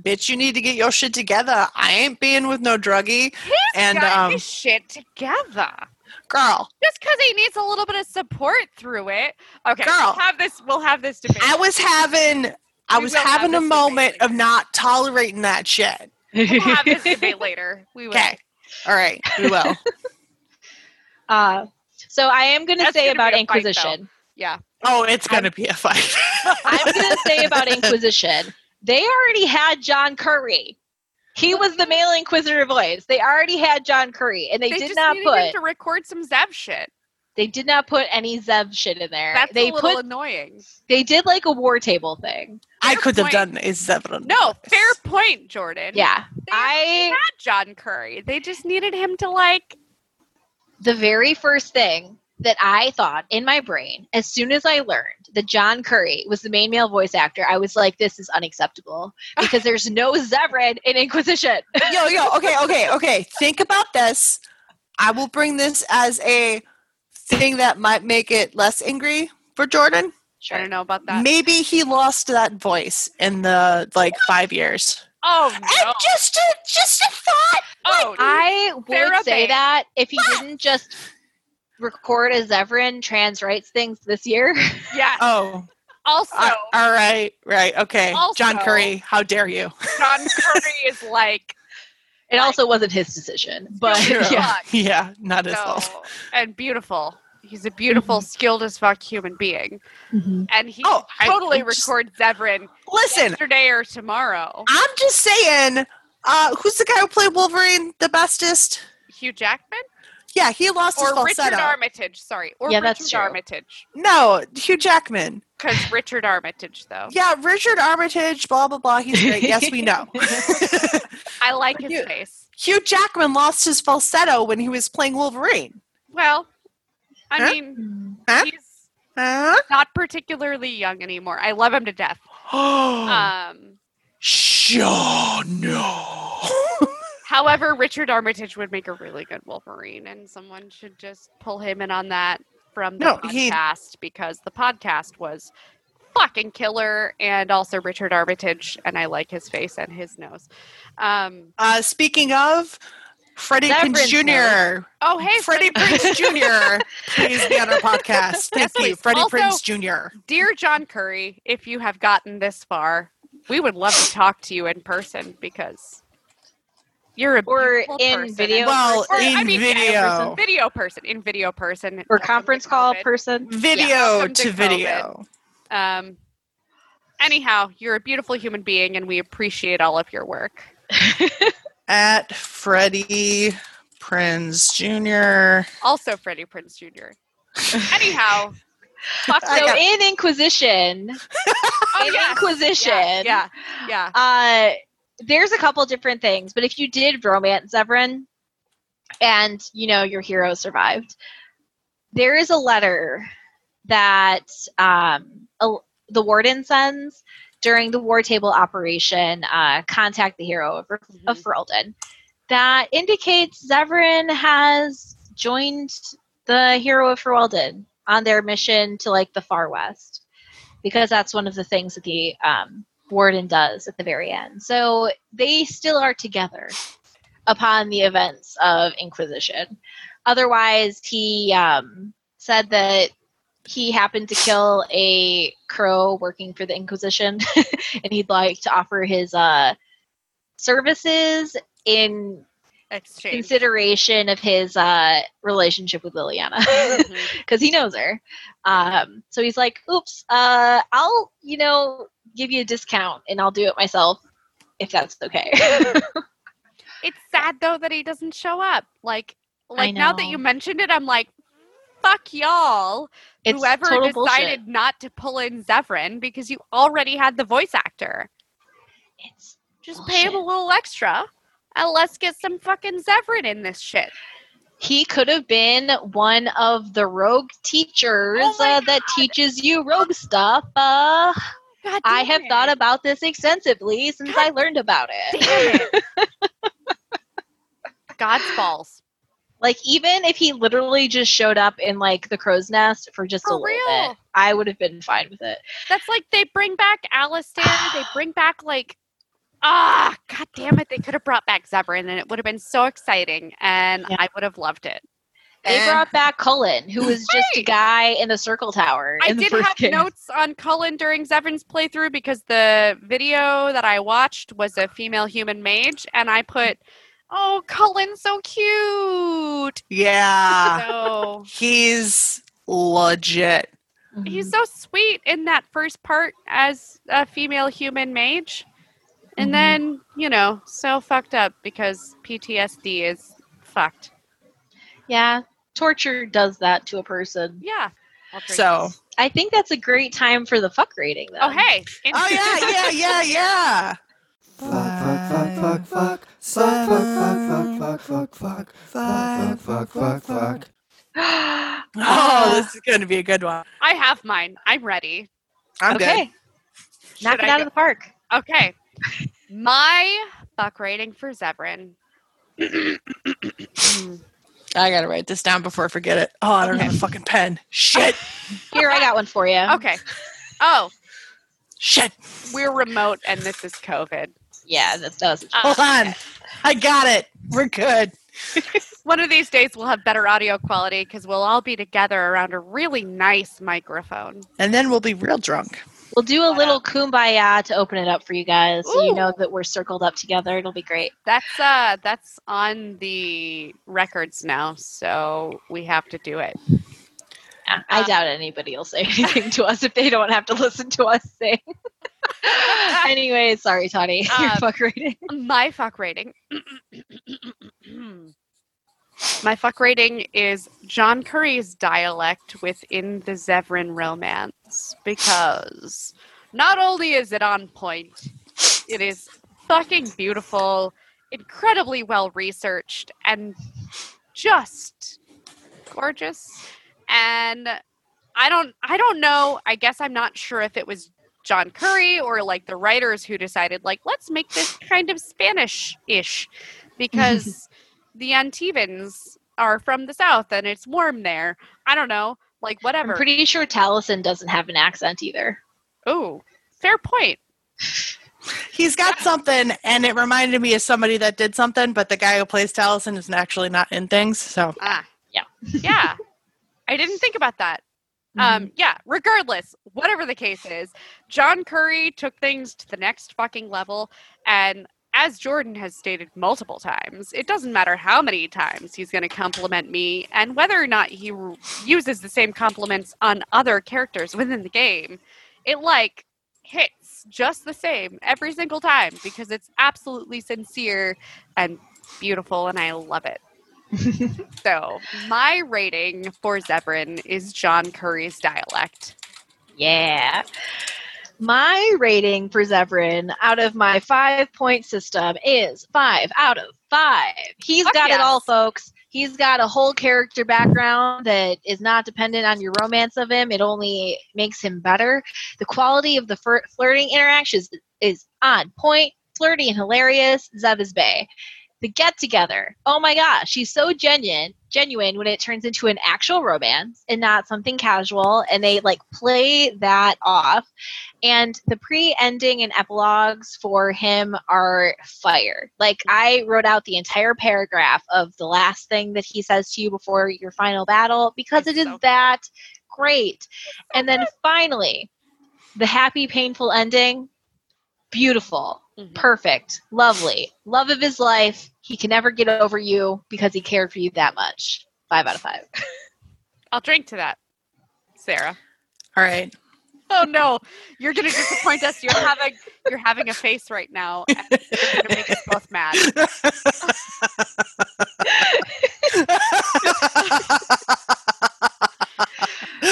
bitch, you need to get your shit together. I ain't being with no druggie. And Got um his shit together. Girl, Just because he needs a little bit of support through it. Okay, Girl. we'll have this. We'll have this debate. I was having I We was having a moment of not tolerating that shit. [LAUGHS] we'll have this debate [LAUGHS] later. We will. Okay. All right, we will. [LAUGHS] uh, so I am going to say about a fight. Inquisition. Yeah. oh, it's gonna be a fight. I'm going to say about Inquisition. They already had Jon Curry. He was the male Inquisitor voice. They already had Jon Curry, and they, They did just not needed him put to record some Zev shit. they did not put any Zev shit in there. That's they a little put annoying. they did like a war table thing. I Fair could have done a seven. No, fair point, Jordan. Yeah, They I had Jon Curry. They just needed him to like. the very first thing that I thought in my brain, as soon as I learned that Jon Curry was the main male voice actor, I was like, this is unacceptable ah. because there's no Zevran in Inquisition. [LAUGHS] yo, yo, okay, okay, okay. Think about this. I will bring this as a thing that might make it less angry for Jordan. Sure. I don't know about that. Maybe he lost that voice in the like five years. oh And just a just a thought. Oh, I would Sarah say Banks. that if he ah. didn't just record as Zevran trans rights things this year. yeah. [LAUGHS] Oh, Also, uh, all right, right, okay. Jon Curry, how dare you? Jon Curry [LAUGHS] is like It Like- also wasn't his decision, but yeah. [LAUGHS] yeah, not his fault. So, and beautiful. He's a beautiful, skilled as fuck human being, and he Oh, totally I just- records Zevran Listen, yesterday or tomorrow. I'm just saying. Uh, who's the guy who played Wolverine the bestest? Hugh Jackman Yeah, he lost his or Richard. Armitage? Sorry, or Yeah, Richard that's true. Armitage. no, Hugh Jackman. Because Richard Armitage, though, [LAUGHS] Yeah, Richard Armitage, blah blah blah. He's great. yes, we know. [LAUGHS] I like his Hugh- face. Hugh Jackman lost his falsetto when he was playing Wolverine. Well, I Huh? mean, Huh? he's Huh? not particularly young anymore. I love him to death. Oh, [GASPS] Um, sure, no. [LAUGHS] however, Richard Armitage would make a really good Wolverine, and someone should just pull him in on that from the No, he- podcast because the podcast was fucking killer, and also Richard Armitage, and I like his face and his nose. Um, Uh, speaking of, Freddie Prinze Jr. oh, hey, Freddie Prinze [LAUGHS] Jr. Please be on our podcast. [LAUGHS] Thank Yes, you. Freddie Also- Prinze Jr. dear Jon Curry, if you have gotten this far, we would love to talk to you in person because You're a Or in person. video Well, Or, in I mean, yeah, video. video person, in video person, or welcome to conference call COVID. person. Video welcome to to video. Um, anyhow, you're a beautiful human being, and we appreciate all of your work. [LAUGHS] At Freddie Prinze Jr. Also, Freddie Prinze Jr. Anyhow, [LAUGHS] fuck So got- in Inquisition, [LAUGHS] oh, in yes, Inquisition, yeah, yeah, yeah. uh, there's a couple different things, but if you did romance Zevran, and you know your hero survived, there is a letter that um, a, the warden sends during the war table operation. Uh, contact the hero of, of Mhm. Ferelden that indicates Zevran has joined the hero of Ferelden on their mission to like the far west because that's one of the things that the um, warden does at the very end. So they still are together upon the events of Inquisition. Otherwise, he um, said that he happened to kill a crow working for the Inquisition, [LAUGHS] and he'd like to offer his uh, services in Exchange. consideration of his uh, relationship with Leliana [LAUGHS] because he knows her. Um, so he's like, "Oops, uh, I'll you know give you a discount and I'll do it myself if that's okay." [LAUGHS] It's sad though that he doesn't show up. Like, like now that you mentioned it, I'm like, fuck y'all. it's Whoever decided bullshit. not to pull in Zevran because you already had the voice actor. It's Just pay him a little extra, and let's get some fucking Zevran in this shit. he could have been one of the rogue teachers Oh uh, that teaches you rogue stuff. Uh, God I have it. thought about this extensively since I learned about it. It. [LAUGHS] God's balls. Like even if he literally just showed up in like the crow's nest for just For a little real. bit, I would have been fine with it. That's like they bring back Alistair. they [SIGHS] bring back like ah, god damn it! They could have brought back Zevran, and it would have been so exciting, and Yeah. I would have loved it. They Eh. brought back Cullen, who was just a guy in the circle tower. I the did first have [LAUGHS] game. notes on Cullen during Zevran's playthrough because the video that I watched was a female human mage, and I put, "Oh, Cullen's so cute." Yeah. So He's legit. He's so sweet in that first part as a female human mage, and Mhm. then you know, so fucked up because PTSD is fucked. Yeah, torture does that to a person. Yeah. So. I think that's a great time for the fuck rating. Though. Oh hey. oh yeah, yeah, yeah, [LAUGHS] yeah. Fuck, fuck, fuck, fuck, fuck. Fuck, fuck, fuck, fuck, fuck, fuck. Fuck, fuck, fuck, fuck. [GASPS] Oh, this is going to be a good one. I have mine. I'm ready. I'm okay, good. knock Should it I out go- of the park. Okay. My fuck rating for Zevran. [CLEARS THROAT] Hmm. I gotta write this down before I forget it. Oh, I don't have a fucking pen. Shit. [LAUGHS] Here, I got one for you. okay. Oh, Shit. we're remote and this is COVID. Yeah, that does. Uh, Hold on. I got it. We're good. [LAUGHS] One of these days we'll have better audio quality because we'll all be together around a really nice microphone. And then we'll be real drunk. We'll do a little kumbaya to open it up for you guys, so you know that we're circled up together. It'll be great. That's uh that's on the records now, so we have to do it. Yeah, I doubt anybody will say [LAUGHS] anything to us if they don't have to listen to us sing. [LAUGHS] anyway, sorry, Toddy. [LAUGHS] Your Um, fuck rating. My fuck rating. [CLEARS THROAT] [CLEARS THROAT] My fuck rating is Jon Curry's dialect within the Zevran romance because not only is it on point, it is fucking beautiful, incredibly well researched, and just gorgeous. And I don't I don't know. I guess I'm not sure if it was Jon Curry or like the writers who decided like let's make this kind of Spanish-ish [LAUGHS] because the Antivans are from the south and it's warm there. I don't know, like whatever. I'm pretty sure Taliesin doesn't have an accent either. oh, fair point. He's got something, and it reminded me of somebody that did something, but the guy who plays Taliesin is actually not in things. So, Ah, Yeah. [LAUGHS] yeah. I didn't think about that. Um, yeah, regardless, whatever the case is, Jon Curry took things to the next fucking level and as Jordan has stated multiple times, it doesn't matter how many times he's going to compliment me and whether or not he r- uses the same compliments on other characters within the game. It like hits just the same every single time because it's absolutely sincere and beautiful and I love it. [LAUGHS] so, my rating for Zevran is Jon Curry's dialect. Yeah. My rating for Zevran out of my five point system is five out of five. He's Fuck got it all, folks. He's got a whole character background that is not dependent on your romance of him. It only makes him better. The quality of the flirting interactions is on point, flirty and hilarious. Zev is Bay. The get together. Oh my gosh, she's so genuine, genuine when it turns into an actual romance and not something casual. And they like play that off. And the pre-ending and epilogues for him are fire. Like I wrote out the entire paragraph of the last thing that he says to you before your final battle because it It's so that great. And then finally, the happy, painful ending. Beautiful Mhm. perfect, lovely, love of his life. He can never get over you because he cared for you that much. Five out of five. [LAUGHS] I'll drink to that, Sarah. All right. [LAUGHS] Oh no, you're gonna disappoint us. You're having you're having a face right now. And [LAUGHS] you're gonna make us both mad.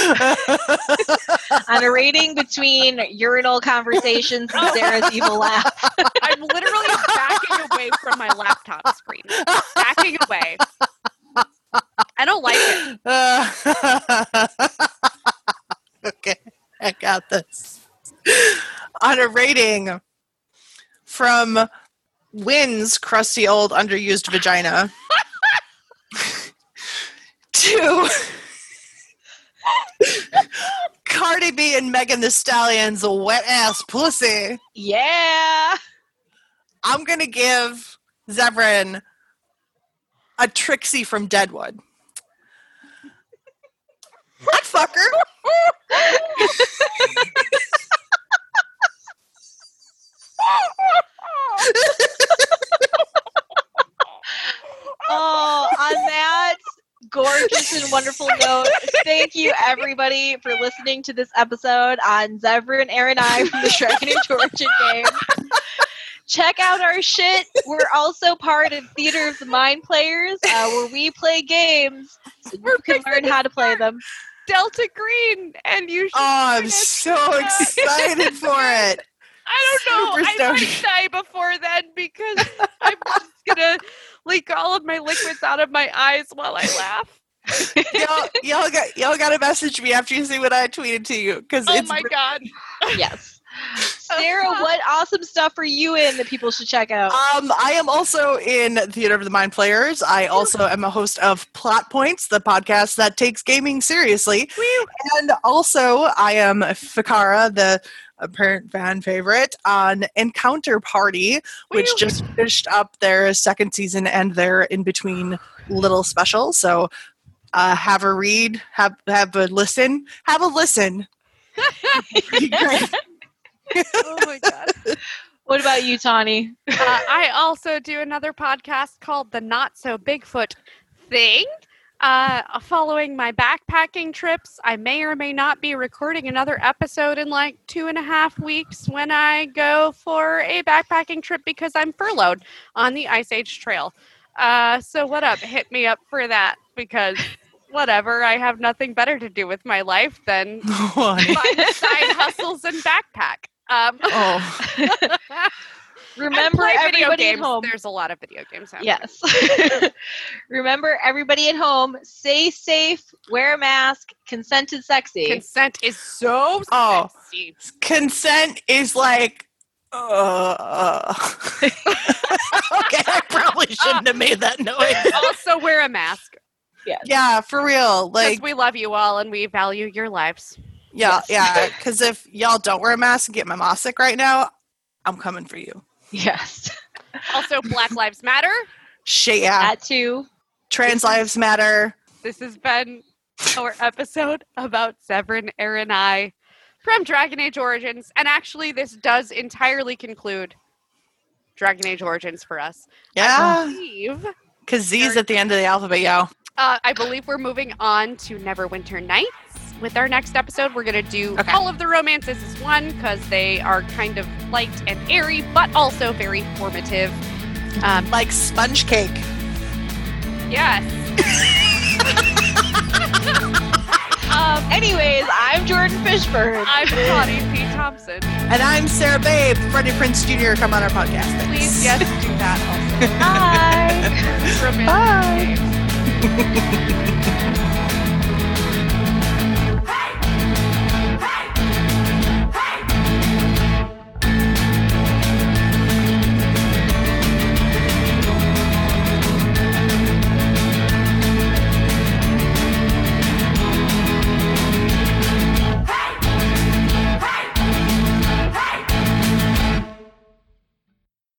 [LAUGHS] On a rating between urinal conversations and Sarah's evil laugh. [LAUGHS] I'm literally backing away from my laptop screen. Backing away. I don't like it. [LAUGHS] okay, I got this. On a rating from Wynne's crusty old underused vagina to [LAUGHS] Cardi B and Megan the Stallion's wet ass pussy. Yeah. I'm gonna give Zevran a Trixie from Deadwood. That fucker. [LAUGHS] Oh, on that gorgeous and wonderful note, thank you everybody for listening to this episode on Zevran Arainai from the Dragon Age Origins game. Check out our shit. We're also part of Theater of the Mind Players, uh, where we play games so you We're can fixing learn how to play them. Delta Green, and you should. Oh, I'm so for excited for it. I don't know. Super I might stoked. die before then because I'm just gonna leak all of my liquids out of my eyes while I laugh. [LAUGHS] Y'all, y'all got y'all got to message me after you see what I tweeted to you because Oh it's my god. [LAUGHS] yes. Sarah, [LAUGHS] what awesome stuff are you in that people should check out? Um, I am also in Theater of the Mind Players. I also am a host of Plot Points, the podcast that takes gaming seriously. And also, I am Fikara, the apparent fan favorite, on Encounter Party, which Woo. just finished up their second season and their in between little special. So, uh, have a read, have have a listen, have a listen. [LAUGHS] [LAUGHS] Oh my god. What about you, Tawny? Uh, I also do another podcast called The Not So Bigfoot Thing. Uh, following my backpacking trips, I may or may not be recording another episode in like two and a half weeks when I go for a backpacking trip because I'm furloughed on the Ice Age Trail. Uh, so, what up? Hit me up for that because whatever, I have nothing better to do with my life than [LAUGHS] side hustles and backpack. Um, Oh. [LAUGHS] [LAUGHS] Remember and play video everybody at home. There's a lot of video games out. Yes. [LAUGHS] Remember everybody at home, stay safe, wear a mask, Consent is sexy. Consent is so Oh. sexy. consent is like uh, [LAUGHS] okay i probably shouldn't have made that noise [LAUGHS] also wear a mask yes. yeah for real like we love you all and we value your lives. yeah Yes. yeah because if y'all don't wear a mask and get my moss sick right now i'm coming for you [LAUGHS] Yes. Also, Black Lives Matter. shit yeah That too. trans lives matter This has been our episode about Zevran Arainai from Dragon Age Origins, and actually, this does entirely conclude Dragon Age Origins for us. Yeah, believe, because Z's at the end of the alphabet, yo. uh, I believe we're moving on to Neverwinter Nights. With our next episode, we're going to do Okay. all of the romances as one because they are kind of light and airy, but also very formative. Um, Like sponge cake. yes. [LAUGHS] um, Anyways, I'm Jordan Fishburne. I'm Connie P. Thompson. And I'm Sarah Babe. Freddie Prinze Jr. come on our podcast. Thanks. Please, yes, do that also. [LAUGHS] Bye. Bye. [LAUGHS]